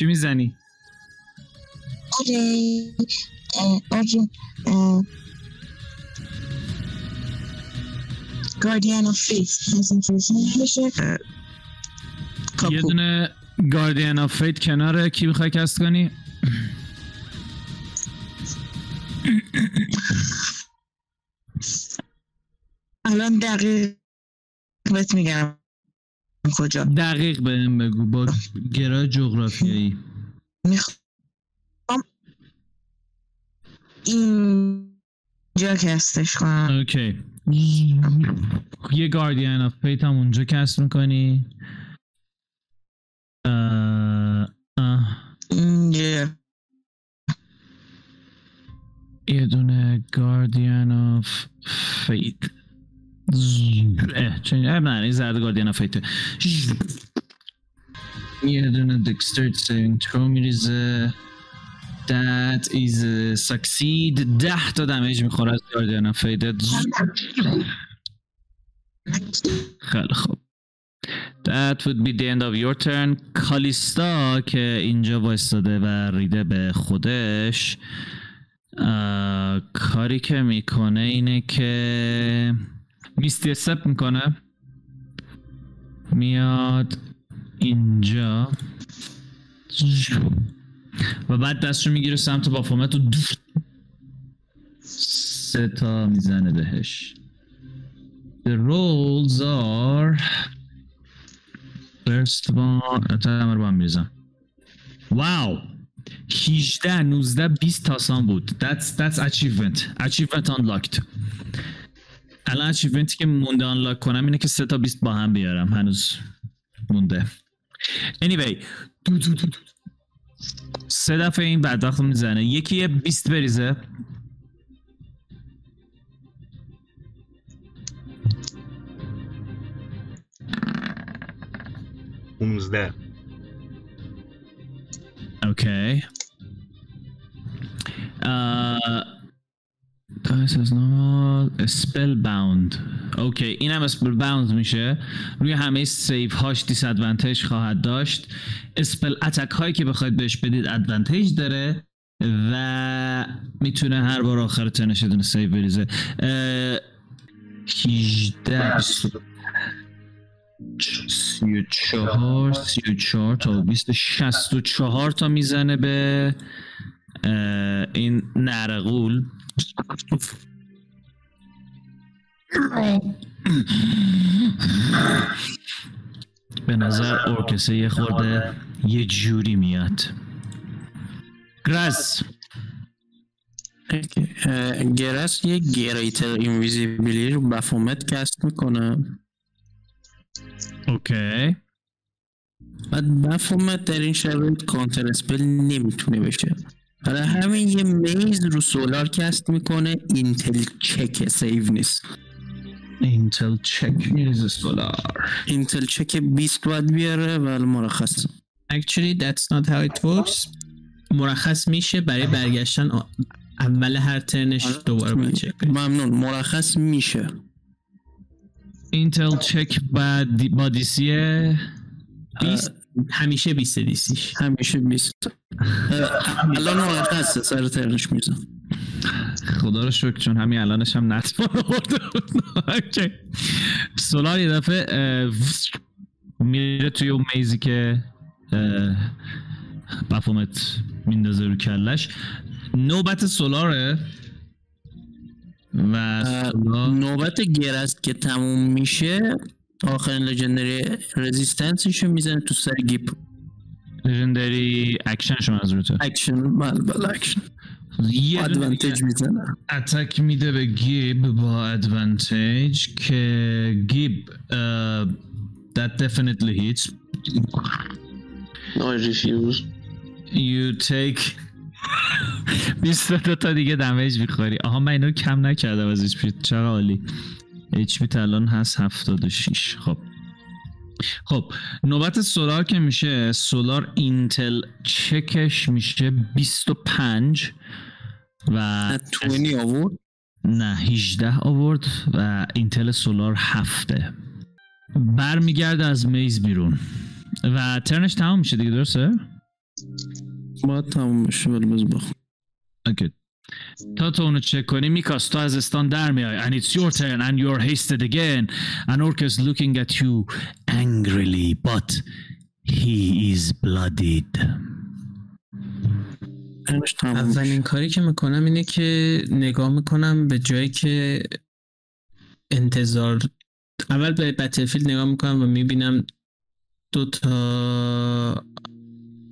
چی می‌زنی؟ آره آره چیزی میشه اه، یه دونه Guardian of Faith کنار کی می‌خوای cast کنی؟ الان دقیق بهت میگم کجا؟ دقیق بهم بگو با گرای جغرافیایی. می‌خوام اینجا cast ش کنم. okay. یه Guardian of Faith هم اونجا cast می‌کنی. اینجا. یه دونه Guardian of Faith. اه، نه زرد Guardian Faith یه دونه dexterity saving throw میریزه. That is succeed. ده تا damage می‌خوره از Guardian of Faith خیلی خوب. That would be the end of your turn. کالیستا که اینجا وایستاده و ریده به خودش کاری که می‌کنه اینه که میستی استپ می‌کنه. میاد اینجا. و بعد دستشو می‌گیره سمت بافومت و سه تا می‌زنه بهش. The rolls are First one تا رو هم میریزم. واو 18 19 20 تاسان بود. That's, that's achievement. Achievement unlocked. الان achievemenتی که مونده unlock کنم اینه که 3 تا 20 با هم بیارم. هنوز مونده. Anyway دو دو دو دو. سه دفعه این بدبخت رو می‌زنه. یکی یه 20 بریزه. اونزده Okay. Uh, Dice as normal. Spellbound. okay این هم spellbound میشه روی همه save هاش disadvantage خواهد داشت spell attack هایی که بخواید بهش بدید advantage داره و می‌تونه هر بار آخر turn ش دونه save بریزه 18 سی و چهار سی و چهار تا بیست شست و چهار تا می‌زنه به این نرقول به نظر ارکسه یه خورده یه جوری میاد. اه، گرس یه Greater Invisibility رو بفومت cast می‌کنه. okay. بعد بفومت در این شرایط counterspell نمی‌تونه بشه. برای همین یه Maze رو سولار cast می‌کنه. intel check save نیست. intel check میریزه سولار. intel check 20 باید بیاره ولی مرخص. Actually that's not how it works. مرخص میشه برای برگشتن اول هر ترنش دوباره باید چک. ممنون. مرخص میشه. اینتل چک با دی با دیسیه 20 همیشه 20 دیسیش همیشه 20 اه، الان مرخصه سر ترنش میزن خدا رو شکر چون همین الانش هم بود. اوکی. سولار یه دفعه میره توی اون Maze ی که اه، بفومت میندازه رو کلش. نوبت سولاره. و سولار نوبت گرست که تموم میشه. آخرین legendary resistance شو می‌زنه تو سر گیپ. legendary action ش منظورته اکشن بله بله اکشن. یه advantage می‌زنه. attack میده به گیب با advantage که گیب that definitely hits. I refuse you take 22 تا دیگه دمیج می‌خوری. آها من اینو کم نکردم از پی چقدر عالی. پی الان هست 76 خب. خب نوبت سولار که میشه سولار اینتل چکش میشه 25 و 20 آورد؟ نه 18 آورد و اینتل سولار هفته. برمیگرده از میز بیرون. و ترنش تمام میشه دیگه درسته؟ باید تموم بشه ولی بز بخون اوکی. تا تو اونو چک کنی میکاس تو از استان در میای. And it's your turn and you're hasted again. And Orc is looking at you angrily but he is bloodied. اولین کاری که می‌کنم اینه که نگاه می‌کنم به جایی که انتظار اول به بتلفیلد نگاه می‌کنم و می‌بینم دو تا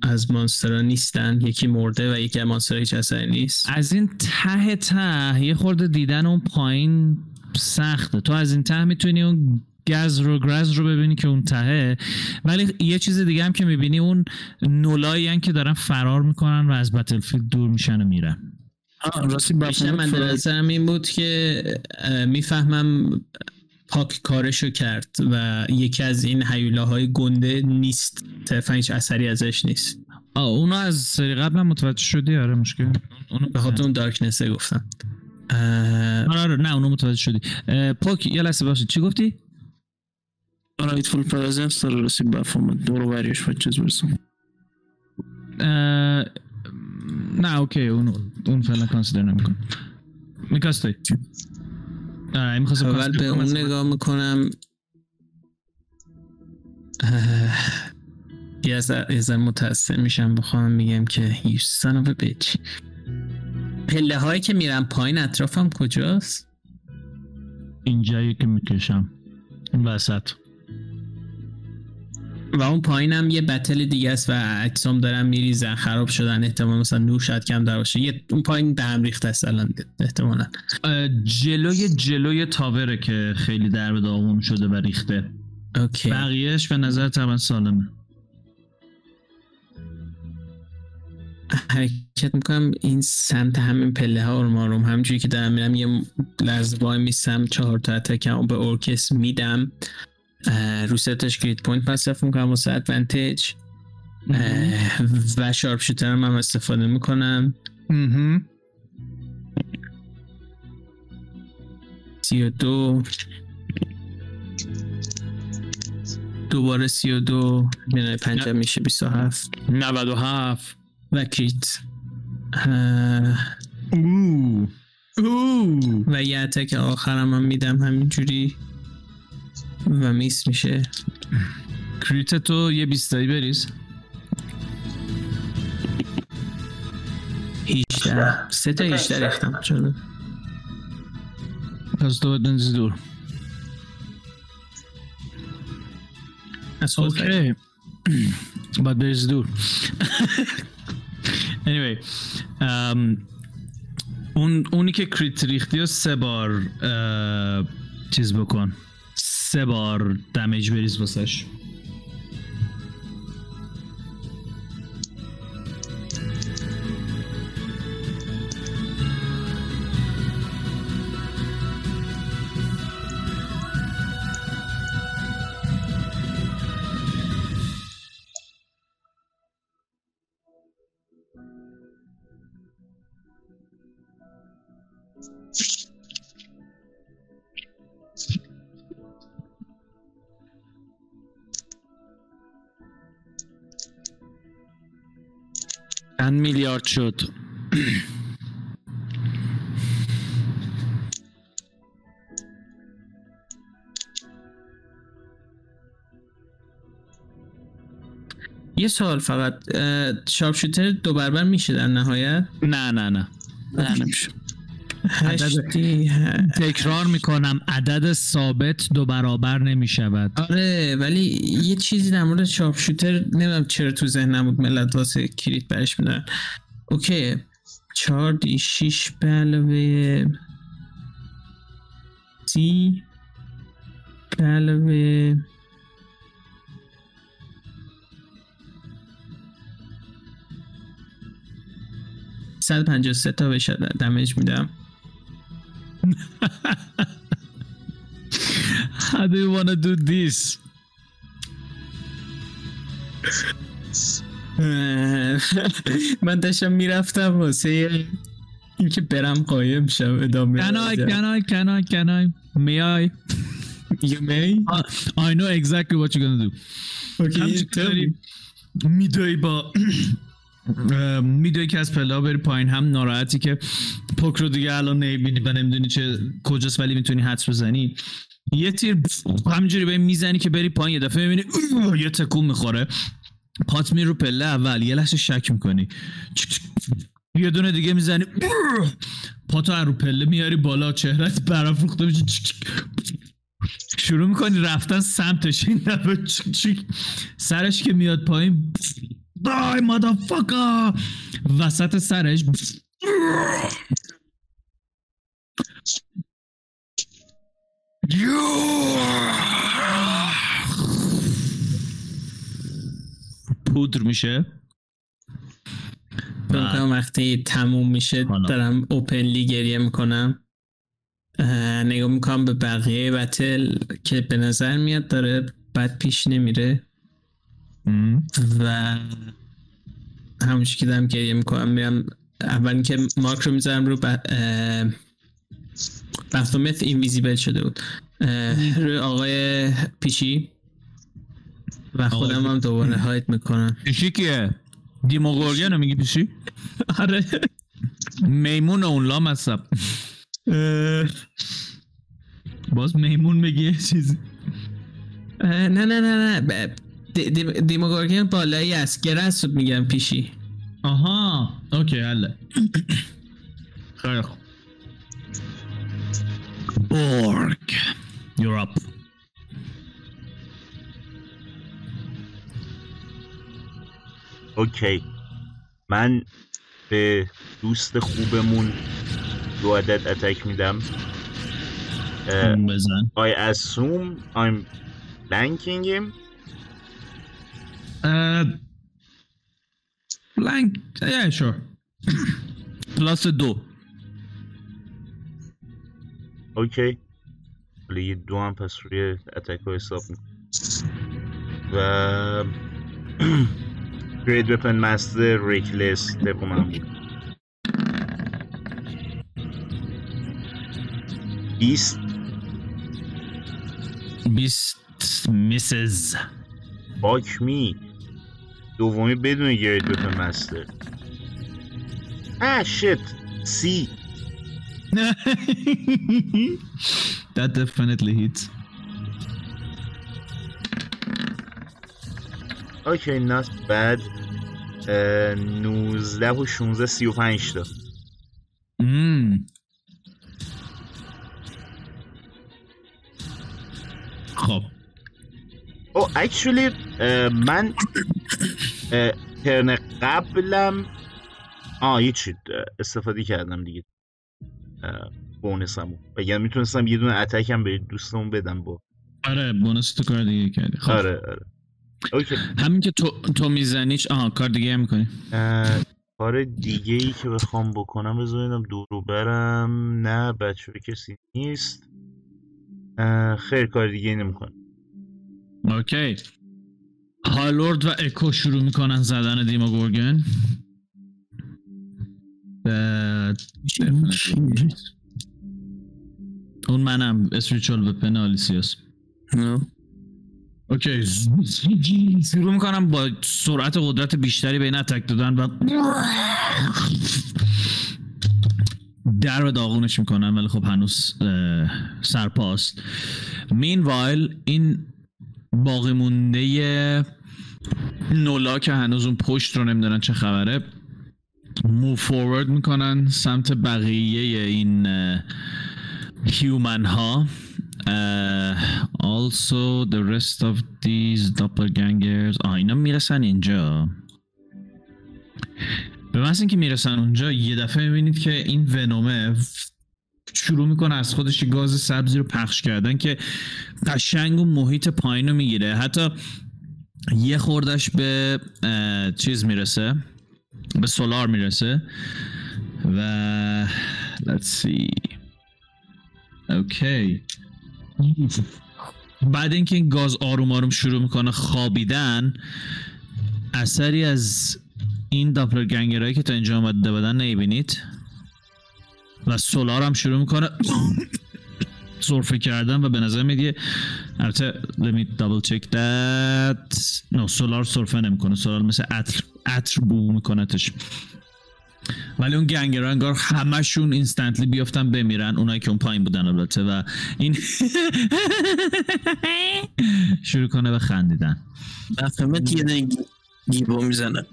از مانسترها نیستن. یکی مرده و یکی از مانسترها هیچ اثری نیست. از این ته ته یه خورده دیدن اون پایین سخته. تو از این ته می‌تونی اون گز رو گرز رو ببینی که اون تهه ولی یه چیز دیگه هم که می‌بینی اون نولایی که دارن فرار می‌کنن و از بتلفیلد دور میشن و میرن. راستی من نظرم این بود که می‌فهمم پاک کارشو کرد و یکی از این حیولاهای گنده نیست. صرفا هیچ اثری ازش نیست. آه اونو از سری قبل هم متوجه شدی؟ آره مشکل. اونو به خاطر اون دارکنسه گفتم. اه، آره آره نه اونو متوجه شدی. پاک یه لحظه باشید چی گفتی؟ رایتفول پرزنس داره رسید بفهمم دور و بریش و چیز برسم نه اوکی اون اون فعلا کانسیدر نمیکن میکاس توی آره می‌خواستم اول به اون نگاه می‌کنم. یه یه ذره متأثر میشم بخوام میگم که you son of a bitch. پله هایی که میرم پایین اطرافم کجاست؟ اینجایی که می‌کشم. این وسط. و اون پایینم یه بتل دیگه است و اجسام دارن میریزن خراب شدن احتمال مثلا نور شاید کم در باشه. یه اون پایین به هم ریخته است الان احتمالا. جلوی جلوی تاوره که خیلی در به داغون شده و ریخته. اوکی. بقیهش به نظر طبعا سالمه. حرکت می‌کنم این سمت همین پله ها آروم آروم همجوری که دارم میرم یه لحظه وای میسم چهار تا اتکم به ارکس میدم. رو ستش grit point مصرف می‌کنم واسه advantage اه، و sharpshooter هم استفاده می‌کنم. سی و دو. دوباره سی و دو. بینای پنجم میشه بیست و هفت. 97 و crit اه، اوه. اوه. و یه attack آخرم هم میدم همینجوری. و میس میشه. کریت تو یه بیستایی بریز. 18 سه تا 18 ریختم. چرا پس تو باید بنزی دور از خود اوکی. باید بریزی دور anyway ام، اون اونی که کریت ریختی و سه بار چیز بکن. سه بار دمیج بریز واسش. چند میلیارد شد؟ یه سوال فقط sharpshooter دو برابر میشه در نهایت؟ نه نه نه. نه نمیشه. تکرار می‌کنم عدد ثابت دو برابر نمی شود آره ولی یه چیزی در مورد sharpshooter نمی‌دونم چرا تو ذهنم بود ملت واسه crit برش میدارن. اوکی. چهار دی شیش به علاوه سی به علاوه 153 تا بهش دمج میدم. How do you wanna do this? من داشتم می‌رفتم واسه اینکه برم قایم شم ادامه Can I, بدم. can I, can I, can I? May I? You may? I know exactly what you're gonna do. Okay, tell me. میدوی با اه، میدوی که از پلا بری پایین هم ناراحتی که پک رو دیگه الان نمی‌بینی و نمی‌دونی چه کجاست ولی می‌تونی حدس بزنی. یه تیر همینجوری به می‌زنی که بری پایین یه دفعه می‌بینی یه تکون می‌خوره. پات می رو پله اول یه لحظه شک می‌کنی. یه دونه دیگه می‌زنی پاتو رو پله میاری بالا چهرت برافروخته میشه. شروع می‌کنی رفتن سمتش این سرش که میاد پایین دای مادافاکا وسط سرش. پودر میشه. وقتی تموم میشه. دارم اوپنلی گریه می‌کنم. نگاه می‌کنم به بقیه بتل که به نظر میاد داره بد پیش نمیره. و همونش که دارم گریه می‌کنم میرم اول اینکه مارک رو می‌ذارم رو. بفتومت اینویزیبل شده بود. روی آقای پیشی و خودم هم دوباره هایت می‌کنم. پیشی کیه؟ دیموگورگن میگی پیشی؟ آره. میمون اون لام هستم. باز میمون میگی یه چیزی. نه نه نه نه. دیموگورگن بالایی است. گرست رو میگم پیشی. آها. اوکی حله. خیلی خوب. بورگ up اوکی. من به دوست خوبمون دو عدد اتک میدم. بزن. I assume I'm blanking him. blank yeah sure. plus دو okay حالا یه دو هم پس روی attack ها حساب می‌کنم و great weapon master reckless طبق من بود بیست بیست misses باک می دومی بدون گرید وپن مستر آه شت. سی That definitely hits. اوکی نات بد نوزده و شونزده سی و پنج تا. او اکچولی من ترن قبلم آه یه چی استفاده کردم دیگه. بونسمو. بگم می‌تونستم یه دونه اتکم به دوستمون بدم با. آره بونس تو کار دیگه کردی. خب. آره آره. اوکی. همین که تو تو میزنیش آها کار دیگه هم می‌کنی. اه، کار دیگه ای که بخوام بکنم بذارینم دورو برم. نه بچه کسی نیست. خیر کار دیگه نمی‌کنم. okay هالورد و اکو شروع می‌کنن زدن Demogorgon بعد اون منم spiritual weapon آلیسیاس. okay شروع می‌کنم با سرعت و قدرت بیشتری به این attack دادن و در رو داغونش می‌کنم ولی خب هنوز سرپاست مین وایل این باقی مونده نولا که هنوز اون پشت رو نمی‌دونن چه خبره مو فورورد می‌کنن سمت بقیه این هیومن ها also the rest of these doppelgangers. آه اینا می‌رسن اینجا. به محض اینکه می‌رسن اونجا یه دفعه می‌بینید که این ونومه شروع می‌کنه از خودش گاز سبزی رو پخش کردن که قشنگ و محیط پایین رو می‌گیره. حتی یه خوردش به چیز می‌رسه به سولار می‌رسه و let's see. اوکی بعد اینکه این گاز آروم آروم شروع می‌کنه خوابیدن اثری از این داپلر گنگرهایی که تا اینجا آمده بودن نمی‌بینید. و سولار هم شروع می‌کنه. سرفه کردن و به نظر میاد یه البته let me double check that. No سولار سرفه نمی‌کنه. سولار مثل عطر عطر بو میکنتش ولی اون گنگر انگار همشون اینستنتلی بیافتن بمیرن. اونایی که اون پایین بودن البته و این شروع کنه به خندیدن. گیبو می‌زنه.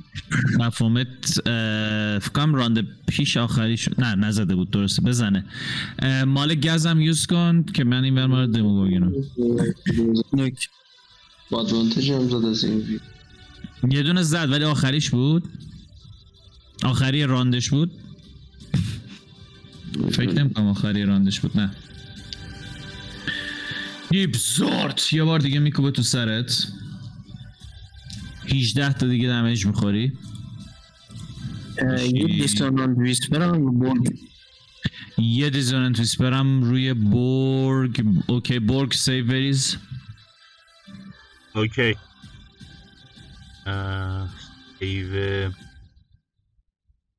مفهومت اه، فکر کنم راند پیش آخریش نه نزده بود درسته بزنه. مال گزم یوز کن که من این بر رو دمو بگیرم. با ادوانتج هم زد از این یه دونه زد ولی آخریش بود. آخری راندش بود. فکر نمی‌کنم آخری راندش بود نه. زارت یه بار دیگه میکوبه تو سرت. 18 تا دیگه damage می‌خوری؟ یه dissonant whisper م برد. یه dissonant whisper م روی بورگ. okay بورگ save بریز okay. اه، save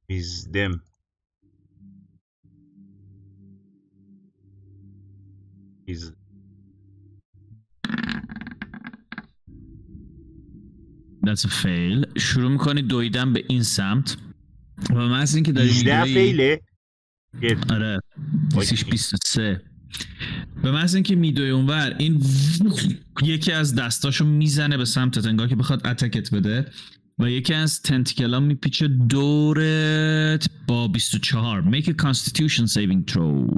wisdom. wis That's a fail. شروع می‌کنی دویدن به این سمت. و محض اینکه داری 18 می‌دوی- fail ه. آره. okay. 23 به محض اینکه میدوی اونور این یکی از دستاشو می‌زنه به سمتت انگار که بخواد اتکت بده. و یکی از tentacle ا میپیچه دورت با 24 make a constitution saving throw.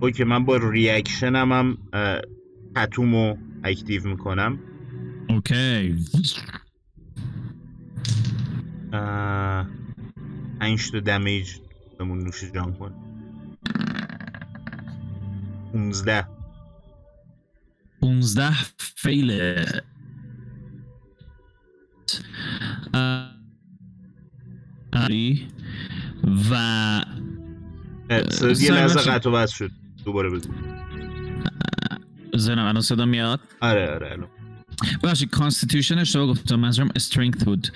okay من با reaction م هم تتومو active می‌کنم. okay. پنج تا damage بهمون نوش جان کن. 15 15 fail. و یه لحظه. قطع و وصل شد. دوباره بگو. زنم الان صدا میاد؟ آره آره الان. بخشی constitution اشتباه گفتم منظورم strength بود.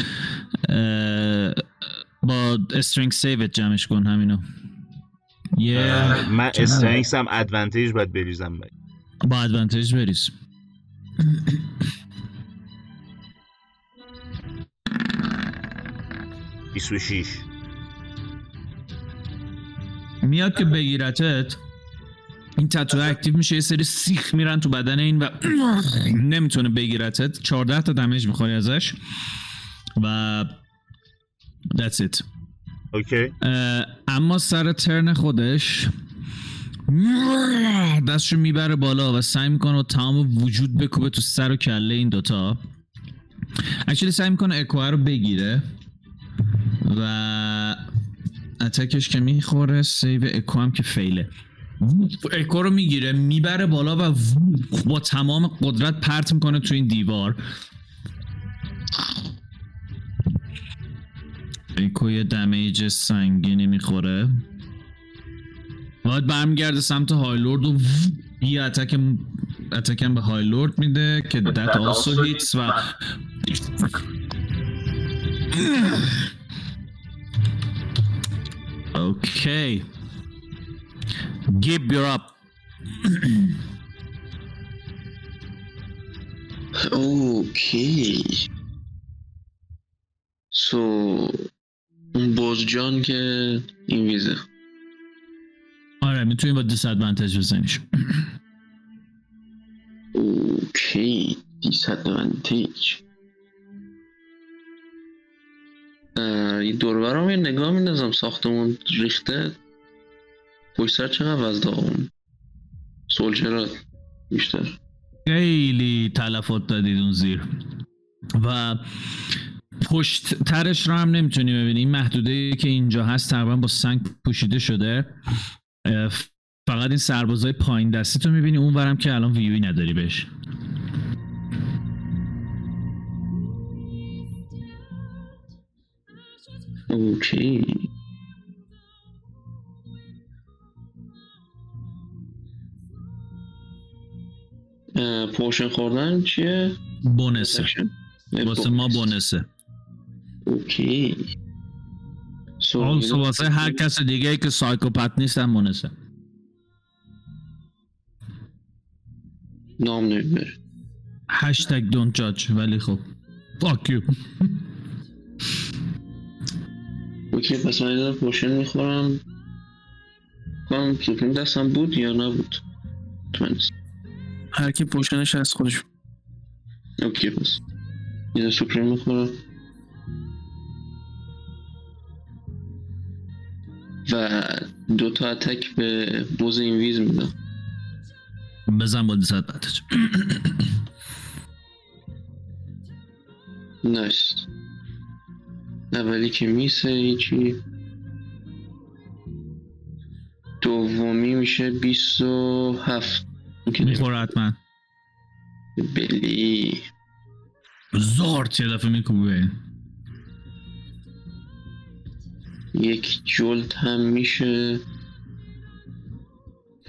با strength save ت جمعش کن همینو. یه من strength هم advantage باید بریزم باید. با advantage بریز. بیست و شیش. میاد که بگیرتت. این تتو active میشه یه سری سیخ میرن تو بدن این و نمی‌تونه بگیرتت. 14 تا damage می‌خوری ازش و that's it. okay اما سر turn خودش دستشو می‌بره بالا و سعی می‌کنه و تمام وجود بکوبه تو سر و کله این دوتا. actually سعی می‌کنه اکوه رو بگیره و attack ش که می‌خوره save اکو هم که fail ه اکو رو می‌گیره می‌بره بالا و با تمام قدرت پرت می‌کنه تو این دیوار. اکو یه damage سنگینی می‌خوره. باید برمیگرده سمت هایلورد و یه attack attack م به هایلورد میده که that also hits و okay. گیب you're up. okay so اون بزجان که این ویزه. آره می‌تونی با disadvantage بزنیش okay disadvantage این دوربرم یه نگاه میندازم ساختمون ریخته. پشت چقدر وزده اون soldier ات بیشتر؟ خیلی تلفات دادید اون زیر. و پشت ترش رو هم نمی‌تونی ببینی این محدوده که اینجا هست تقریبا با سنگ پوشیده شده. فقط این سربازای پایین دستی تو می‌بینی. اون برم که الان ویوی نداری بهش. okay. potion خوردن چیه؟ bonus ه. واسه ما bonus ه. okay. so واسه هر کس دیگه ای که psychopath نیستن bonus ه. نام نمی‌بره. هشتگ don't judge ولی خب. fuck you okay پس من یه potion می‌خورم. کنم supreme دستم بود یا نبود. تو. هر کی potion ش از خودش. okay پس یه سوپریم می‌خورم و دو تا اتک به بوز اینویز میدم بزن با دیسادوانتج نایس. اولی که میسه هیچی. دومی میشه بیست و هفت. می‌خوره حتما. بلی. زارت یه دفعه میکوبه. یک جلد هم میشه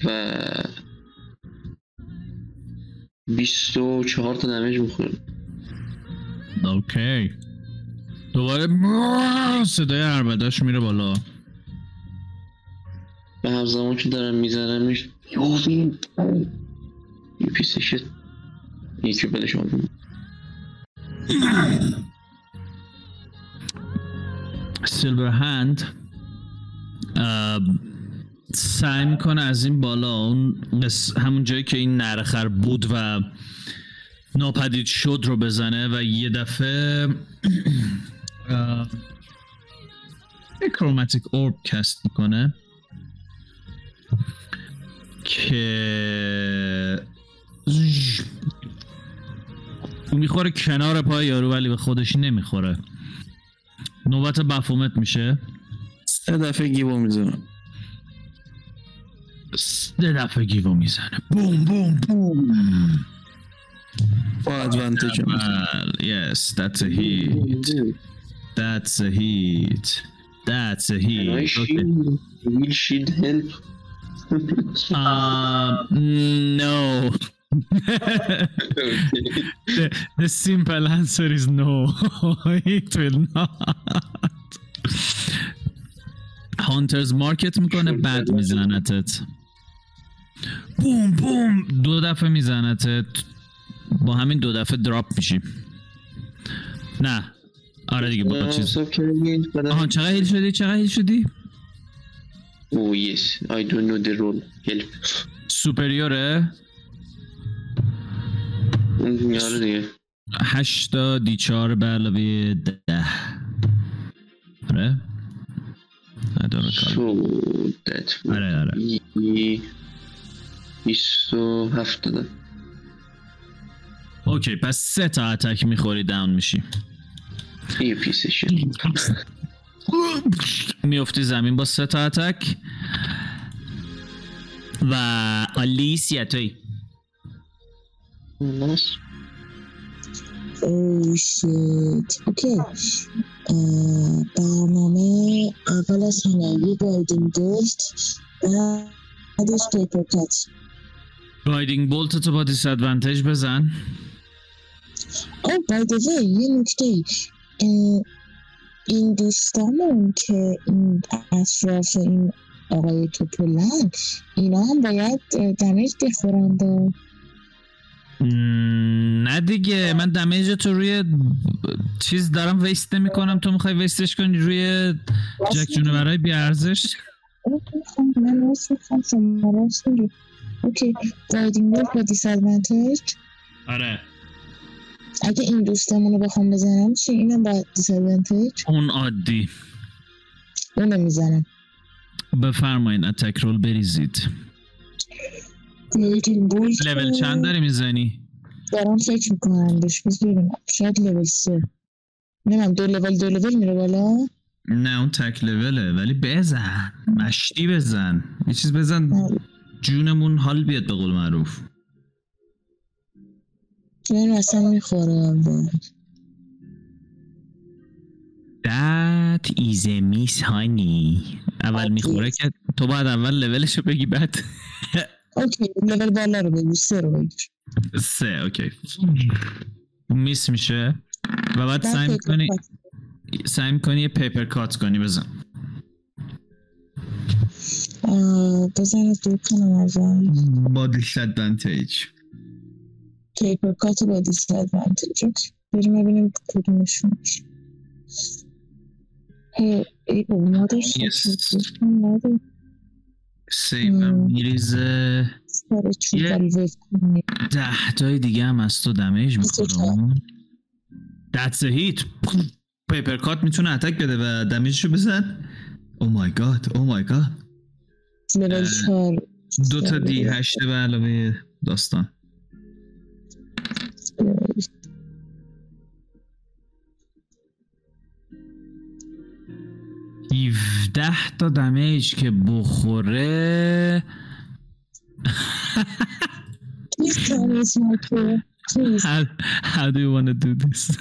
و بیست و چهار تا دمیج می‌خوره اوکی. دوباره صدای عربداش میره بالا. و همزمان که دارم میزنمش. یوفین یه پیس شد یکی بده شما سیلور هند سعی می‌کنه از این بالا اون همون جایی که این نرخر بود و ناپدید شد رو بزنه و یه دفعه کروماتیک اورب کست می‌کنه که می‌خوره کنار پای یارو ولی به خودش نمی‌خوره نوبت بفومت میشه سه دفعه گیبو می‌زنم سه دفعه گیوو می‌زنه بوم بوم بوم با ادوانتج yes, that's a hit. That's a hit. That's a hit. Okay. shield? Will shield help? Um, no. The, the simple answer is no. it will not. هانترز مارکت می‌کنه بعد میزنتت بوم بوم. دو دفعه میزنتت با همین دو دفعه دراپ میشی. نه. آره دیگه با چیز. so can we but آها چقدر هیل شدی؟ چقدر هیل شدی؟ Oh yes, I don't know the role. Help. سوپریوره؟ آره دیگه. هشتا دی چهار به علاوه ده. آره؟ that would آره آره. بیست و هفت دادم okay پس سه تا attack می‌خوری down میشی. یه پیس شد. میفتی زمین با سه تا attack. و آلیسیا توی. nice Oh shit. okay برنامه اول از همه یه guiding داشت بعدش paper cut guiding bolt تو با disadvantage بزن. oh by the way یه نکته این دوستامون که این اطراف این آقای توپولن اینا هم باید damage بخورند و مم، نه دیگه من damage تو روی چیز دارم waste نمی کنم تو می‌خوای waste ش کنی روی جک بیارزش okay خب من راست می‌خوام شما راست میگی okay guiding bolt با disadvantage آره. اگه این دوستمون رو بخوام بزنم چی؟ اینم با dis advantage اون عادی. اونو می‌زنم. بفرمایین attack roll بریزید. لول چند داری می‌زنی؟ دارم فکر می‌کنم. بهش ببینم. شاید لول سه. نمیم دو لول دو لول میره بالا؟ نه اون تک لوله ولی بزن. مشتی بزن. یه چیز بزن. جونمون حال بیاد به قول معروف. جون اصلا می‌خوره That is a miss honey. اول می‌خوره که تو باید اول لولشو بگی بعد اوکی لول بالا رو بگی سه رو سه okay miss میشه و بعد سعی می‌کنی. سعی می‌کنی یه paper cut کنی بزن بزن از دور کنم اول با disadvantage paper cut با disadvantage بریم ببینیم کدومشون هی ای او مادرش Yes. مادر مم. میریزه. ده تای دیگه هم از تو دمیج می‌خوره. That's a hit پیپر کات می‌تونه اتک بده و دمیجشو بزن. او مای گاد او مای گاد دو تا دی هشته به علاوه داستان. 17 تا دمیج که بخوره how, do you want to do this?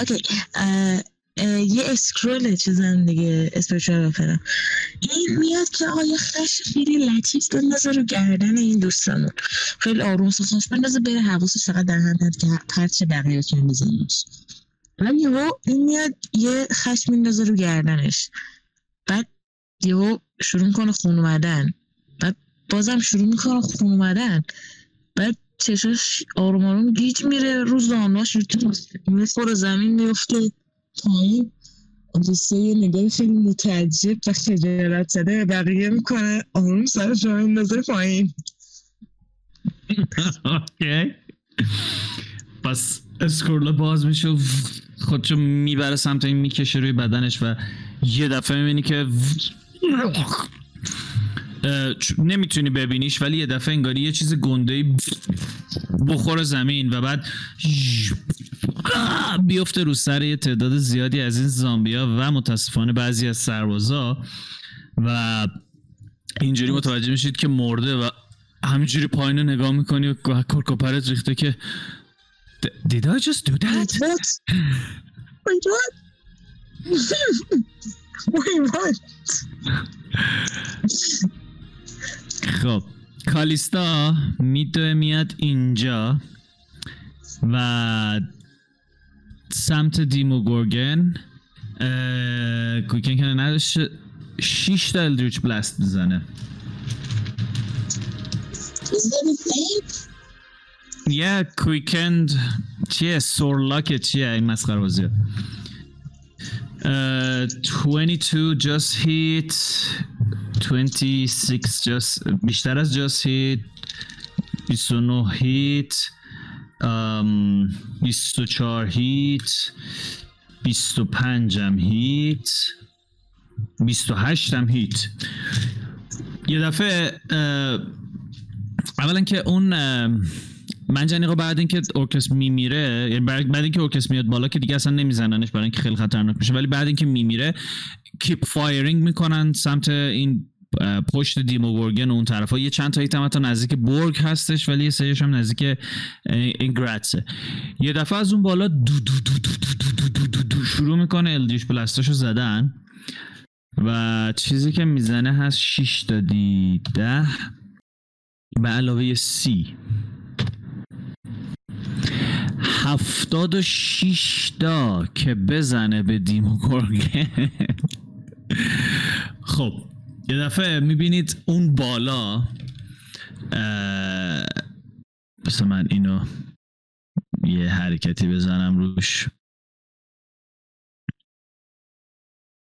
okay. Uh, یه اسکرول چیزن دیگه اسپیشال وپنم این میاد که آقا یه خش خیلی لطیف بندازه رو گردن این دوستمون خیلی آروم سخنش بندازه بره حواسش فقط در هم که پرچ بقیه رو بزنیش بعد یهو این میاد یه خش میندازه رو گردنش. بعد یهو شروع می‌کنه خون اومدن. بعد بازم شروع می‌کنه خون اومدن. بعد چشاش آروم آروم گیج میره رو زانواش می‌خوره زمین میفته پایین دوسته یه نگاه خیلی متعجب و خجالت زده. بقیه می‌کنه آروم سرش رو میندازه پایین. اوکی. پس اسکرول باز میشه. خودشو می‌بره سمت این می‌کشه روی بدنش و یه دفعه می‌بینی که نمی‌تونی ببینیش ولی یه دفعه انگاری یه چیز گنده بخور زمین و بعد بیفته رو سر یه تعداد زیادی از این زامبیا و متاسفانه بعضی از سربازا و اینجوری متوجه میشید که مرده و همینجوری پایین رو نگاه می‌کنی و کرکوپرت ریخته که "D- Did I just do that? Wait, what? Wait, what? خب کالیستا میدوه میاد اینجا و سمت دیمو گورگن کوکن کنه نداشت 6 تا الدریچ بلست بزنه یه کویکند چیه؟ سورلاکه چیه؟ این مسخره بازیه. Uh, 22 just hit 26 just بیشتر از just hit 29 hit um, 24 hit 25 هم hit 28 هم hit یه دفعه اه، اولا که اون اه، منجنیقا بعد اینکه ارکس میمیره یعنی بعد اینکه ارکس میاد بالا که دیگه اصلا نمیزننش برای اینکه خیلی خطرناک میشه ولی بعد اینکه میمیره keep firing می‌کنن سمت این پشت دیموگورگن اون طرف یه چند تا حتی نزدیک برگ هستش ولی یه سریش هم نزدیک این گراتسه. یه دفعه از اون بالا دو دو دو دو دو دو دو دو شروع می‌کنه. الدیش بلستاشو زدن. و چیزی که می‌زنه هست 6 تا دی ده. به علاوه سی هفتاد و شیش تا که بزنه به دیموگورگن خب یه دفعه می‌بینید اون بالا بس من اینو یه حرکتی بزنم روش.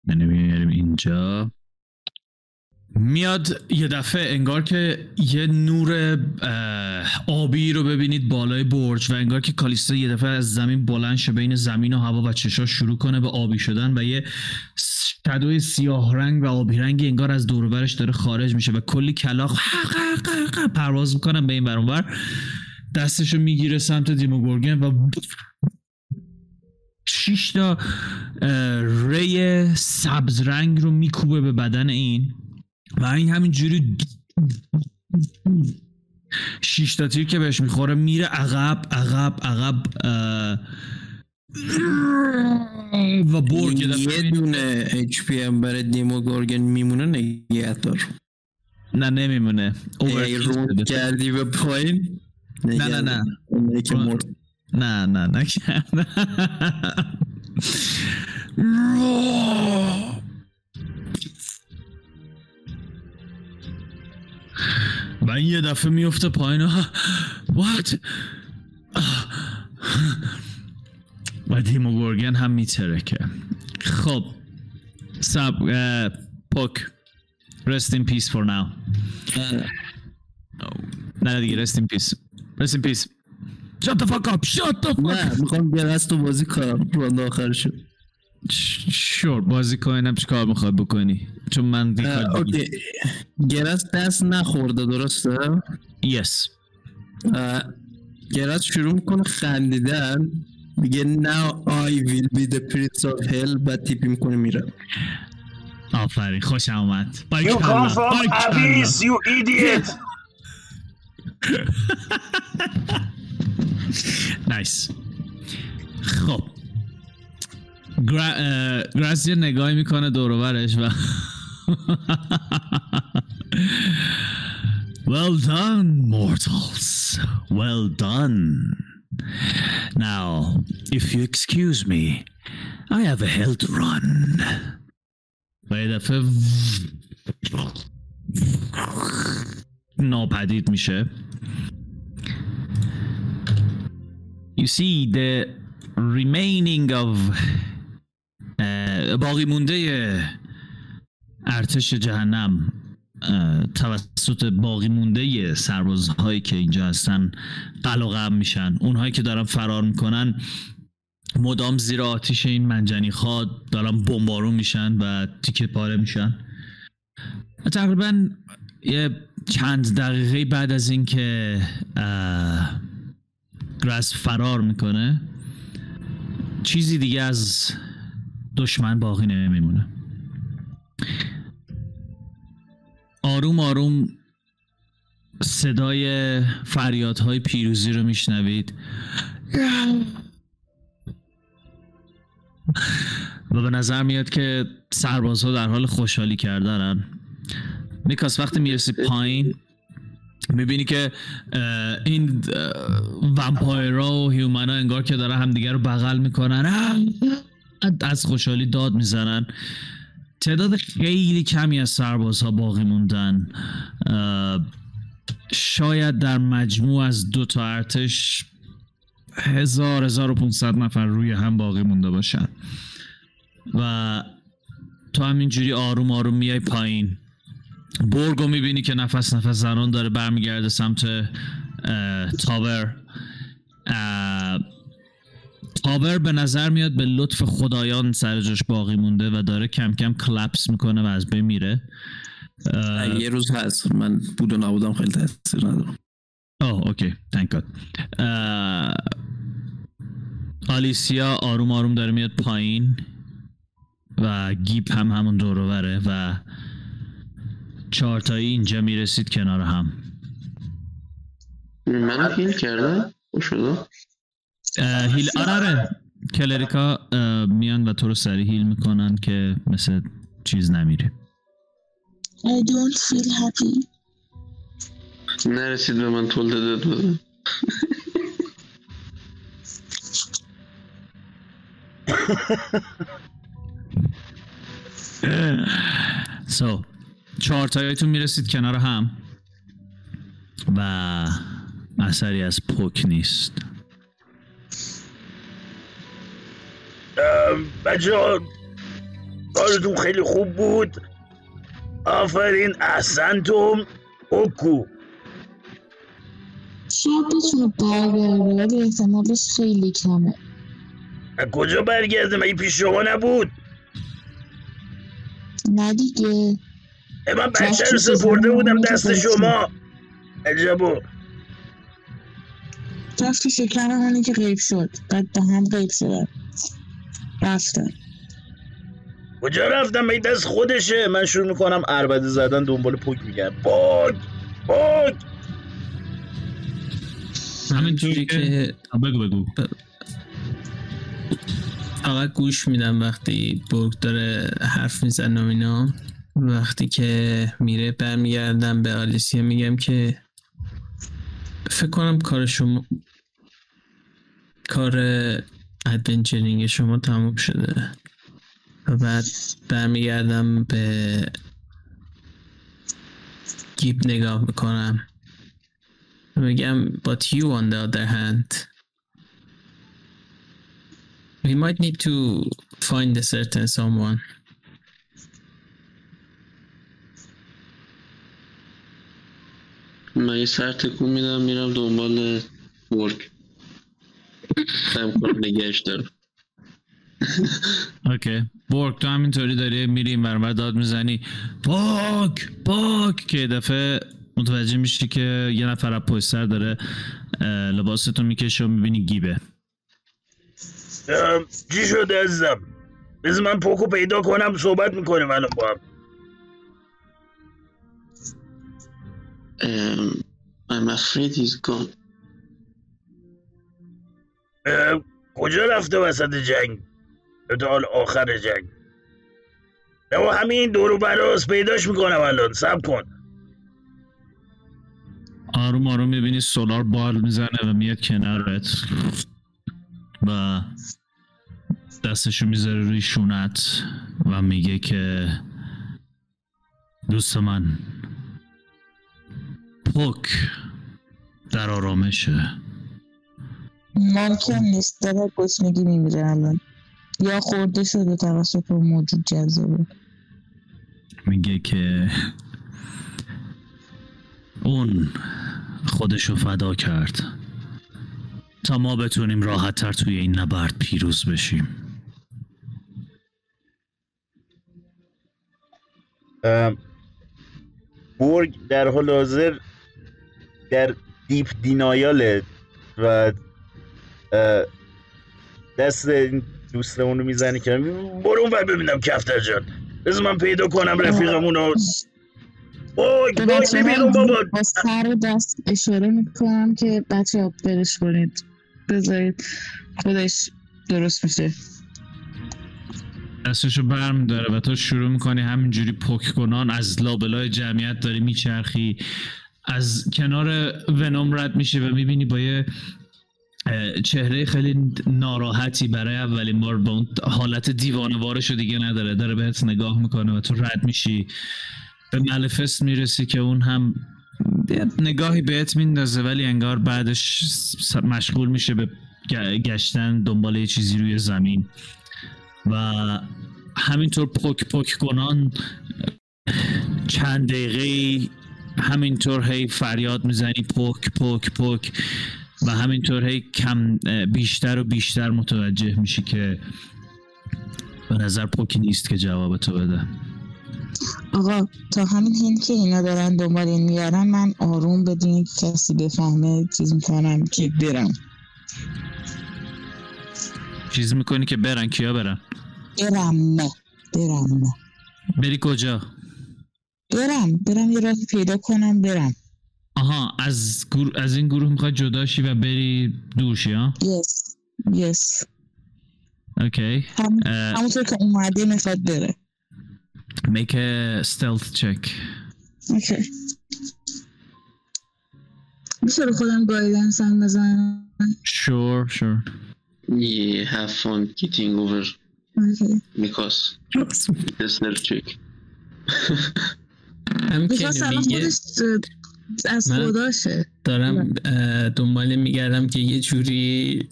یعنی میاریم اینجا. میاد یه دفعه انگار که یه نور آبی رو ببینید بالای برج و انگار که کالیستا یه دفعه از زمین بلند شه بین زمین و هوا و چشاش شروع کنه به آبی شدن و یه شدوی سیاه رنگ و آبی رنگی انگار از دور و برش داره خارج میشه و کلی کلاق پرواز می‌کنن به این ور اون ور دستشو می‌گیره سمت دیموگورگن و شیش تا اه، ری سبز رنگ رو میکوبه به بدن این. و این همین جوری شیش تا تیر که بهش می‌خوره میره عقب عقب عقب و برگ یه دونه اچ پی هم برای دیمو گورگن میمونه نگه دار نه نمیمونه. شده. کردی به پایین؟ نه نه نه. نه نه نه و این یه دفعه میفته پایین. و What? و دیمو گورگن هم میترکه. خب سب پوک. Rest in peace for now. نه دیگه rest in peace. Rest in peace. Shut the fuck up. Shut the fuck نه می‌خوام گرست تو بازی کنم. راند آخر شد شور بازی کنم چیکار می‌خواد بکنی؟ چون من اوکی. گرست دست نخورده درسته؟ یس اه، گرست شروع می‌کنه خندیدن. میگه now I will be the prince of hell. بعد تیپی می‌کنه میره. آفرین خوش آمد You come from. Abyss, you idiot! نایس خب. گرا... نگاهی می‌کنه دوروبرش و Well done, mortals. Well done. Now, if you excuse me, I have a hell to run. و یه دفعه ناپدید میشه You see the remaining of اه، باقی مونده ارتش جهنم توسط باقی مونده سربازهایی که اینجا هستن قلقم میشن. اونهایی که دارن فرار می‌کنن مدام زیر آتیش این منجنی خواد دارن بمبارون میشن و تیکه پاره میشن. تقریبا یه چند دقیقه بعد از اینکه اه، گراس فرار می‌کنه چیزی دیگه از دشمن باقی نمیمونه. آروم آروم صدای فریادهای پیروزی رو میشنوید. و به نظر میاد که سربازها در حال خوشحالی کردنن. میکاس وقتی می‌رسی پایین می‌بینی که این ومپایرا و هیومنا انگار که دارن همدیگه رو بغل می‌کنن. از خوشحالی داد می‌زنن. تعداد خیلی کمی از سربازها باقی موندن. شاید در مجموع از دو تا ارتش هزار هزار و پونصد نفر روی هم باقی مونده باشن. و تو همینجوری آروم آروم میای پایین. برگو می‌بینی که نفس نفس زنان داره برمیگرده سمت تاور. اه، tower به نظر میاد به لطف خدایان سر جاش باقی مونده و داره کم کم collapse می‌کنه و از بین میره. یه روز هست. من بود و نبودم خیلی تاثیر ندارم. اوه okay. God. اه، آلیسیا آروم آروم داره میاد پایین و گیب هم همون دور بره و چهارتایی اینجا می‌رسید کنار هم. منو هیل کرده؟ شده؟ هیل آره آره. کلریکا میان و تو رو سری هیل می‌کنن که مثل چیز نمیره. I don't feel happy. نرسید به من تولد داد بده. سو چهارتاییتون می‌رسید کنار هم. و اثری از پوک نیست. بچه ها کارتون خیلی خوب بود. آفرین احسنتم اوکو. شاید بتونه برگرده ولی احتمالش خیلی کمه. از کجا برگرده؟ مگه پیش شما نبود؟ نه دیگه. من بچه رو سپرده بودم دست شما. عجبا. رفت شکم همونی که غیب شد. بعد با هم غیب شدن. رفتن. کجا رفتم؟ مگه دست خودشه. من شروع می‌کنم عربده زدن دنبال پوک میگم پوک! پوک! همینجوری که بگو بگو. فقط گوش میدم وقتی برگ داره حرف می‌زنه و اینا. وقتی که میره برمیگردم به آلیسیا میگم که فکر کنم کار شما کار adventuring شما تموم شده. و بعد برمیگردم به گیب نگاه می‌کنم. میگم but you on the other hand we might need to find a certain someone. من یه سر تکون میدم میرم دنبال ورک سعی کنم نگهش دارم اوکی. بورک تو همینطوری داری میری این ور داد می‌زنی. باک باک که دفعه متوجه میشی که یه نفر از پشت سر داره لباستو می‌کشه و می‌بینی گیبه. چی شده عزیزم. بذار من پوکو پیدا کنم صحبت می‌کنیم الان با هم. I'm afraid he's gone. کجا رفته وسط جنگ؟ حال آخر جنگ. اما همین دورو براست پیداش می‌کنم الان. سب کن. آروم آروم می‌بینی سولار بال می‌زنه و میاد کنارت و دستشو می‌ذاره روی شونت و میگه که دوست من پوک در آرامشه. ممکن نیست داره گسنگی میمیره الان. یا خورده شده توسط اون موجود جذابه. میگه که اون خودشو فدا کرد. تا ما بتونیم راحت تر توی این نبرد پیروز بشیم. برگ در حال حاضر در دیپ دینایاله و دست این دوستمون رو می‌زنه که برو اون ببینم کفتر جان. بذار من پیدا کنم رفیقمون رو. اوی ببین اون بابا. با سر و دست اشاره می‌کنم که بچه ها برش کنید. بذارید خودش درست میشه. دستشو برم داره و تو شروع می‌کنی همینجوری پک کنان. از لابلای جمعیت داری میچرخی. از کنار ونوم رد میشه و می‌بینی با یه چهره خیلی ناراحتی برای اولین بار با اون حالت دیوانوارشو دیگه نداره. داره بهت نگاه می‌کنه و تو رد میشی. به ملفست می‌رسی که اون هم نگاهی بهت میندازه ولی انگار بعدش مشغول میشه به گشتن دنبال یه چیزی روی زمین. و همینطور پک پک کنان چند دقیقه همینطور هی فریاد می‌زنی پک پک پک. و همینطور هی کم بیشتر و بیشتر متوجه میشی که به نظر پوکی نیست که جواب تو بده. آقا تا همین هین که اینا دارن دنبال این میارن من آروم بدون اینکه کسی بفهمه چیز می‌کنم که برم. چیز می‌کنی که برن؟ کیا برن؟ برم نه برم نه. بری کجا؟ برم برم یه راهی پیدا کنم برم. آها از, گرو... از این گروه می‌خواد جداشی و بری دورشی ها؟ yes yes okay هم همونطور که اومده می‌خواد بره. Make a stealth check. okay میشه رو خودم guidance هم بزنم؟ Sure sure. Yeah, have fun getting over okay Mikos. The stealth check. هم که میگه خودش از خداشه. دارم دنبال میگردم که یه جوری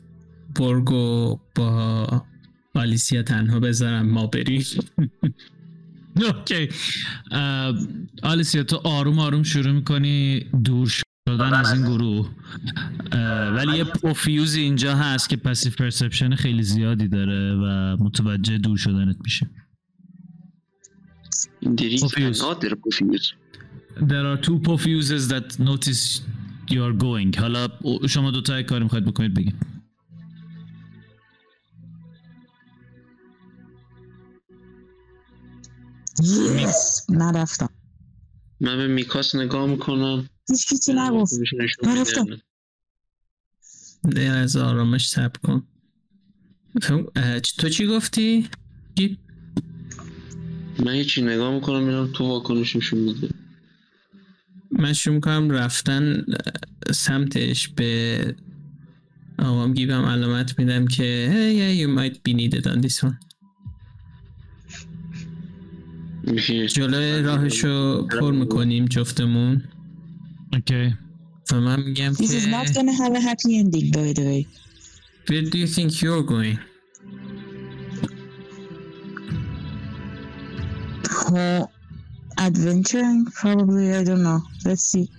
برگو با آلیسیا تنها بذارم ما بریم. okay. آلیسیا تو آروم آروم شروع می‌کنی دور شدن از این گروه. ولی یه پروفیوزی اینجا هست که passive perception خیلی زیادی داره و متوجه دور شدنت میشه There There are two profuses that notice you are going حالا شما دوتا کاری می‌خواید بکنید بگید یس نرفتم من به میکاس نگاه می‌کنم. هیچ کسی نگفت. نرفتم. یه از آرامش تب کن. چ- تو چی گفتی؟ چی؟ من هیچی نگاه می‌کنم میرم تو واکنش نشون میده. من شروع می‌کنم رفتن سمتش به آقام گیبم علامت میدم که hey, yeah, you might be needed on this one میشه جلوی راهشو پر می‌کنیم جفتمون اوکی و من میگم This is که not gonna have a happy ending by the way. Where do you think you're going? Uh, adventuring? Probably, I don't know. Let's see.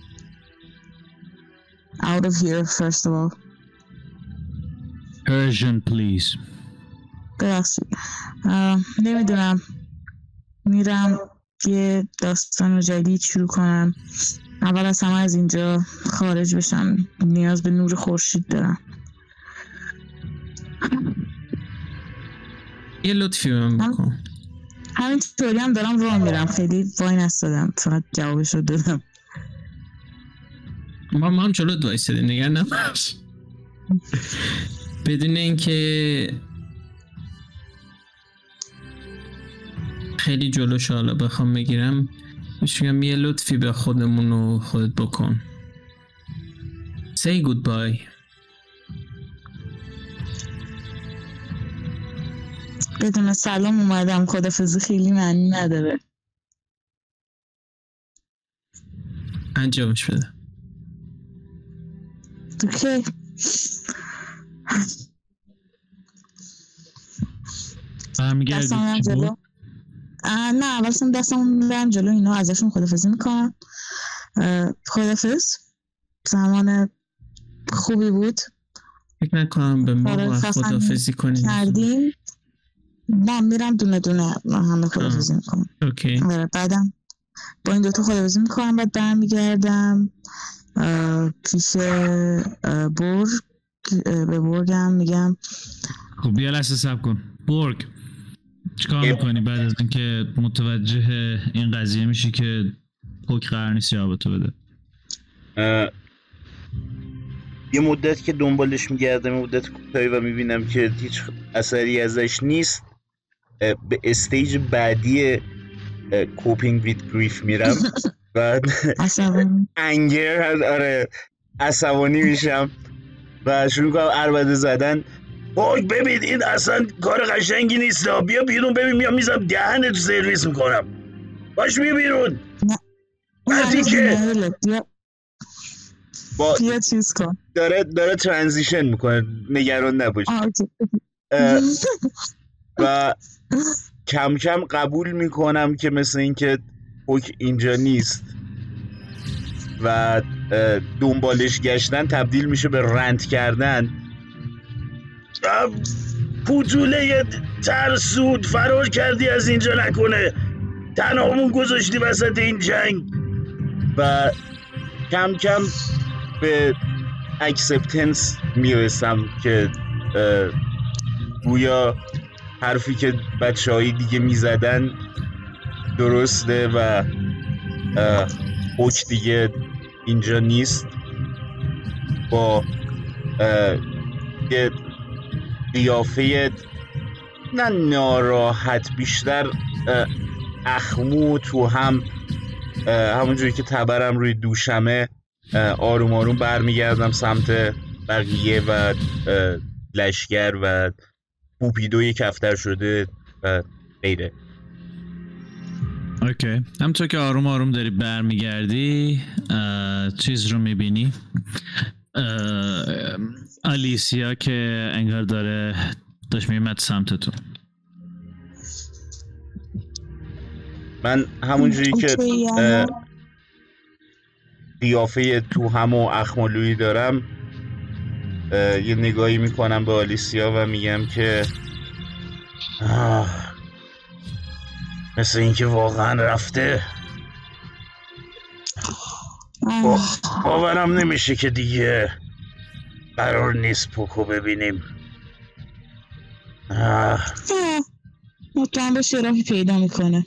Out of here, first of all. Persian please ببخشید آه، نمی‌دونم میرم یه داستان جدید شروع کنم اول از همه از اینجا خارج بشم نیاز به نور خورشید دارم یه لطفی به من بکن همینطوری هم دارم راه میرم. خیلی وای نستادم. فقط جوابش رو دادم. ما ما هم جلوت نگران نباش بدون اینکه خیلی جلوش حالا بخوام بگیرم میگم یه لطفی به خودمون و خودت بکن. Say goodbye. بدون سلام اومدم خدافزی خیلی معنی نداره. انجامش بده اوکی. دستم؟ جلو. نه اولشم دستم میرم جلو اینا ازشون خدافزی می‌کنم. خدافز زمان خوبی بود. فکر نکنم به ما آره، خدافزی کنیم کردیم. نه میرم دونه دونه همه خدافزی می‌کنم. اوکی. آره بعدم با این دوتا خدافزی می‌کنم بعد برمیگردم پیش برگ به برگم میگم. خب بیا لحظه صبر کن. برگ چیکار می‌کنی بعد از اینکه متوجه این قضیه میشی که پوک قرار نیست جوابتو بده؟ اه، یه مدت که دنبالش میگردم یه مدت کوتاهی و می‌بینم که هیچ اثری ازش نیست. به stage بعدی coping with grief میرم. و اصلا anger هست آره. عصبانی میشم. و شروع کنم عربده زدن. اوه ببین این اصلا کار قشنگی نیست. بیا بیرون ببین میام میزم دهنت سرویس می‌کنم. باش بیا بیرون. که با چیز کن. داره داره transition می‌کنه. نگران نباش. آه، okay. اه، و کم کم قبول می‌کنم که مثل اینکه پوک اینجا نیست و دنبالش گشتن تبدیل میشه به rant کردن. کوتوله ترسو فرار کردی از اینجا نکنه. تنهامون گذاشتی وسط این جنگ. و کم کم به acceptance می‌رسم که گویا حرفی که بچه های دیگه می‌زدن درسته و حک دیگه اینجا نیست. با یه قیافه نه ناراحت بیشتر اخمو تو هم همونجوری که تبرم روی دوشمه آروم آروم برمیگردم سمت بقیه و لشگر و پوپیدوی کفتر شده و غیره. اوکی. همطور که آروم آروم داری برمیگردی چیز رو می‌بینی. آلیسیا که انگار داره داشت میمد سمت تو. من همونجوری که یعنی قیافه تو هم و اخمالویی دارم یه نگاهی می‌کنم به آلیسیا و میگم که آه، مثل اینکه واقعا رفته. با- باورم نمیشه که دیگه قرار نیست پوکو ببینیم. مطمئن باش یه راهی پیدا می‌کنه.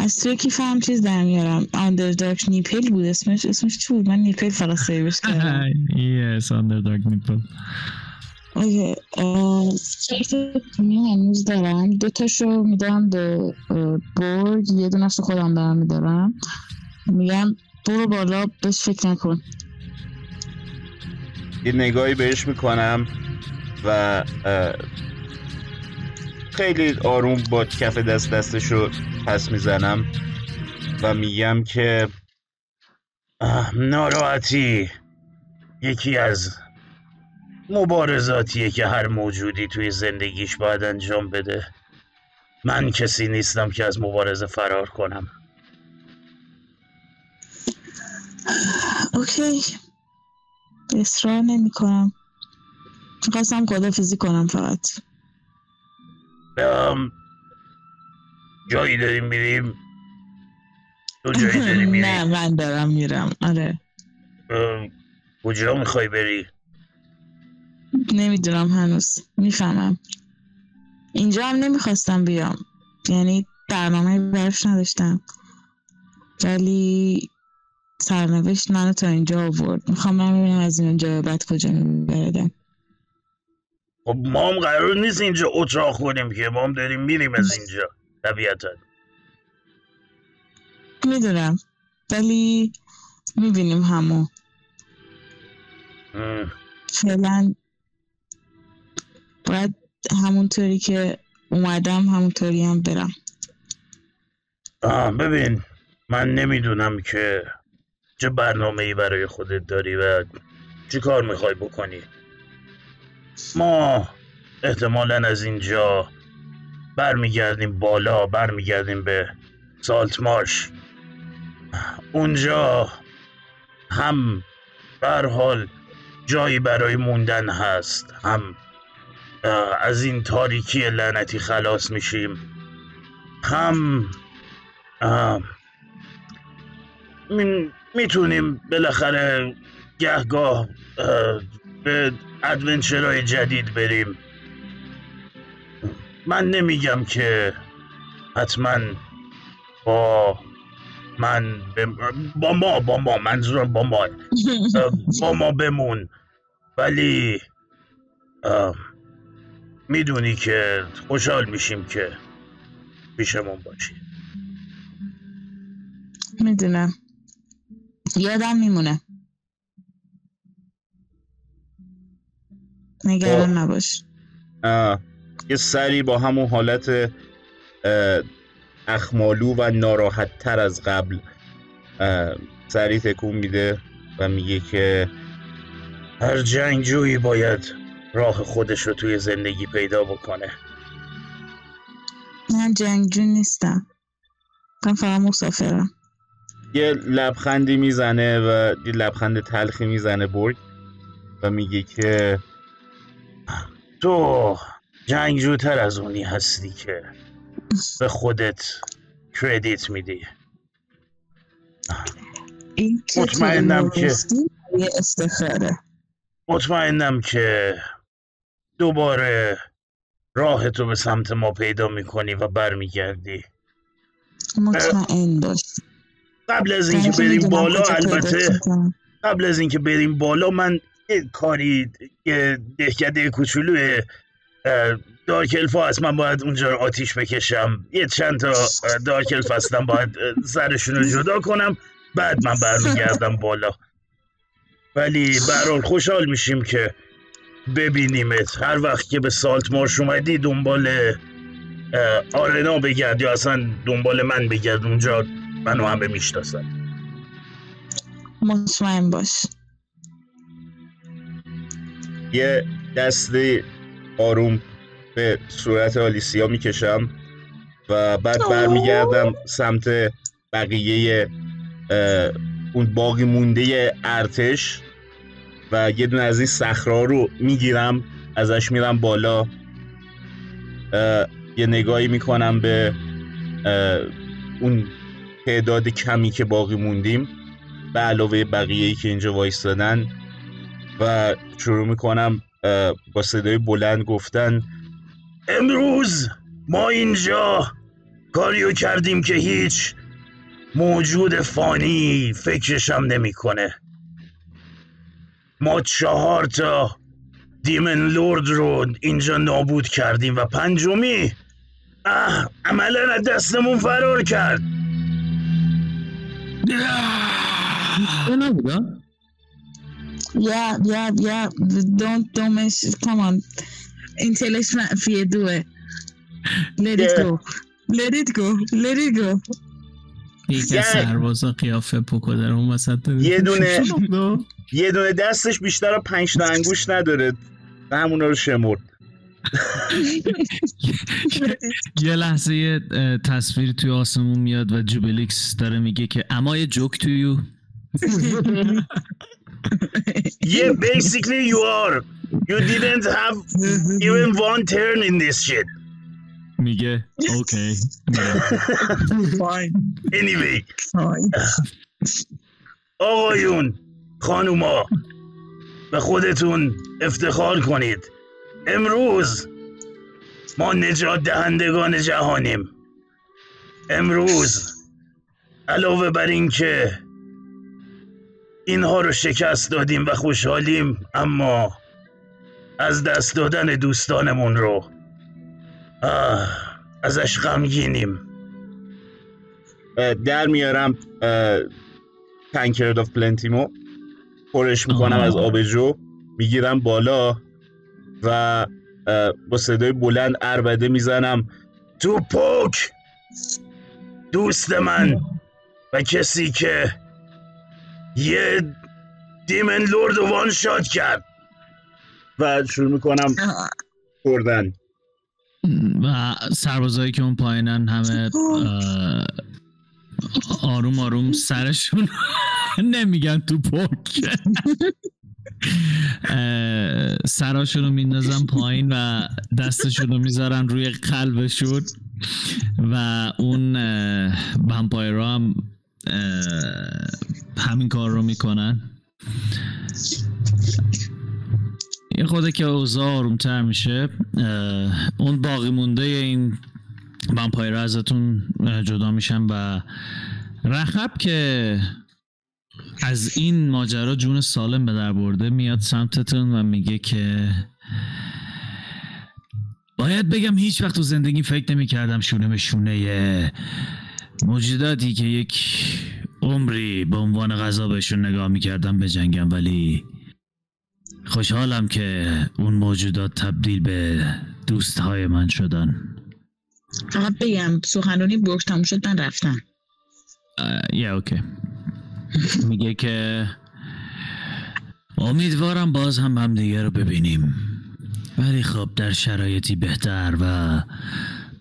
از توی کیفم چیز در میارم. آندردارک نیپل بود. اسمش اسمش چی بود؟ من نیپل فقط سیوش کردم. Yes underdog nipple. اوکی هنوز دارم. دو تاشو میدم به برگ یه دونش رو خودم دارم میدارم. میگم برو بالا بهش فکر نکن. یه نگاهی بهش می‌کنم و خیلی آروم با کف دست دستشو پس می‌زنم و میگم که ناراحتی. یکی از مبارزاتیه که هر موجودی توی زندگیش باید انجام بده. من کسی نیستم که از مبارزه فرار کنم. اوکی. اصرار نمی کنم خواستم خدافزی کنم فقط. ام، جایی داریم میریم تو جایی داری میری نه من دارم میرم آره کجا می‌خوای بری نمی‌دونم هنوز. می‌فهمم اینجا هم نمی‌خواستم بیام. یعنی برنامه برش نداشتم. ولی سرنوشت منو تا اینجا آورد. می‌خوام من ببینم از اینجا بعد کجا میبردم خب ما هم قرار نیست اینجا اتراق کنیم که ما هم داریم میریم از اینجا طبیعتا. می‌دونم. ولی می‌بینیم همو. فعلا باید همونطوری که اومدم همونطوری هم برم. آه ببین من نمی‌دونم که چه برنامه ای برای خودت داری و چی کار می‌خوای بکنی. ما احتمالا از اینجا برمیگردیم بالا برمیگردیم به سالت مارش. اونجا هم بر حال جایی برای موندن هست. هم از این تاریکی لعنتی خلاص میشیم. هم می‌تونیم بالاخره گهگاه اه، به ادونچرهای جدید بریم. من نمیگم که حتما با من با ما با ما منظورم با ما. با ما بمون. ولی می‌دونی که خوشحال میشیم که پیشمون باشی. می‌دونم. یادم میمونه. نگران نباش. اه، یه سری با همون حالت اخمالو و ناراحت تر از قبل سری تکون میده و میگه که هر جنگجویی باید راه خودش رو توی زندگی پیدا بکنه. من جنگجو نیستم. من فقط مسافرم. یه لبخندی می‌زنه و یه لبخند تلخی می‌زنه برگ و میگه که تو جنگجوتر از اونی هستی که به خودت کردیت میدی. این مطمئنم که- استخاره مطمئنم که دوباره راه تو به سمت ما پیدا می‌کنی و برمیگردی. مطمئن باش. قبل از اینکه که بریم بالا البته. قبل از اینکه بریم بالا من کاری یه دهکده کوچولو دارک الفا هست من باید اونجا رو آتیش بکشم. یه چند تا اه، دارک الف هستم باید سرشون رو جدا کنم. بعد من برمیگردم بالا. ولی برحال خوشحال میشیم که ببینیمت. هر وقت که به سالت مارش اومدی دنبال آرنا بگرد یا اصلا دنبال من بگرد. اونجا منو همه می‌شناسن. مطمئن باش. یه دسته آروم به صورت آلیسیا می‌کشم و بعد برمیگردم سمت بقیه اون باقی مونده ارتش و یه دونه از این صخرا رو می‌گیرم ازش میرم بالا. یه نگاهی می‌کنم به اون تعداد کمی که باقی موندیم به علاوه بقیه ای که اینجا وایستادن و شروع می‌کنم با صدای بلند گفتن امروز ما اینجا کاریو کردیم که هیچ موجود فانی فکرشم نمی‌کنه. ما چهار تا دیمن لورد رو اینجا نابود کردیم و پنجمی اه عملا از دستمون فرار کرد. نبودا Yeah, yeah, yeah. Don't, don't mess. Come on. Intellect منفیه دوه. Let it Yeah. go. Let it go. Let it go. یکی از سربازا قیافه پوکو در اون وسط داره. یه دونه-. یه دونه دستش بیشتر از پنج تا انگوش نداره همونا رو شمرد یه لحظه یه تصویر توی آسمون میاد و جوبلیکس داره میگه که اما یه جوک تو یو Yeah, basically you are. You didn't have even one turn in this shit. میگه اوکی Fine. Anyway. آقایون خانوما به خودتون افتخار کنید امروز ما نجات دهندگان جهانیم امروز علاوه بر این که اینها رو شکست دادیم و خوشحالیم اما از دست دادن دوستانمون رو آه، ازش غمگینیم. در میارم tankard of plenty مو پرش می‌کنم آها. از آبجو. می‌گیرم بالا و با صدای بلند عربده می‌زنم. تو پوک دوست من و کسی که یه دیمن لورد وان شات کرد. و شروع می‌کنم خوردن. و سربازایی که اون پایینن همه آروم آروم سرشون نمیگن تو پک سراشون رو میندازن پایین و دستشون رو می‌ذارن روی قلبشون. و اون ومپایرها هم همین کار رو می‌کنن. یه خوده که اوضاع آرومتر میشه اون باقی مونده این ومپایر ازتون جدا میشن و رخب که از این ماجرا جون سالم به در برده میاد سمتتون و میگه که باید بگم هیچ وقت تو زندگی فکر نمی کردم شونه به شونه موجوداتی که یک عمری به عنوان غذا بهشون نگاه می‌کردم به جنگم ولی خوشحالم که اون موجودات تبدیل به دوستهای من شدن. فقط بگم سخنرانی برگ تموم شد من رفتم. یه اوکی. میگه که امیدوارم باز هم همدیگه رو ببینیم. ولی خب در شرایطی بهتر و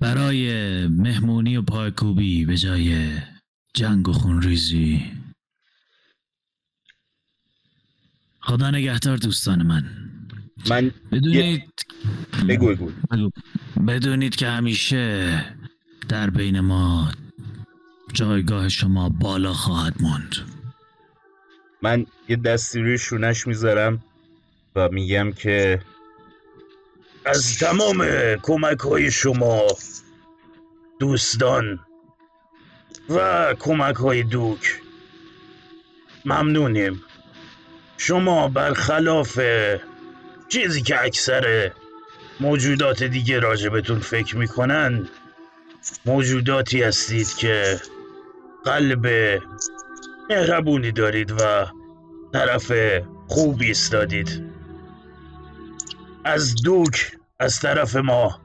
برای مهمونی و پایکوبی به جای جنگ و خونریزی. خدا نگهدار دوستان من. من بدونید بگو بگو. بگو. بدونید که همیشه در بین ما جایگاه شما بالا خواهد موند. من یه دستی روی شونش می‌ذارم و میگم که از تمام کمک های شما دوستان و کمک های دوک ممنونیم. شما برخلاف چیزی که اکثر موجودات دیگه راجبتون فکر می‌کنن موجوداتی هستید که قلب مهربونی دارید و طرف خوبی ایستادید. از دوک از طرف ما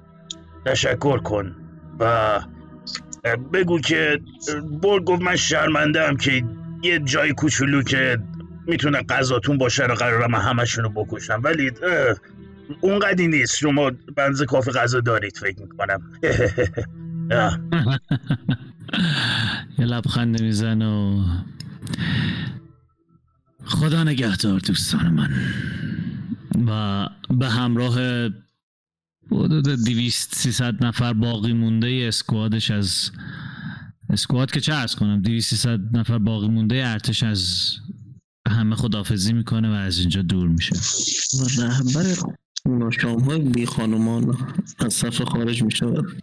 تشکر کن و بگو که برگ گفت من شرمنده که یه جای کوچولو که می‌تونه غذاتون باشه رو قرارم من همشون رو بکشم. ولی اونقدی نیست. شما بنز کافی غذا دارید فکر می‌کنم. یه لبخند میزن و خدا نگهدار دوستان من. و به همراه حدود دویست سیصد نفر باقی مونده اسکوادش از اسکواد که چه ارز کنم دویست سیصد نفر باقی مونده ارتش از همه خدافزی می‌کنه و از اینجا دور میشه. رهبر اونا شام های بی خانمان از صف خارج می شود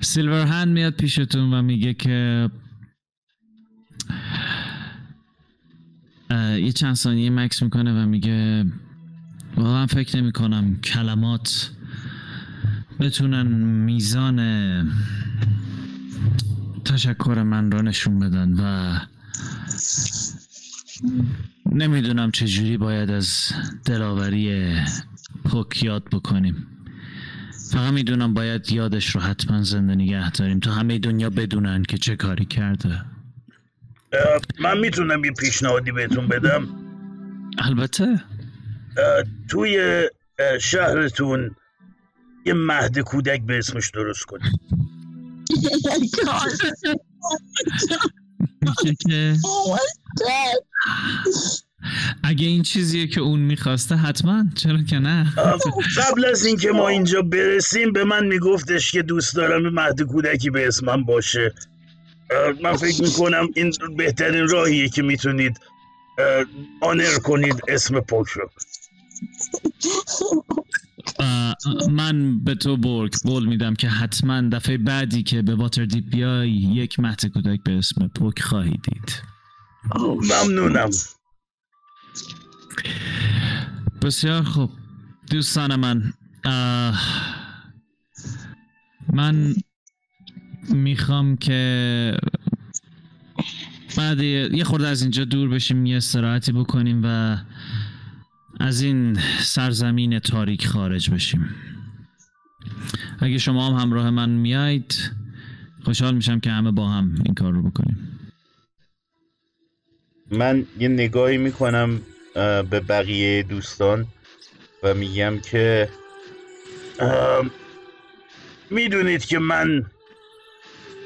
سیلور هند میاد پیشتون و میگه که یه چند ثانیه مکس می‌کنه و میگه واقعا فکر نمی کنم کلمات بتونن میزان تشکر من را نشون بدن و نمی‌دونم چجوری باید از دلاوری پوک یاد بکنیم. فقط می‌دونم باید یادش رو حتما زنده نگه داریم. تا همه دنیا بدونن که چه کاری کرده. من می‌تونم یه پیشنهادی بهتون بدم. البته. توی شهرتون یه مهد کودک به اسمش درست کنید. که. اگه این چیزیه که اون می‌خواسته حتما. چرا که نه؟ قبل از اینکه ما اینجا برسیم به من میگفتش که دوست دارم مهد کودکی به اسمم باشه. من فکر می‌کنم این بهترین راهیه که می‌تونید آنر کنید اسم پوک رو. من به تو برگ قول میدم که حتما دفعه بعدی که به واتر دیپ بیای یک مهد کودک به اسم پوک خواهی دید. ممنونم. بسیار خوب. دوستان من من می‌خوام که بعد یه خورده از اینجا دور بشیم یه استراحتی بکنیم و از این سرزمین تاریک خارج بشیم. اگه شما هم همراه من میایید خوشحال میشم که همه با هم این کار رو بکنیم. من یه نگاهی می‌کنم به بقیه دوستان و میگم که می‌دونید که من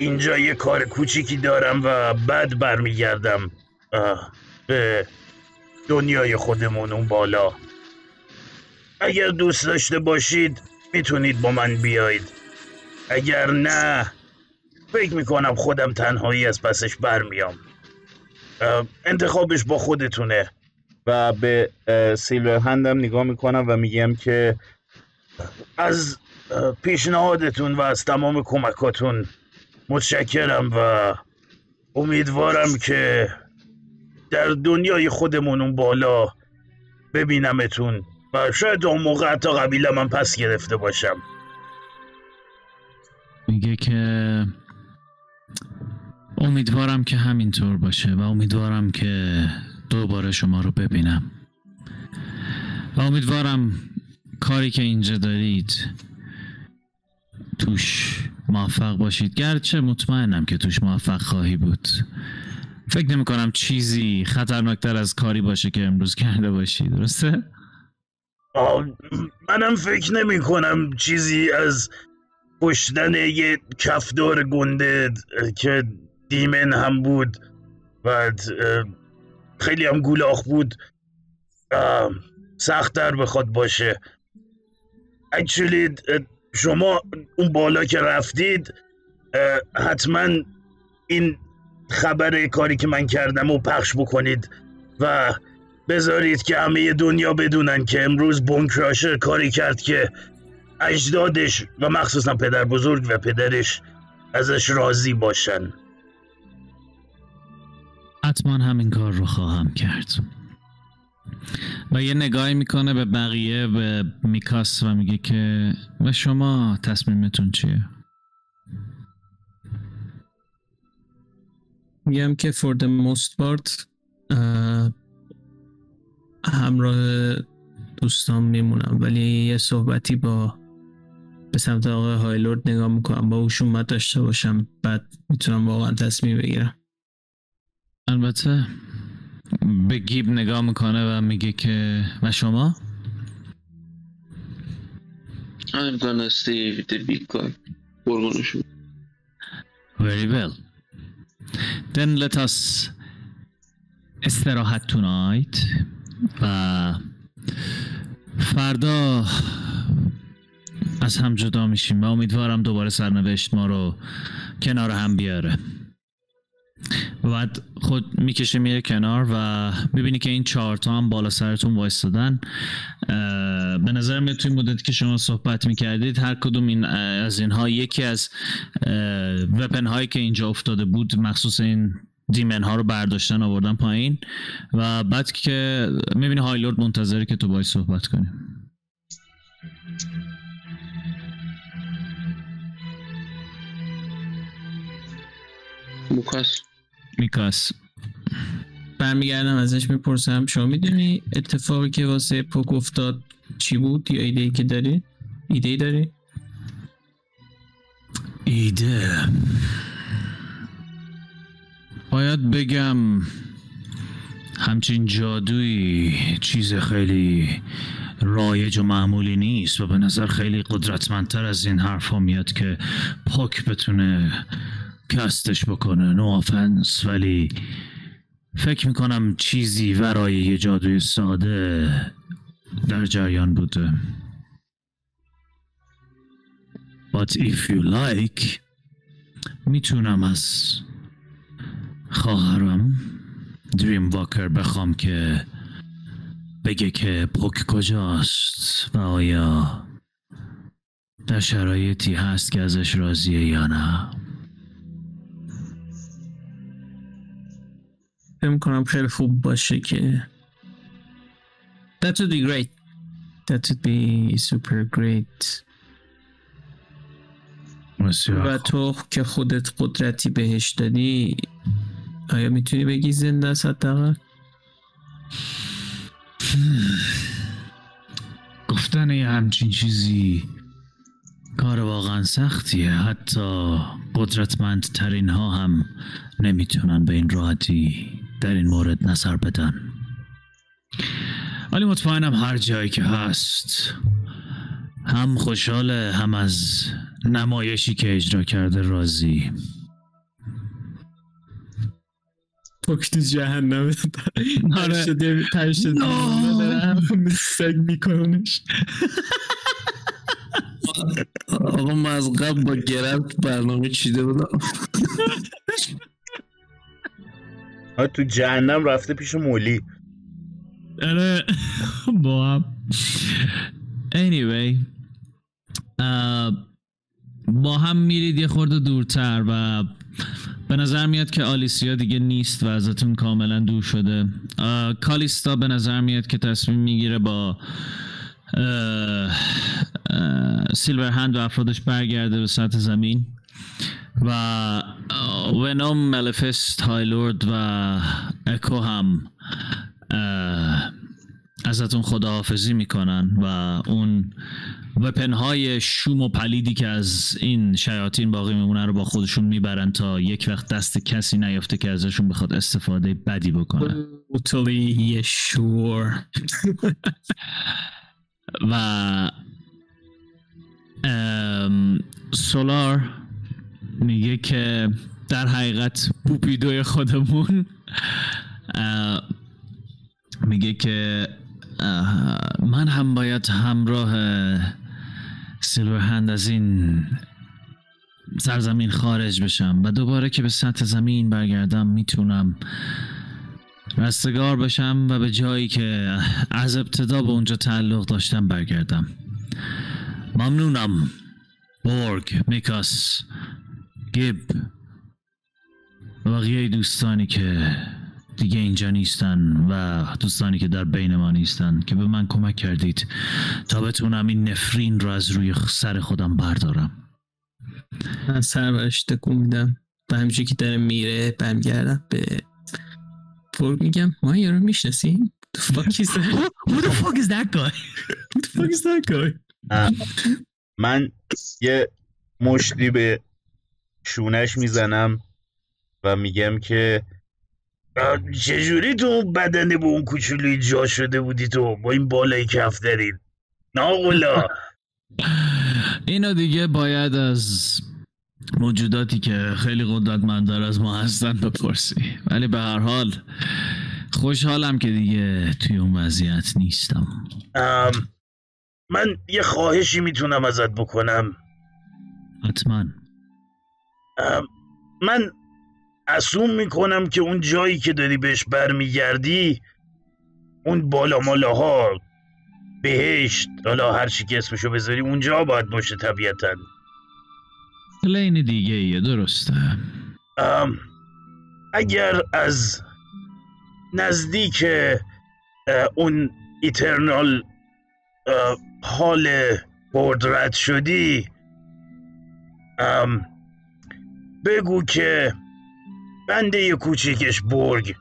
اینجا یه کار کوچیکی دارم و بعد برمیگردم. به دنیای خودمون اون بالا. اگر دوست داشته باشید می‌تونید با من بیایید اگر نه فکر می‌کنم خودم تنهایی از پسش برمیام. انتخابش با خودتونه. و به سیلور هندم نگاه می‌کنم و میگم که از پیشنهادتون و از تمام کمکاتون متشکرم و امیدوارم که در دنیای خودمون اون بالا ببینمتون و شاید اون موقع حتی قبیله من پس گرفته باشم. میگه که امیدوارم که همینطور باشه و امیدوارم که دوباره شما رو ببینم. و امیدوارم کاری که اینجا دارید توش موفق باشید. گرچه مطمئنم که توش موفق خواهی بود. فکر نمی کنم چیزی خطرناکتر از کاری باشه که امروز کرده باشی درسته؟ منم فکر نمی کنم چیزی از کشتن یه کفدار گنده که دیمن هم بود و خیلی هم گولاخ بود سختتر بخواد باشه. اکچولی شما اون بالا که رفتید حتما این خبر کاری که من کردم رو پخش بکنید و بذارید که همه دنیا بدونن که امروز بونکراشر کاری کرد که اجدادش و مخصوصا پدر بزرگ و پدرش ازش راضی باشن. حتما همین کار رو خواهم کرد. و یه نگاهی می‌کنه به بقیه به میکاس و میگه که و شما تصمیمتون چیه؟ میگم که for the most part اه، همراه دوستان میمونم ولی یه صحبتی با به سمت آقای هایلورد نگاه می‌کنم با اوشون باید داشته باشم بعد می‌تونم واقعا تصمیم بگیرم البته به گیب نگاه می‌کنه و میگه که و شما؟ I'm gonna with the. قربونشون Very well. Then let us استراحت tonight و فردا از هم جدا میشیم و امیدوارم دوباره سرنوشت ما رو کنار هم بیاره و بعد خود می‌کشه میره کنار و می‌بینی که این چهارتا هم بالا سرتون وایستادن. به نظر میاد توی مدتی که شما صحبت می‌کردید هر کدوم این از اینها یکی از وپن هایی که اینجا افتاده بود مخصوص این دیمن ها رو برداشتن آوردن پایین. و بعد که می‌بینی هایلورد منتظره که تو باید صحبت کنی. موکاس. میکاس برمیگردم ازش می‌پرسم شما می‌دونی اتفاقی که واسه پوک افتاد چی بود یا ایده ای که داری؟ ایده ای داری؟ ایده باید بگم همچین جادویی چیز خیلی رایج و معمولی نیست و به نظر خیلی قدرتمندتر از این حرف میاد که پاک بتونه کستش بکنه. نو آفنس ولی فکر می‌کنم چیزی ورای یه جادوی ساده در جریان بوده. But if you like می‌تونم از خواهرم دریم واکر بخوام که بگه که پوک کجاست و آیا در شرایطی هست که ازش راضیه یا نه. فکر کنم خیلی خوب باشه که That would be great That would be super great و. تو که خودت قدرتی بهش دادی آیا می‌تونی بگی زنده است حداقل؟ گفتن یه همچین چیزی کار واقعا سختیه حتی قدرتمندترین ها هم نمی‌تونن به این راحتی در این مورد نظر بدن. ولی مطمئنم هر جایی که هست هم خوشحاله هم از نمایشی که اجرا کرده راضی. پاک تو جهنم. آره. شده تر شده No. داره همون سگ میکنش آقا من از قبل با گرفت برنامه چیده بودم. تو جهنم رفته پیش مولی. آره. با هم. Anyway. با هم میرید یه خورده دورتر و به نظر میاد که آلیسیا دیگه نیست و ازتون کاملا دور شده. کالیستا به نظر میاد که تصمیم می‌گیره با سیلور هند و افرادش برگرده به سطح زمین. و ونوم ملفست هایلورد و اکو هم اه، ازتون خداحافظی می‌کنن و اون وپن های شوم و پلیدی که از این شیاطین باقی میمونه رو با خودشون می‌برن تا یک وقت دست کسی نیافته که ازشون بخواد استفاده بدی بکنه. Totally sure. و سولار میگه که در حقیقت بوپیدوی خودمون میگه که من هم باید همراه سیلورهند از این سرزمین خارج بشم و دوباره که به سطح زمین برگردم می‌تونم رستگار بشم و به جایی که از ابتدا به اونجا تعلق داشتم برگردم. ممنونم. بورگ میکاس گیب و بقیه دوستانی که دیگه اینجا نیستن و دوستانی که در بین ما نیستن که به من کمک کردید تا بتونم این نفرین رو از روی سر خودم بردارم من سر برش تکون میدم و همچون که داره میره برمیگردم به پورک میگم ما یارو می‌شناسیم The fuck is that? Who the fuck is that guy? What the fuck is that guy? من یه مشتی به شونش می‌زنم و میگم که چجوری تو اون بدن به اون کوچولی جا شده بودی تو با این بالای کف دارید ناقلا اینا دیگه باید از موجوداتی که خیلی قدرتمندتر از ما هستن بپرسی. ولی به هر حال خوشحالم که دیگه توی اون وضعیت نیستم. من یه خواهشی می‌تونم ازت بکنم. حتما. من اسوم می‌کنم که اون جایی که داری بهش برمیگردی اون بالا مالاها بهشت حالا هر چی که اسمشو بذاری اونجا باید باشه طبیعتا. پلین دیگه ایه درسته اگر از نزدیک اون ایترنال حال برد رد شدی ام، بگو که بنده یه کوچیکش برگ.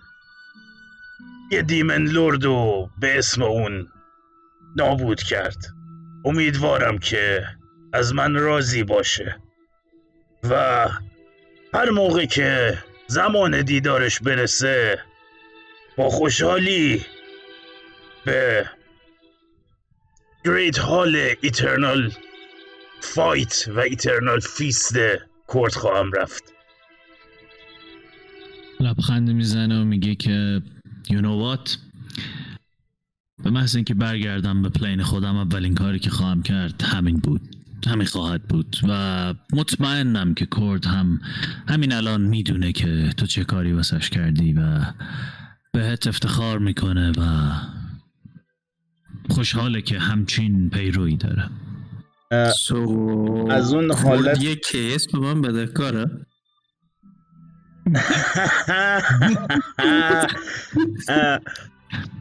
یه دیمن لوردو به اسم اون نابود کرد. امیدوارم که از من راضی باشه. و هر موقع که زمان دیدارش برسه با خوشحالی به great hall eternal fight و eternal feast کورد خواهم رفت. لبخند می‌زنه و میگه که you know what? به محض اینکه برگردم به plane خودم اولین کاری که خواهم کرد همین بود. همین خواهد بود. و مطمئنم که کرد هم همین الان می‌دونه که تو چه کاری واسش کردی و بهت افتخار می‌کنه و خوشحاله که همچین پیرویی داره. سو از اون حالت- یه کیس به من بدهکاره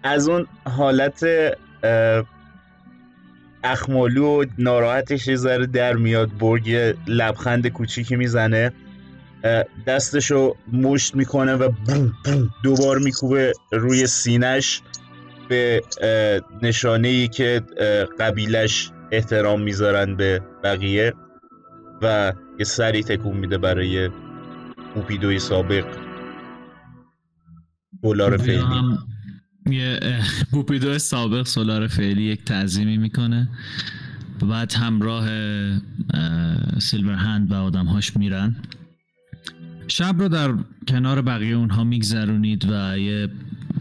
از اون حالت اخمالو و ناراحتش یه ذره در میاد برگ لبخند کوچیکی می‌زنه دستشو مشت می‌کنه و بوم بوم دوبار میکوبه روی سینش به نشانه ای که قبیلش احترام می‌ذارن به بقیه و یه سری تکون میده برای پوپیدوی سابق. دلار فعلی. یه بوپیدو سابق سولار فعلی یک تعظیمی می‌کنه. و بعد همراه اه، سیلور هند و آدمهاش میرن. شب رو در کنار بقیه اونها میگذرونید و یه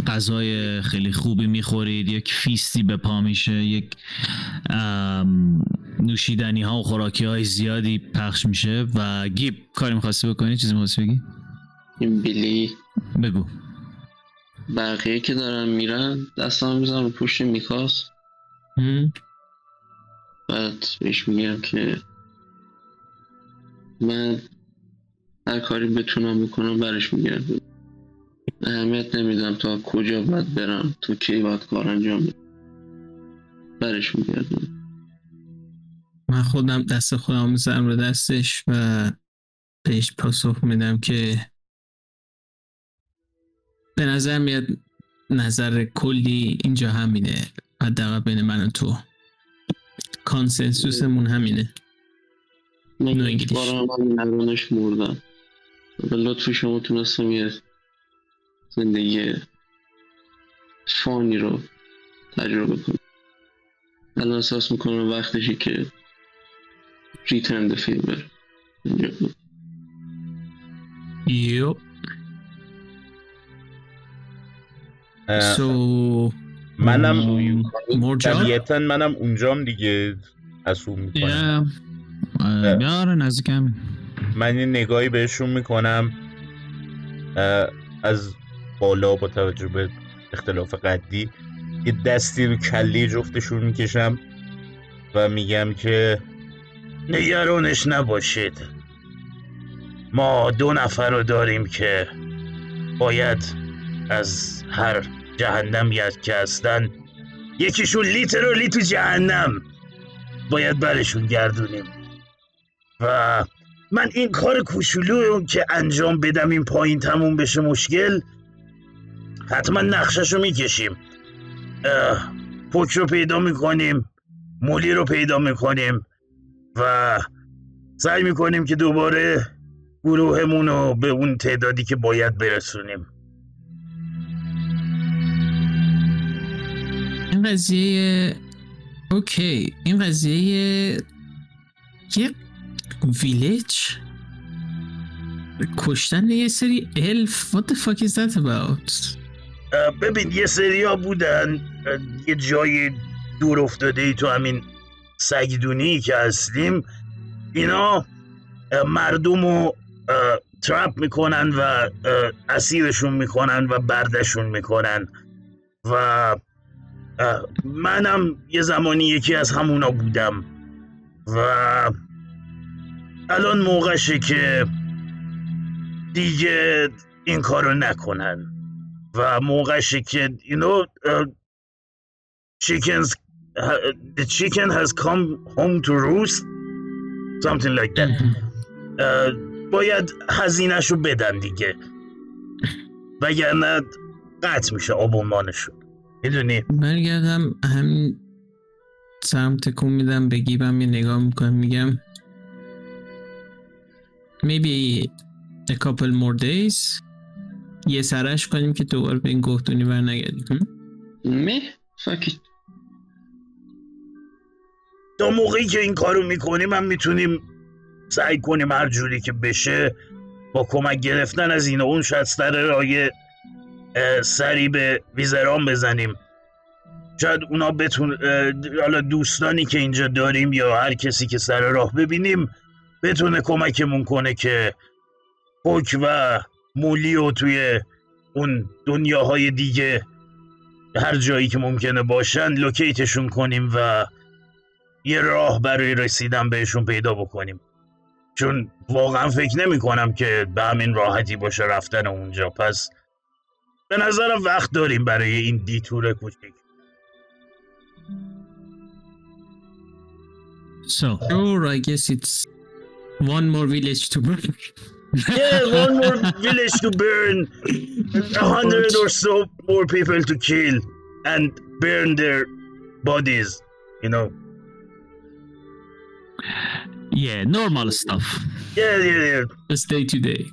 غذای خیلی خوبی می‌خورید یک فیستی به پا میشه یک نوشیدنی ها و خوراکی های زیادی پخش میشه و گیب کاری می‌خواستی بکنی؟ چیزی می‌خواستی بگی؟ این بیلی. بگو. بقیه که دارن میرن دستم می‌زنم رو پشت میکاس. بعد بهش میگم که من هر کاری بتونم بکنم برش میگردم. اهمیت نمیدم تا کجا باید برم تو کی باید کار انجام بدم. برش میگردم. من خودم دست خودم می‌زنم رو دستش و بهش پاسخ میدم که به نظر میاد نظر کلی اینجا همینه حداقل بین من و تو. کانسنسوسمون همینه. من نو یک انگلیش. بار هم هم نرانش مردم به لطف شما تونستم یه زندگی فانی رو تجربه کنم الان احساس می‌کنم وقتشی که ریترن انجام بدم. یو سو منم مرجان طبیعتا منم اونجام دیگه اسوم می‌کنم. آره نزدیک همین. من یه نگاهی بهشون می‌کنم. از بالا با توجه به اختلاف قدی یه دستی رو کله جفتشون می‌کشم و میگم که نگرانش نباشید. ما دو نفر رو داریم که باید از هر جهنم که هستن یکیشون لیترالی تو جهنم. باید برشون گردونیم. و من این کار کوچولو که انجام بدم این پایین تموم بشه مشکل حتما نقشش رو می‌کشیم. پوک رو پیدا می‌کنیم مولی رو پیدا می‌کنیم و سعی می‌کنیم که دوباره گروهمون رو به اون تعدادی که باید برسونیم. این قضیه اوکی. این قضیه یه ویلیج؟ کشتن یه سری الف what the fuck is that about? ببین یه سریا بودن یه جای دور افتاده ای تو همین سگدونی که هستیم. اینا مردم رو ترپ می‌کنن و اسیرشون می‌کنن و بردشون می‌کنن. و منم یه زمانی یکی از همونا بودم. و الان موقعشه که دیگه این کارو نکنن. و موقعشه که you know uh, chickens uh, the chicken has come home to roost. Something like that. uh, باید هزینهشو بدن دیگه. وگرنه قطع میشه آبونمانشون می‌دونی؟ برگردم همین سرم تکون میدم به گیبم یه نگاه می‌کنم میگم maybe a couple more days. یه سرش کنیم که دوباره به این گفتونی برنگردیم هم؟ مه؟ فکت تا موقعی که این کارو می‌کنیم هم می‌تونیم سعی کنیم هر جوری که بشه با کمک گرفتن از این و اون شاید سر رای سری به ویزران بزنیم. شاید اونا بتون حالا دوستانی که اینجا داریم یا هر کسی که سر راه ببینیم بتونه کمکمون کنه که پوک و مولی و توی اون دنیاهای دیگه هر جایی که ممکنه باشن لوکیتشون کنیم و یه راه برای رسیدن بهشون پیدا بکنیم. چون واقعا فکر نمی کنم که به همین راحتی باشه رفتن اونجا. پس به نظرم وقت داریم برای این دیتور کوچیک. So, Sure, I guess it's one more village to burn. Yeah, one more village to burn, a hundred or so more people to kill and burn their bodies, you know. yeah, normal stuff. Yeah, yeah, yeah. Just day to day.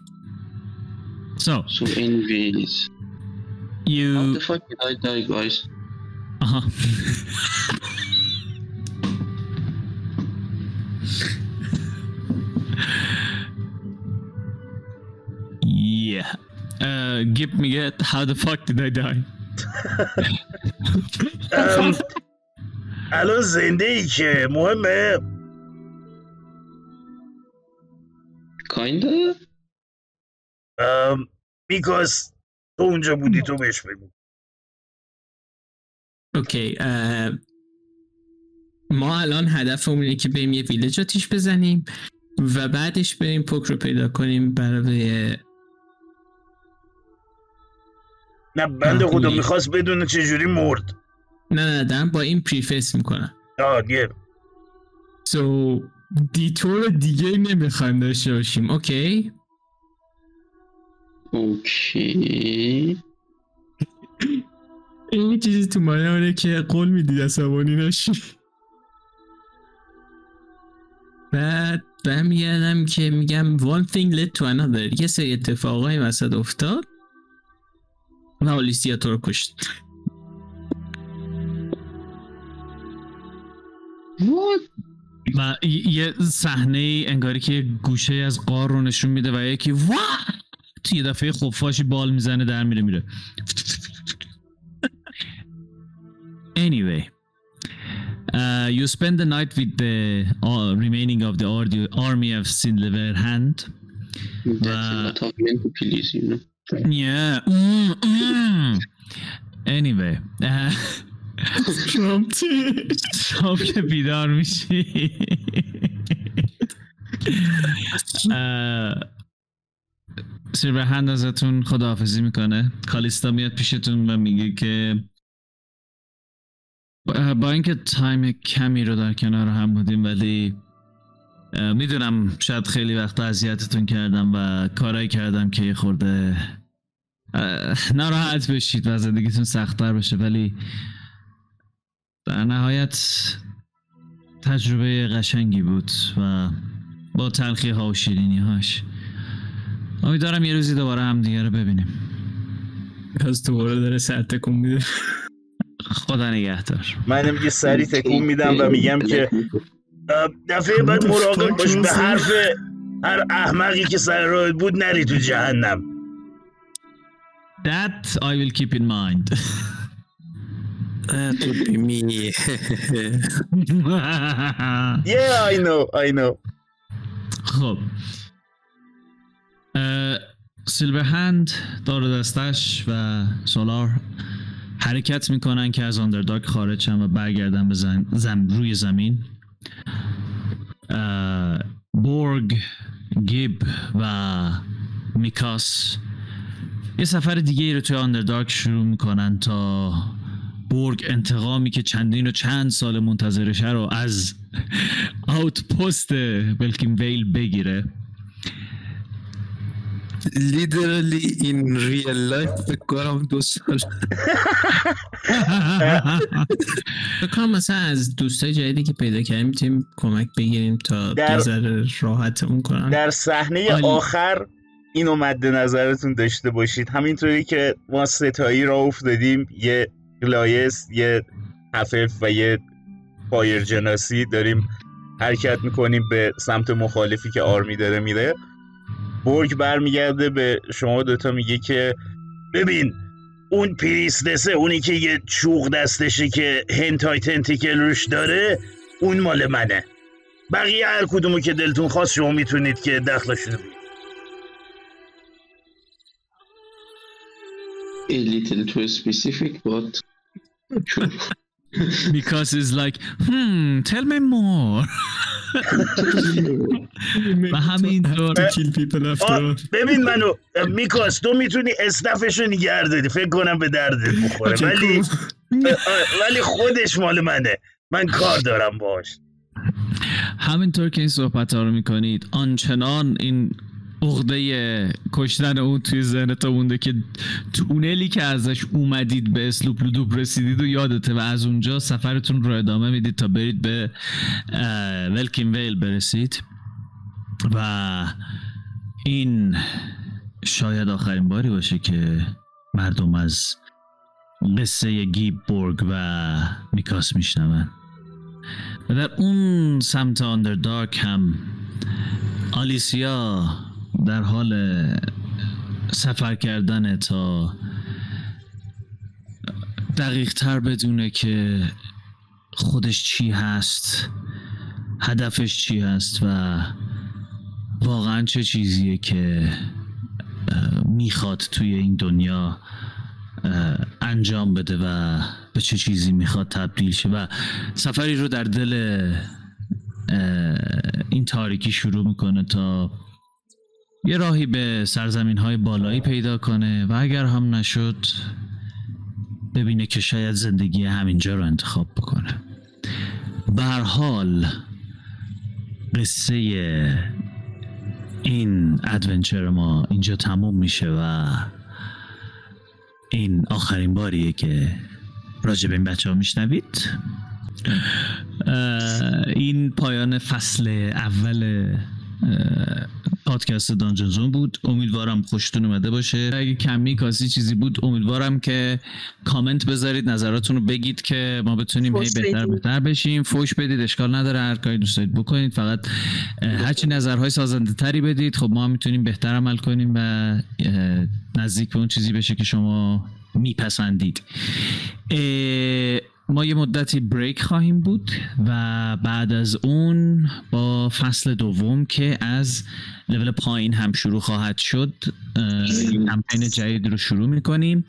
So, So anyways How you... the fuck did I die guys? Aha. yeah. Uh-huh. Uh, Gip میگه how the fuck did I die? الان زنده ای که مهمه Kinda? ام، because تو اونجا بودی تو بهش بگو okay اه، ما الان هدفمون اینه که بریم یه ویلج آتیش بزنیم و بعدش بریم پوک رو پیدا کنیم برای نه بنده خدا می‌خواست بدونه چجوری مرد. نه نه دارم با این preface می‌کنم. آه یه so detour دیگه نمی‌خوایم داشته باشیم okay؟ okay. این چیزی تو مایه که قول می‌دید عصبانی نشی. بعد برمیگردم که میگم one thing led to another. یه سری اتفاقای وسط افتاد. و آلیسیا تو رو کشت. What? و یه صحنه انگاری که گوشه از قار رو نشون میده و یکی وا یه دفعه خفاشی بال می‌زنه در میره میره. Anyway. Uh, you spend the night with the uh, remaining of the army of Sinlever hand. That's yeah mm, mm. anyway. Uh, صبح که بیدار میشی سیربهند ازتون خداحافظی می‌کنه کالیستا میاد پیشتون و میگه که با- اینکه تایم کمی رو در کنار هم بودیم ولی می‌دونم شاید خیلی وقت اذیتتون کردم و کارایی کردم که یه خورده ناراحت بشید و زندگیتون سختتر بشه ولی در نهایت تجربه قشنگی بود و با تلخی ها و شیرینی هاش. امیدوارم یه روزی دوباره هم دیگه رو ببینیم. از دوباره داره سر تکون میده. خدا نگهدار. منم یه سری تکون میدم و میگم که دفعه بعد مراقب باش به حرف هر احمقی که سر راهت بود نری تو جهنم. That I will keep in mind. That would be me. Yeah I know I know. خب. اه، سیلورهند دار و دستش و سولار حرکت می‌کنن که از آندردارک خارج شن و برگردن به زم, زم روی زمین. بورگ گیب و میکاس یه سفر دیگه ای رو توی Underdark شروع می‌کنن تا بورگ انتقامی که چندین و چند سال منتظرشه رو از outpost بلکین ویل بگیره. literally in real life فکر کنم دو سال فکر کنم مثلا از دوستای جدیدی که پیدا کردیم می‌تونیم کمک بگیریم تا ذره راحتمون کنن در صحنه. آخر اینو مد نظرتون داشته باشید. همینطوری که ما سه‌تایی راه افتادیم یه Goliath یه حفف و یه fire genasi داریم حرکت می‌کنیم به سمت مخالفی که army داره میره. بورگ برمیگرده به شما دوتا میگه که ببین اون پریستسه اونی که یه چوغ دستشه که هنتای تنتیکل روش داره اون مال منه بقیه هر کدومو که دلتون خواست شما می‌تونید که دخلشون. A little too specific but. Because it's like hmm tell me more. و همینطور. ببین منو میکاس تو می‌تونی نگه داری. فکر کنم به دردت بخوره. ولی ولی خودش مال منه. من کار دارم باش همینطور که این صحبت ها رو می‌کنید آنچنان این عقده کشتن اون توی ذهنتون مونده که تونلی که ازش اومدید به اسلوپ لودوب رسیدید و یادته و از اونجا سفرتون رو ادامه می‌دید تا برید به ولکین ویل برسید. و این شاید آخرین باری باشه که مردم از قصه گیبورگ و میکاس میشنون. و در اون سمت آندردارک هم آلیسیا در حال سفر کردن تا دقیق تر بدونه که خودش چی هست هدفش چی هست و واقعا چه چیزیه که می‌خواد توی این دنیا انجام بده و به چه چیزی می‌خواد تبدیل شه و سفری رو در دل این تاریکی شروع می‌کنه تا یه راهی به سرزمین های بالایی پیدا کنه و اگر هم نشد ببینه که شاید زندگی همینجا رو انتخاب بکنه. به هر حال قصه این ادونچر ما اینجا تموم میشه و این آخرین باریه که راجع به این بچه ها میشنوید این پایان فصل اول پادکست دانجن زون بود. امیدوارم خوشتون اومده باشه. اگه کمی کاسی چیزی بود امیدوارم که کامنت بذارید نظراتتون رو بگید که ما بتونیم هی بهتر. بهتر بشیم. فوش بدید اشکال نداره هر کاری دوست دارید بکنید. فقط هرچی نظرهای سازنده تری بدید. خب ما هم می‌تونیم بهتر عمل کنیم و نزدیک به اون چیزی بشه که شما میپسندید. ما یه مدتی بریک خواهیم بود و بعد از اون با فصل دوم که از لول پایین هم شروع خواهد شد کمپین جدید رو شروع می‌کنیم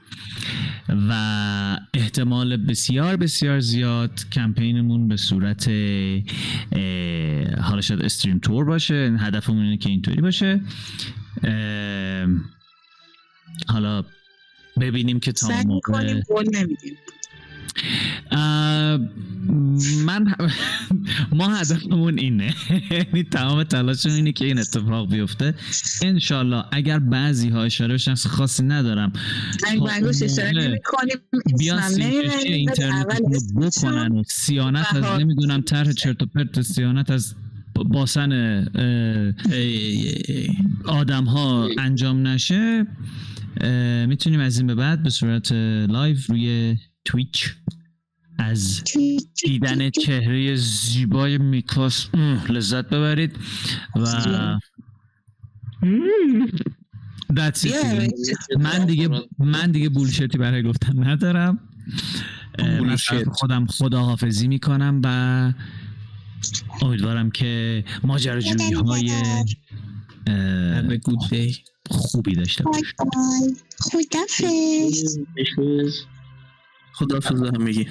و احتمال بسیار بسیار زیاد کمپینمون به صورت حالا شاید استریم تور باشه هدفمون اینه که اینطوری باشه. حالا ببینیم که تا موقع من ما هدفمون اینه. یعنی تمام تلاشمون اینه که این اتفاق بیفته. انشالله اگر بعضی ها اشاره بشن خاصی ندارم نمی‌بریم اینترنت رو بکنن. سیانت از. نمی‌دونم طرح چرت و پرت سیانت از باسن. آدم ها انجام نشه می‌تونیم از این به بعد به صورت لایو روی تویچ از دیدن چهره زیبای میکاس لذت ببرید. و That's it. دیگه. من دیگه من دیگه بولشتی برای گفتن ندارم. خودم خداحافظی می‌کنم و امیدوارم که ماجراجویی های خوبی داشته بای باش بای خدافز خداحافظ همگی.